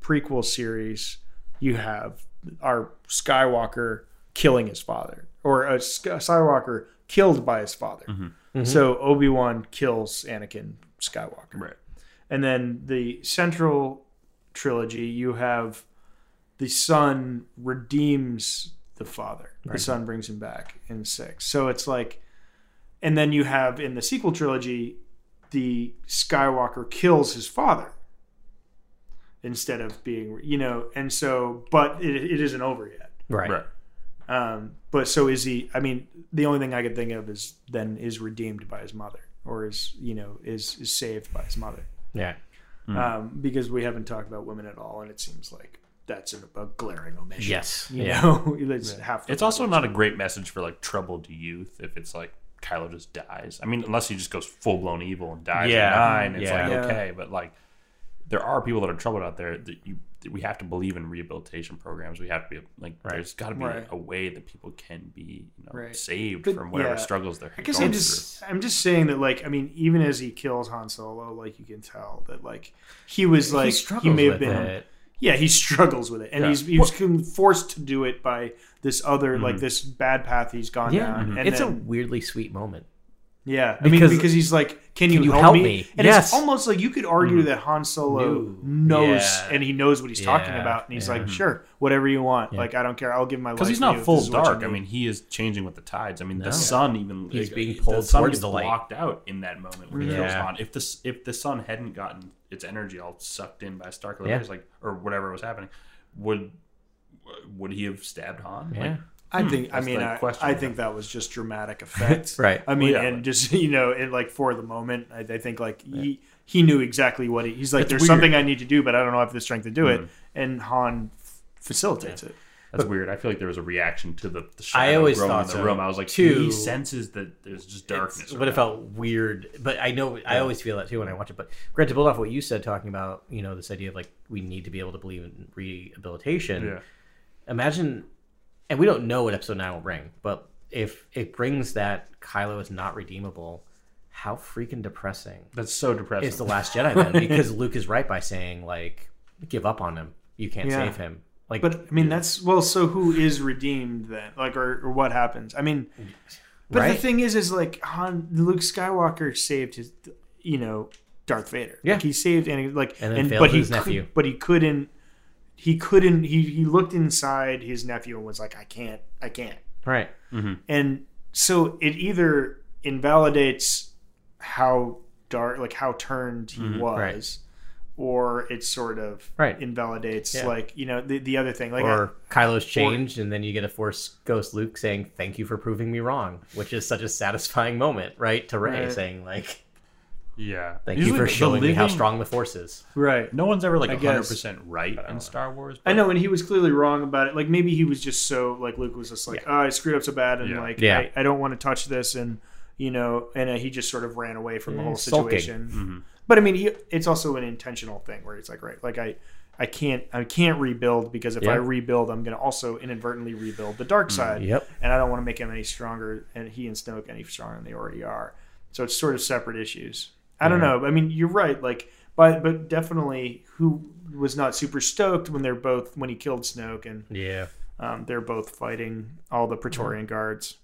Speaker 2: prequel series, you have our Skywalker killing his father, or a Sk- Skywalker killed by his father.
Speaker 4: Mm-hmm.
Speaker 2: So Obi Wan kills Anakin Skywalker.
Speaker 3: Right.
Speaker 2: And then the central trilogy, you have the son redeems the father. The son brings him back in six. So it's like, and then you have in the sequel trilogy, the Skywalker kills his father instead of being, you know, and so, but it, it isn't over yet.
Speaker 4: Right.
Speaker 3: Right.
Speaker 2: Um, but so is he? I mean, the only thing I could think of is then is redeemed by his mother, or is you know is is saved by his mother,
Speaker 4: Yeah.
Speaker 2: um, because we haven't talked about women at all, and it seems like that's a, a glaring omission.
Speaker 4: Yes.
Speaker 2: you
Speaker 4: Yeah.
Speaker 2: know, <laughs> it's half. the
Speaker 3: It's also not a great message for like troubled youth if it's like Kylo just dies. I mean, unless he just goes full blown evil and dies
Speaker 4: Yeah.
Speaker 3: at nine, it's
Speaker 4: Yeah.
Speaker 3: like okay. But like, there are people that are troubled out there that you that we have to believe in rehabilitation programs. We have to be like,
Speaker 4: Right.
Speaker 3: there's got to be
Speaker 2: Right.
Speaker 3: a way that people can be you know
Speaker 2: Right.
Speaker 3: saved
Speaker 2: But,
Speaker 3: from whatever
Speaker 2: yeah,
Speaker 3: struggles they're
Speaker 2: I guess
Speaker 3: going
Speaker 2: I'm just I'm just saying that like I mean even as he kills Han Solo, like you can tell that like he was like
Speaker 4: he
Speaker 2: he, may have been
Speaker 4: it.
Speaker 2: Yeah he struggles with it and
Speaker 3: Yeah.
Speaker 2: he's he was con- forced to do it by this other
Speaker 3: Mm-hmm.
Speaker 2: like this bad path he's gone
Speaker 4: Yeah.
Speaker 2: down. And
Speaker 4: it's a weirdly sweet moment.
Speaker 2: Yeah, I mean,
Speaker 4: Because-
Speaker 2: because he's like, "Can, you,
Speaker 4: you
Speaker 2: help,
Speaker 4: help
Speaker 2: me?"
Speaker 4: me?
Speaker 2: And
Speaker 4: Yes.
Speaker 2: it's almost like you could argue mm. that Han Solo
Speaker 4: Knew.
Speaker 2: knows
Speaker 4: Yeah.
Speaker 2: and he knows what he's talking about, and he's
Speaker 4: Yeah.
Speaker 2: like, "Sure, whatever you want.
Speaker 4: Yeah.
Speaker 2: Like, I don't care. I'll give my life."
Speaker 3: because he's not
Speaker 2: you
Speaker 3: full
Speaker 2: this is what you
Speaker 3: dark. I mean, he is changing with the tides. I mean,
Speaker 4: No.
Speaker 3: the sun even
Speaker 4: He's
Speaker 3: like,
Speaker 4: being
Speaker 3: the
Speaker 4: pulled
Speaker 3: sun
Speaker 4: towards
Speaker 3: gets
Speaker 4: the light.
Speaker 3: blocked out in that moment when he kills Han. If this if the sun hadn't gotten its energy all sucked in by Starkiller
Speaker 4: Yeah.
Speaker 3: Like or whatever was happening, would would he have stabbed Han?
Speaker 4: Yeah.
Speaker 3: Like,
Speaker 2: I think, I mean, I,
Speaker 3: question
Speaker 2: I think that was just dramatic effect, <laughs>
Speaker 4: Right.
Speaker 2: I mean,
Speaker 3: Well, yeah,
Speaker 2: and
Speaker 3: but-
Speaker 2: just <laughs> you know, it like for the moment, I, I think like he he knew exactly what he, he's like.
Speaker 3: It's
Speaker 2: There's
Speaker 3: weird.
Speaker 2: something I need to do, but I don't know if I have the strength to do it,
Speaker 3: Mhm.
Speaker 2: and Han f- facilitates it.
Speaker 3: That's weird. I feel like there was a reaction to the, the shadow
Speaker 4: I always thought
Speaker 3: in the
Speaker 4: so,
Speaker 3: room. I was like,
Speaker 4: too.
Speaker 3: he senses that there's just darkness.
Speaker 4: It's- but it felt weird. But I know I always feel that too when I watch it. But Grant, to build off what you said, talking about you know this idea of like we need to be able to believe in rehabilitation.
Speaker 3: Yeah.
Speaker 4: Imagine, and we don't know what episode nine will bring, but if it brings that Kylo is not redeemable, how freaking depressing
Speaker 3: That's so depressing.
Speaker 4: is the Last Jedi then? <laughs> Because Luke is right by saying like, give up on him. You can't
Speaker 2: Yeah.
Speaker 4: save him. Like,
Speaker 2: But I mean, that's well. So who is redeemed then? Like, or, or what happens? I mean, but the thing is, is like Han, Luke Skywalker saved his, you know, Darth Vader.
Speaker 4: Yeah.
Speaker 2: like he saved and like
Speaker 4: And then
Speaker 2: and
Speaker 4: failed
Speaker 2: but he
Speaker 4: his
Speaker 2: cou-
Speaker 4: nephew.
Speaker 2: but he couldn't. He couldn't. He he looked inside his nephew and was like, I can't. I can't.
Speaker 4: right. mm-hmm.
Speaker 2: And so it either invalidates how dark, like how turned he was.
Speaker 4: Right.
Speaker 2: Or it sort of
Speaker 4: Right.
Speaker 2: invalidates,
Speaker 4: Yeah.
Speaker 2: like you know, the, the other thing, like
Speaker 4: or Kylo's changed, and then you get a Force Ghost Luke saying, "Thank you for proving me wrong," which is such a satisfying moment, right? To Rey
Speaker 2: Right.
Speaker 4: saying, "Like,
Speaker 3: yeah.
Speaker 4: thank
Speaker 3: Usually
Speaker 4: you for
Speaker 3: the
Speaker 4: showing me how
Speaker 3: living-
Speaker 4: strong the Force is."
Speaker 2: right.
Speaker 3: No one's ever like
Speaker 2: I
Speaker 3: 100
Speaker 2: guess.
Speaker 3: percent right in Star Wars.
Speaker 2: I know, and he was clearly wrong about it. Like maybe he was just so like Luke was just like, oh, I screwed up so bad, and
Speaker 3: Yeah.
Speaker 2: like
Speaker 4: Yeah.
Speaker 2: I, I don't want to touch this, and you know, and uh, he just sort of ran away from the
Speaker 4: Yeah,
Speaker 2: whole
Speaker 4: sulking.
Speaker 2: situation. But I mean, he, it's also an intentional thing where it's like, right, like I, I can't, I can't rebuild because if I rebuild, I'm going to also inadvertently rebuild the dark side.
Speaker 4: Yep.
Speaker 2: And I don't want to make him any stronger, and he and Snoke any stronger than they already are. So it's sort of separate issues. I don't know. I mean, you're right. Like, but but definitely, who was not super stoked when they're both when he killed Snoke and
Speaker 4: Yeah.
Speaker 2: um, they're both fighting all the Praetorian guards.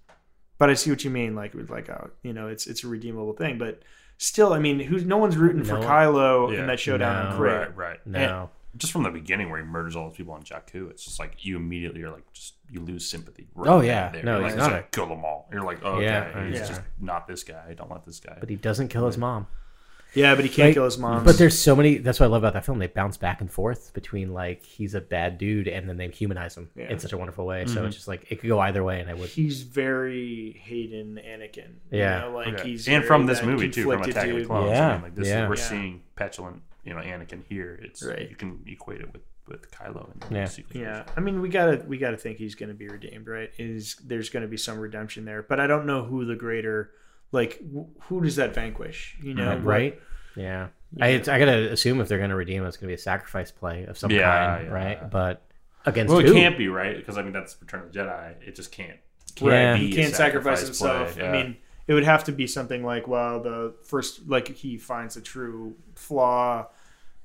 Speaker 2: But I see what you mean. Like with like a you know it's it's a redeemable thing, but still, I mean, who's no one's rooting for
Speaker 4: No one-
Speaker 2: Kylo
Speaker 3: Yeah.
Speaker 2: in that showdown
Speaker 4: No.
Speaker 3: Right, right.
Speaker 4: No.
Speaker 3: Just from the beginning, where he murders all those people on Jakku, it's just like you immediately are like, just you lose sympathy. Right
Speaker 4: Oh, yeah.
Speaker 3: there.
Speaker 4: No,
Speaker 3: You're
Speaker 4: he's
Speaker 3: like,
Speaker 4: not
Speaker 3: just kill them all. You're like, oh, okay,
Speaker 4: Yeah,
Speaker 3: he's
Speaker 2: yeah.
Speaker 3: just not this guy. I don't want this guy.
Speaker 4: But he doesn't kill his mom.
Speaker 2: Yeah, but he can't
Speaker 4: Like,
Speaker 2: kill his mom.
Speaker 4: But there's so many. That's what I love about that film. They bounce back and forth between like he's a bad dude, and then they humanize him
Speaker 2: Yeah.
Speaker 4: in such a wonderful way. So mm-hmm. it's just like it could go either way, and I would.
Speaker 2: he's very Hayden Anakin. you
Speaker 4: Yeah.
Speaker 2: know, like
Speaker 3: Okay.
Speaker 2: he's
Speaker 3: and from this movie too, from
Speaker 2: conflicted
Speaker 3: Attack of the
Speaker 2: dude.
Speaker 3: Clones. I
Speaker 4: Yeah,
Speaker 3: mean, like this
Speaker 4: yeah.
Speaker 3: is, we're
Speaker 2: Yeah.
Speaker 3: seeing petulant, you know, Anakin here. It's
Speaker 2: Right.
Speaker 3: you can equate it with with Kylo. And
Speaker 4: Yeah.
Speaker 2: Yeah, I mean, we gotta we gotta think he's gonna be redeemed, right? Is there's gonna be some redemption there, but I don't know who the greater, like, who does that vanquish? You know,
Speaker 4: Uh, right? Yeah. I, it's, I gotta assume if they're gonna redeem it's gonna be a sacrifice play of some
Speaker 3: Yeah,
Speaker 4: kind,
Speaker 3: yeah.
Speaker 4: right? But against
Speaker 3: Well,
Speaker 4: who?
Speaker 3: it can't be right because I mean that's Return of the Jedi. It just can't.
Speaker 4: Yeah.
Speaker 3: be
Speaker 2: he
Speaker 3: a
Speaker 2: can't sacrifice
Speaker 3: sacrifice
Speaker 2: himself.
Speaker 3: play,
Speaker 2: I mean, it would have to be something like, well, the first, like he finds a true flaw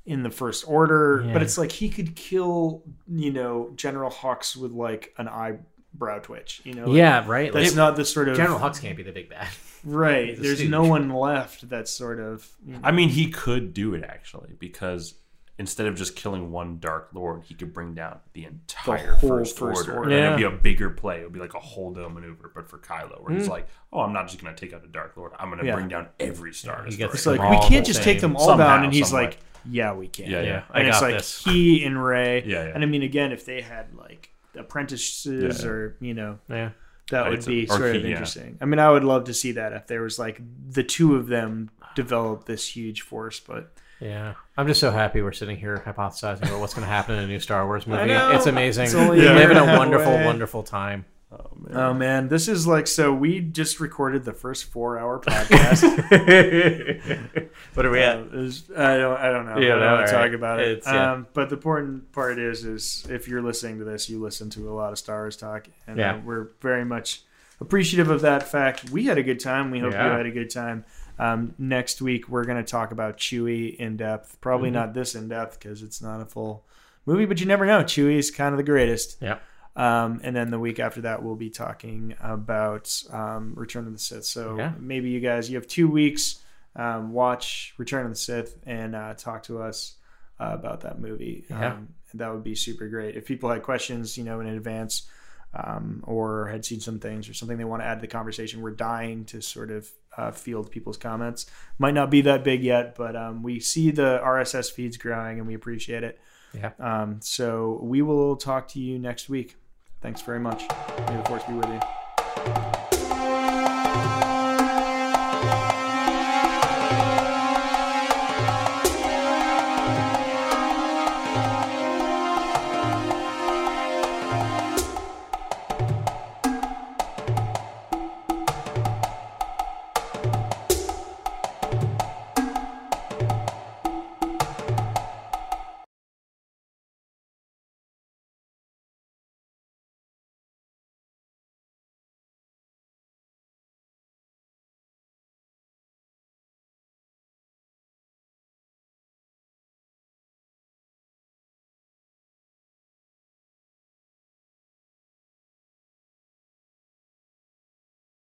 Speaker 2: in the first order,
Speaker 4: Yeah.
Speaker 2: but it's like he could kill, you know, General Hux with like an eyebrow twitch. You know, like,
Speaker 4: Yeah, right.
Speaker 2: That's
Speaker 4: Like,
Speaker 2: not the sort of
Speaker 4: General Hux can't be the big bad. <laughs>
Speaker 2: right. <laughs>
Speaker 4: He's
Speaker 2: There's
Speaker 4: stooge.
Speaker 2: no one left that's sort of. You know,
Speaker 3: I mean, he could do it actually because instead of just killing one Dark Lord, he could bring down the entire
Speaker 2: whole
Speaker 3: first,
Speaker 2: First
Speaker 3: order.
Speaker 2: Order.
Speaker 3: And it'd be a bigger play. It would be like a Holdo maneuver, but for Kylo, where
Speaker 4: Hmm.
Speaker 3: he's like, "Oh, I'm not just going to take out a Dark Lord. I'm going to
Speaker 2: Yeah.
Speaker 3: bring down every Star
Speaker 4: he
Speaker 3: Destroyer."
Speaker 2: it's like we can't just take them all
Speaker 3: Somehow,
Speaker 2: down, and he's
Speaker 3: some
Speaker 2: like, "Yeah, we can."
Speaker 3: Yeah, yeah.
Speaker 2: And it's
Speaker 4: got
Speaker 2: like
Speaker 4: this.
Speaker 2: he and Rey.
Speaker 3: Yeah, yeah.
Speaker 2: And I mean, again, if they had like apprentices
Speaker 3: Yeah, yeah.
Speaker 2: or you know
Speaker 4: Yeah.
Speaker 2: that
Speaker 3: Right,
Speaker 2: would be sort
Speaker 3: he-
Speaker 2: of
Speaker 3: yeah.
Speaker 2: interesting. I mean, I would love to see that if there was like the two of them develop this huge force, but
Speaker 4: Yeah. I'm just so happy we're sitting here hypothesizing about what's going to happen in a new Star Wars <laughs> movie.
Speaker 2: know.
Speaker 4: It's amazing.
Speaker 2: It's only
Speaker 4: we
Speaker 2: a
Speaker 4: live in
Speaker 2: year
Speaker 4: a <laughs> wonderful,
Speaker 2: half away.
Speaker 4: wonderful time.
Speaker 3: oh man.
Speaker 2: oh man, this is like so. We just recorded the first four-hour podcast. <laughs>
Speaker 4: what are we
Speaker 2: Uh, it was- I don't. I don't know.
Speaker 4: Yeah,
Speaker 2: I don't
Speaker 4: no,
Speaker 2: want to talk about it.
Speaker 4: It's- yeah.
Speaker 2: um, but the important part is, is if you're listening to this, you listen to a lot of Star Wars talk, and
Speaker 4: Yeah.
Speaker 2: uh, we're very much appreciative of that fact. We had a good time. We hope
Speaker 4: Yeah.
Speaker 2: you had a good time. Um, next week, we're going to talk about Chewie in depth. Probably
Speaker 4: Mm-hmm.
Speaker 2: not this in depth because it's not a full movie, but you never know. Chewie is kind of the greatest.
Speaker 4: Yeah.
Speaker 2: Um, and then the week after that, we'll be talking about um, Return of the Sith. So
Speaker 4: Yeah.
Speaker 2: maybe you guys, you have two weeks. Um, watch Return of the Sith and uh, talk to us uh, about that movie.
Speaker 4: Yeah.
Speaker 2: Um, that would be super great. If people had questions, you know, in advance um, or had seen some things or something they want to add to the conversation, we're dying to sort of uh, field people's comments. Might not be that big yet, but um, we see the RSS feeds growing and we appreciate it.
Speaker 4: Yeah.
Speaker 2: Um, so we will talk to you next week. Thanks very much. May the force be with you.